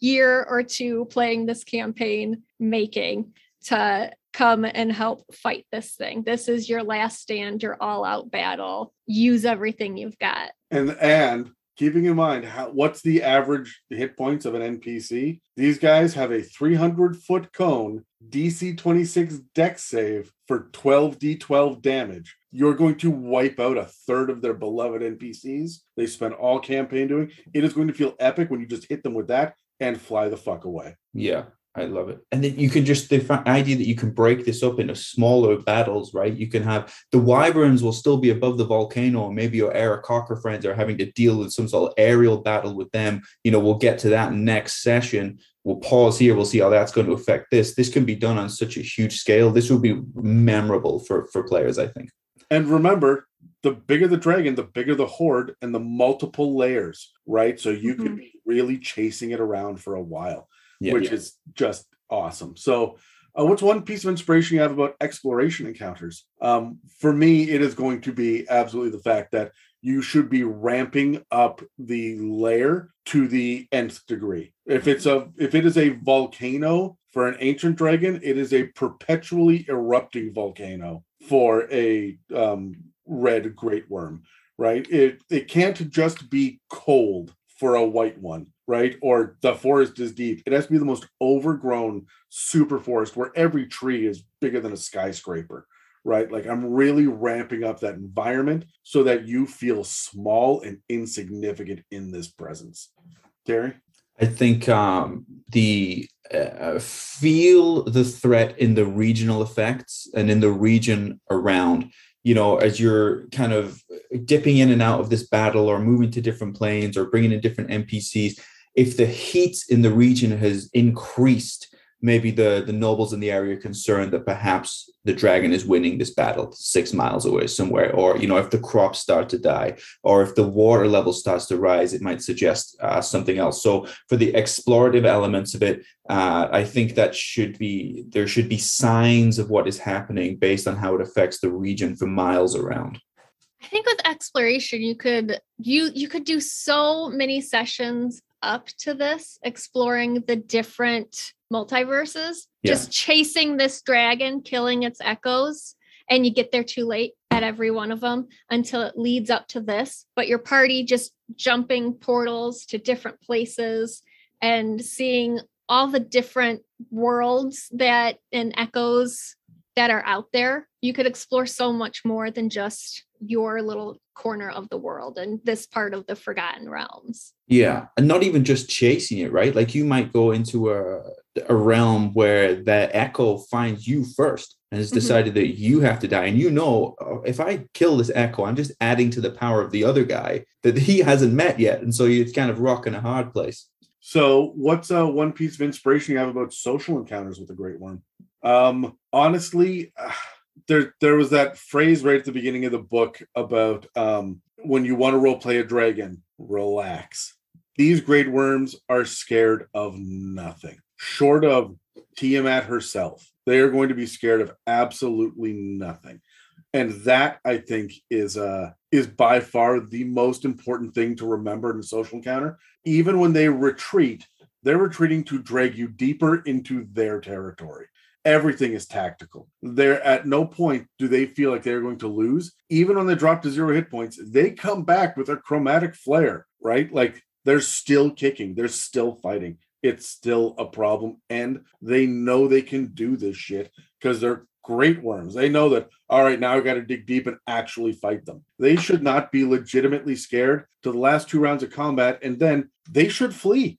year or two playing this campaign making to come and help fight this thing. This is your last stand, your all out battle. Use everything you've got. And and keeping in mind how what's the average hit points of an NPC? These guys have a 300 foot cone DC 26 dex save for 12d12 damage. You're going to wipe out a third of their beloved NPCs. They spent all campaign doing. It is going to feel epic when you just hit them with that and fly the fuck away. Yeah. I love it. And then you can just the idea that you can break this up into smaller battles, right? You can have the wyverns will still be above the volcano, and maybe your Aarakocra friends are having to deal with some sort of aerial battle with them. You know, we'll get to that next session. We'll pause here. We'll see how that's going to affect this. This can be done on such a huge scale. This will be memorable for for players, I think. And remember, the bigger the dragon, the bigger the hoard, and the multiple layers, right? So you mm-hmm. can be really chasing it around for a while yeah, which yeah. is just awesome. So, uh, what's one piece of inspiration you have about exploration encounters? Um, for me, it is going to be absolutely the fact that you should be ramping up the lair to the nth degree. If it's a if it is a volcano for an ancient dragon, it is a perpetually erupting volcano for a um, red greatwyrm. Right? It it can't just be cold for a white one right? Or the forest is deep. It has to be the most overgrown super forest where every tree is bigger than a skyscraper, right? Like I'm really ramping up that environment so that you feel small and insignificant in this presence. Terry? I think um, the uh, feel the threat in the regional effects and in the region around you know, as you're kind of dipping in and out of this battle or moving to different planes or bringing in different NPCs, if the heat in the region has increased, maybe the, the nobles in the area are concerned that perhaps the dragon is winning this battle six miles away somewhere. Or, you know, if the crops start to die, or if the water level starts to rise, it might suggest uh, something else. So for the explorative elements of it, uh, I think that should be, there should be signs of what is happening based on how it affects the region for miles around. I think with exploration, you could you you could do so many sessions up to this, exploring the different multiverses, yeah. just chasing this dragon, killing its echoes, and you get there too late at every one of them until it leads up to this. But your party just jumping portals to different places and seeing all the different worlds that and echoes that are out there. You could explore so much more than just your little corner of the world and this part of the forgotten realms. Yeah and not even just chasing it right? Like you might go into a, a realm where that echo finds you first and has mm-hmm. decided mm-hmm. that you have to die. And you know oh, if i kill this echo i'm just adding to the power of the other guy that he hasn't met yet. And so it's kind of rocking a hard place. So what's uh, one piece of inspiration you have about social encounters with the greatwyrm? Um honestly uh, there there was that phrase right at the beginning of the book about um, when you want to role play a dragon, relax. These greatwyrms are scared of nothing. short of Tiamat herself, they are going to be scared of absolutely nothing. And that I think is uh is by far the most important thing to remember in a social encounter. Even when they retreat, they're retreating to drag you deeper into their territory. Everything is tactical. They're at no point do they feel like they're going to lose. Even when they drop to zero hit points, they come back with a chromatic flare, right? Like they're still kicking, they're still fighting. It's still a problem. And they know they can do this shit because they're greatwyrms. They know that, all right, now I got to dig deep and actually fight them. They should not be legitimately scared to the last two rounds of combat, and then they should flee,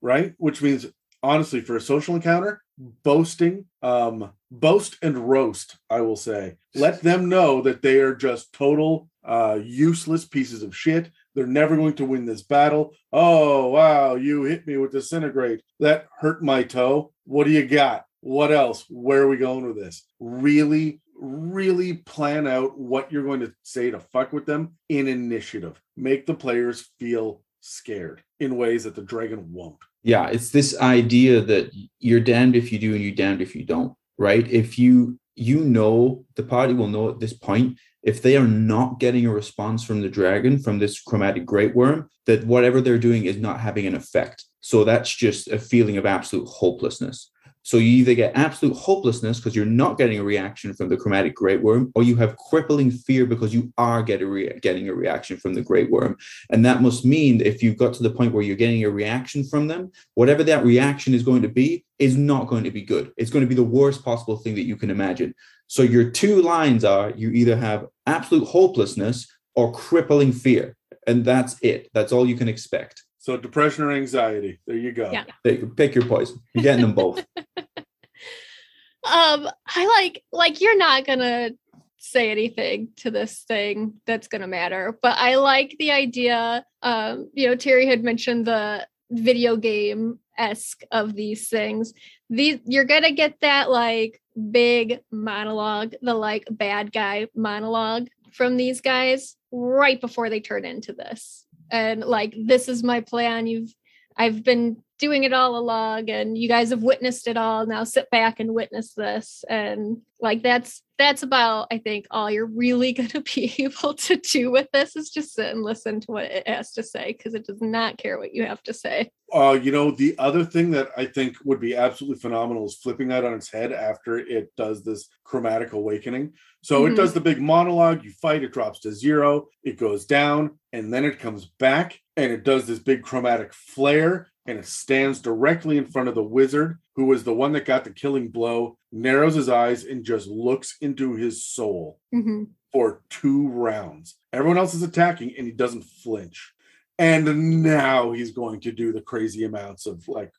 right? Which means, honestly, for a social encounter, boasting, um, boast and roast, I will say. Let them know that they are just total uh, useless pieces of shit. They're never going to win this battle. Oh, wow, you hit me with disintegrate. That hurt my toe. What do you got? What else? Where are we going with this? Really, really plan out what you're going to say to fuck with them in initiative. Make the players feel scared in ways that the dragon won't. Yeah, it's this idea that you're damned if you do and you're damned if you don't, right? If you you know the party will know at this point if they are not getting a response from the dragon from this chromatic greatwyrm that whatever they're doing is not having an effect so that's just a feeling of absolute hopelessness so you either get absolute hopelessness because you're not getting a reaction from the chromatic greatwyrm, or you have crippling fear because you are getting, rea- getting a reaction from the greatwyrm. And that must mean that if you've got to the point where you're getting a reaction from them, whatever that reaction is going to be is not going to be good. It's going to be the worst possible thing that you can imagine. So your two lines are you either have absolute hopelessness or crippling fear. And that's it. That's all you can expect. So depression or anxiety. There you go. Yeah. Pick, pick your poison. You're getting them both. um i like like you're not gonna say anything to this thing that's gonna matter but i like the idea um you know terry had mentioned the video game esque of these things these you're gonna get that like big monologue the like bad guy monologue from these guys right before they turn into this and like this is my plan. You've i've been doing it all along and you guys have witnessed it all now sit back and witness this and like that's that's about i think all you're really going to be able to do with this is just sit and listen to what it has to say because it does not care what you have to say Uh, you know, the other thing that I think would be absolutely phenomenal is flipping that on its head after it does this chromatic awakening. So Mhm. it does the big monologue, you fight, it drops to zero, it goes down, and then it comes back and it does this big chromatic flare and it stands directly in front of the wizard, who was the one that got the killing blow, narrows his eyes and just looks into his soul Mhm. for two rounds. Everyone else is attacking and he doesn't flinch. And now he's going to do the crazy amounts of like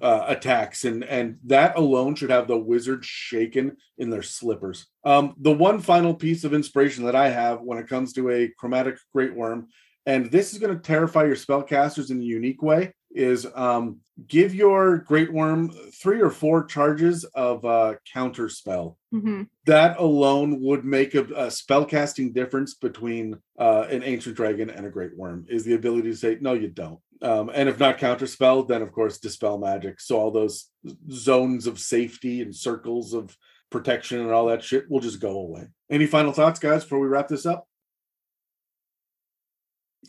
uh, attacks and and that alone should have the wizard shaken in their slippers. Um, the one final piece of inspiration that I have when it comes to a chromatic greatwyrm, and this is going to terrify your spellcasters in a unique way, is um, give your greatwyrm three or four charges of uh, counter spell Mhm. that alone would make a, a spellcasting difference between uh, an ancient dragon and a greatwyrm is the ability to say no you don't. Um, and if not counterspell then of course dispel magic. So all those zones of safety and circles of protection and all that shit will just go away. Any final thoughts guys before we wrap this up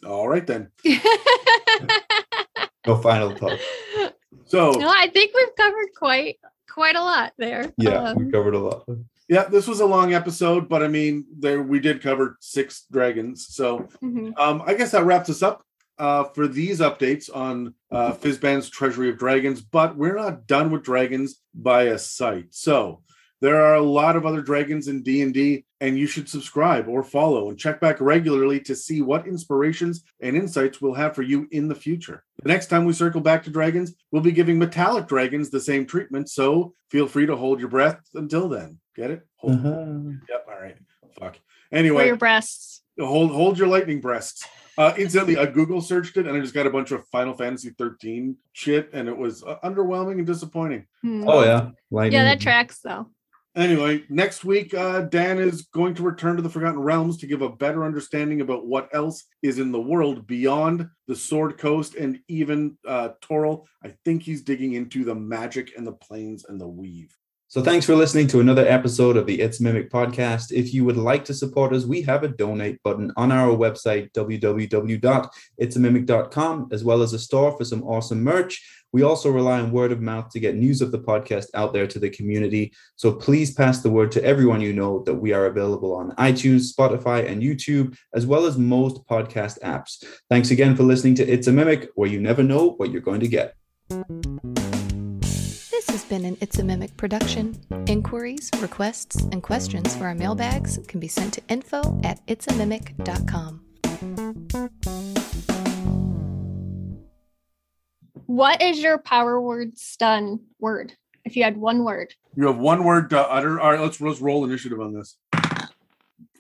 all right then No final thought. so no i think we've covered quite quite a lot there Yeah, Um, we covered a lot. yeah this was a long episode but i mean there we did cover six dragons so mhm. Um, I guess that wraps us up uh, for these updates on uh, Fizban's Treasury of Dragons, but we're not done with dragons by a sight. So there are a lot of other dragons in D&D, and you should subscribe or follow and check back regularly to see what inspirations and insights we'll have for you in the future. The next time we circle back to dragons, we'll be giving metallic dragons the same treatment, so feel free to hold your breath until then. Get it? Hold. Uh-huh. Yep. All right. Fuck. for Anyway, your breasts hold hold your lightning breasts. Uh, incidentally, I Google searched it and I just got a bunch of Final Fantasy 13 shit, and it was uh, underwhelming and disappointing. Hmm. Oh yeah, lightning. yeah that tracks though Anyway, next week, uh, Dan is going to return to the Forgotten Realms to give a better understanding about what else is in the world beyond the Sword Coast and even uh, Toril. I think he's digging into the magic and the planes and the weave. So thanks for listening to another episode of the It's Mimic podcast. If you would like to support us, we have a donate button on our website, www.itsamimic.com, as well as a store for some awesome merch. We also rely on word of mouth to get news of the podcast out there to the community. So please pass the word to everyone you know that we are available on iTunes, Spotify, and YouTube, as well as most podcast apps. Thanks again for listening to It's a Mimic, where you never know what you're going to get. This has been an It's a Mimic production. Inquiries, requests, and questions for our mailbags can be sent to info at itsamimic.com. What is your power word stun word? If you had one word. You have one word to utter. All right, let's, let's roll initiative on this. I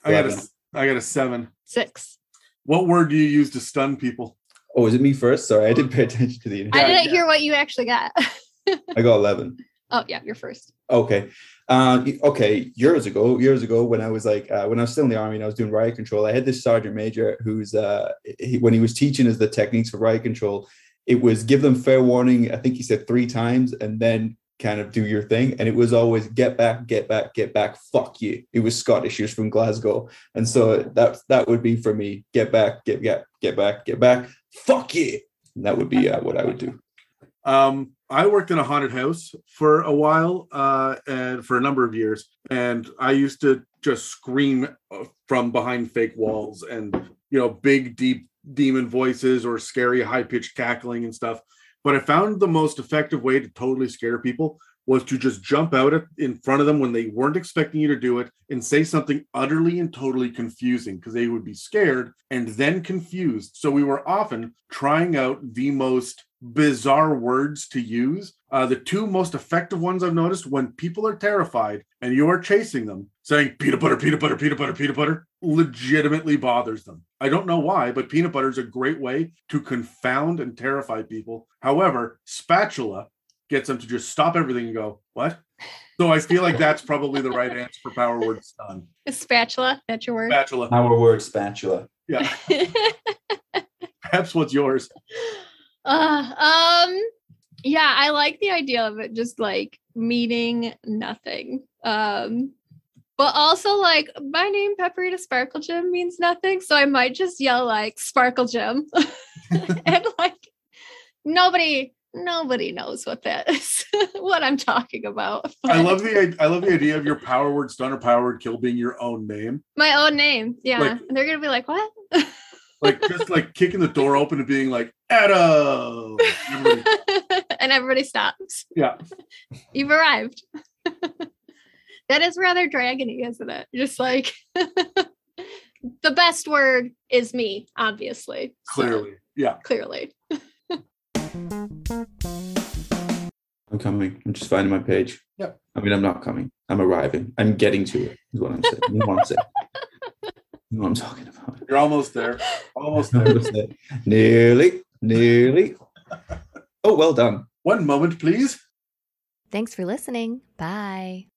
got a, I got a seven. Six. What word do you use to stun people? Oh, is it me first? Sorry, I didn't pay attention to the. I didn't yeah. hear what you actually got. I got 11. oh yeah, you're first. Okay. Uh, okay. Years ago, years ago, when I was like, uh, when I was still in the army and I was doing riot control, I had this sergeant major who's, uh, he, when he was teaching us the techniques for riot control, it was give them fair warning. I think he said three times and then kind of do your thing. And it was always get back, get back, get back. Fuck you. It was Scottish. He was from Glasgow. And so that, that would be for me, get back, get, get, get back, get back. Fuck you. And that would be uh, what I would do. Um, I worked in a haunted house for a while, uh, and for a number of years, and I used to just scream uh, from behind fake walls and you know big deep demon voices or scary high pitched cackling and stuff. But I found the most effective way to totally scare people was to just jump out in front of them when they weren't expecting you to do it and say something utterly and totally confusing because they would be scared and then confused. So we were often trying out the most bizarre words to use. Uh, the two most effective ones I've noticed when people are terrified and you are chasing them, saying peanut butter, peanut butter, peanut butter, peanut butter, legitimately bothers them. I don't know why, but peanut butter is a great way to confound and terrify people. However, spatula gets them to just stop everything and go, What? So I feel like that's probably the right answer for power word stun. Spatula. That's your word. Spatula. Our word spatula. Yeah. Peps what's yours? uh, um. Yeah, I like the idea of it just like meaning nothing. Um. But also, like, my name, Pepperita Sparkle Gem, means nothing. So I might just yell, like, Sparkle Gem. and, like, nobody, nobody knows what that is, what I'm talking about. I love the I love the idea of your power word stun or power word kill being your own name. my own name. Yeah. Like- and they're going to be like, what? Like just like kicking the door open and being like, Adam. Everybody- and everybody stops. Yeah. You've arrived. that is rather dragony, isn't it? Just like the best word is me, obviously. So, Clearly. Yeah. clearly. I'm coming. I'm just finding my page. Yep. I mean, I'm not coming. I'm arriving. I'm getting to it. Is what I'm saying. You know what I'm saying. You know what I'm talking about. You're almost there. Almost there. Almost there. nearly, nearly. Oh, well done. One moment, please. Thanks for listening. Bye.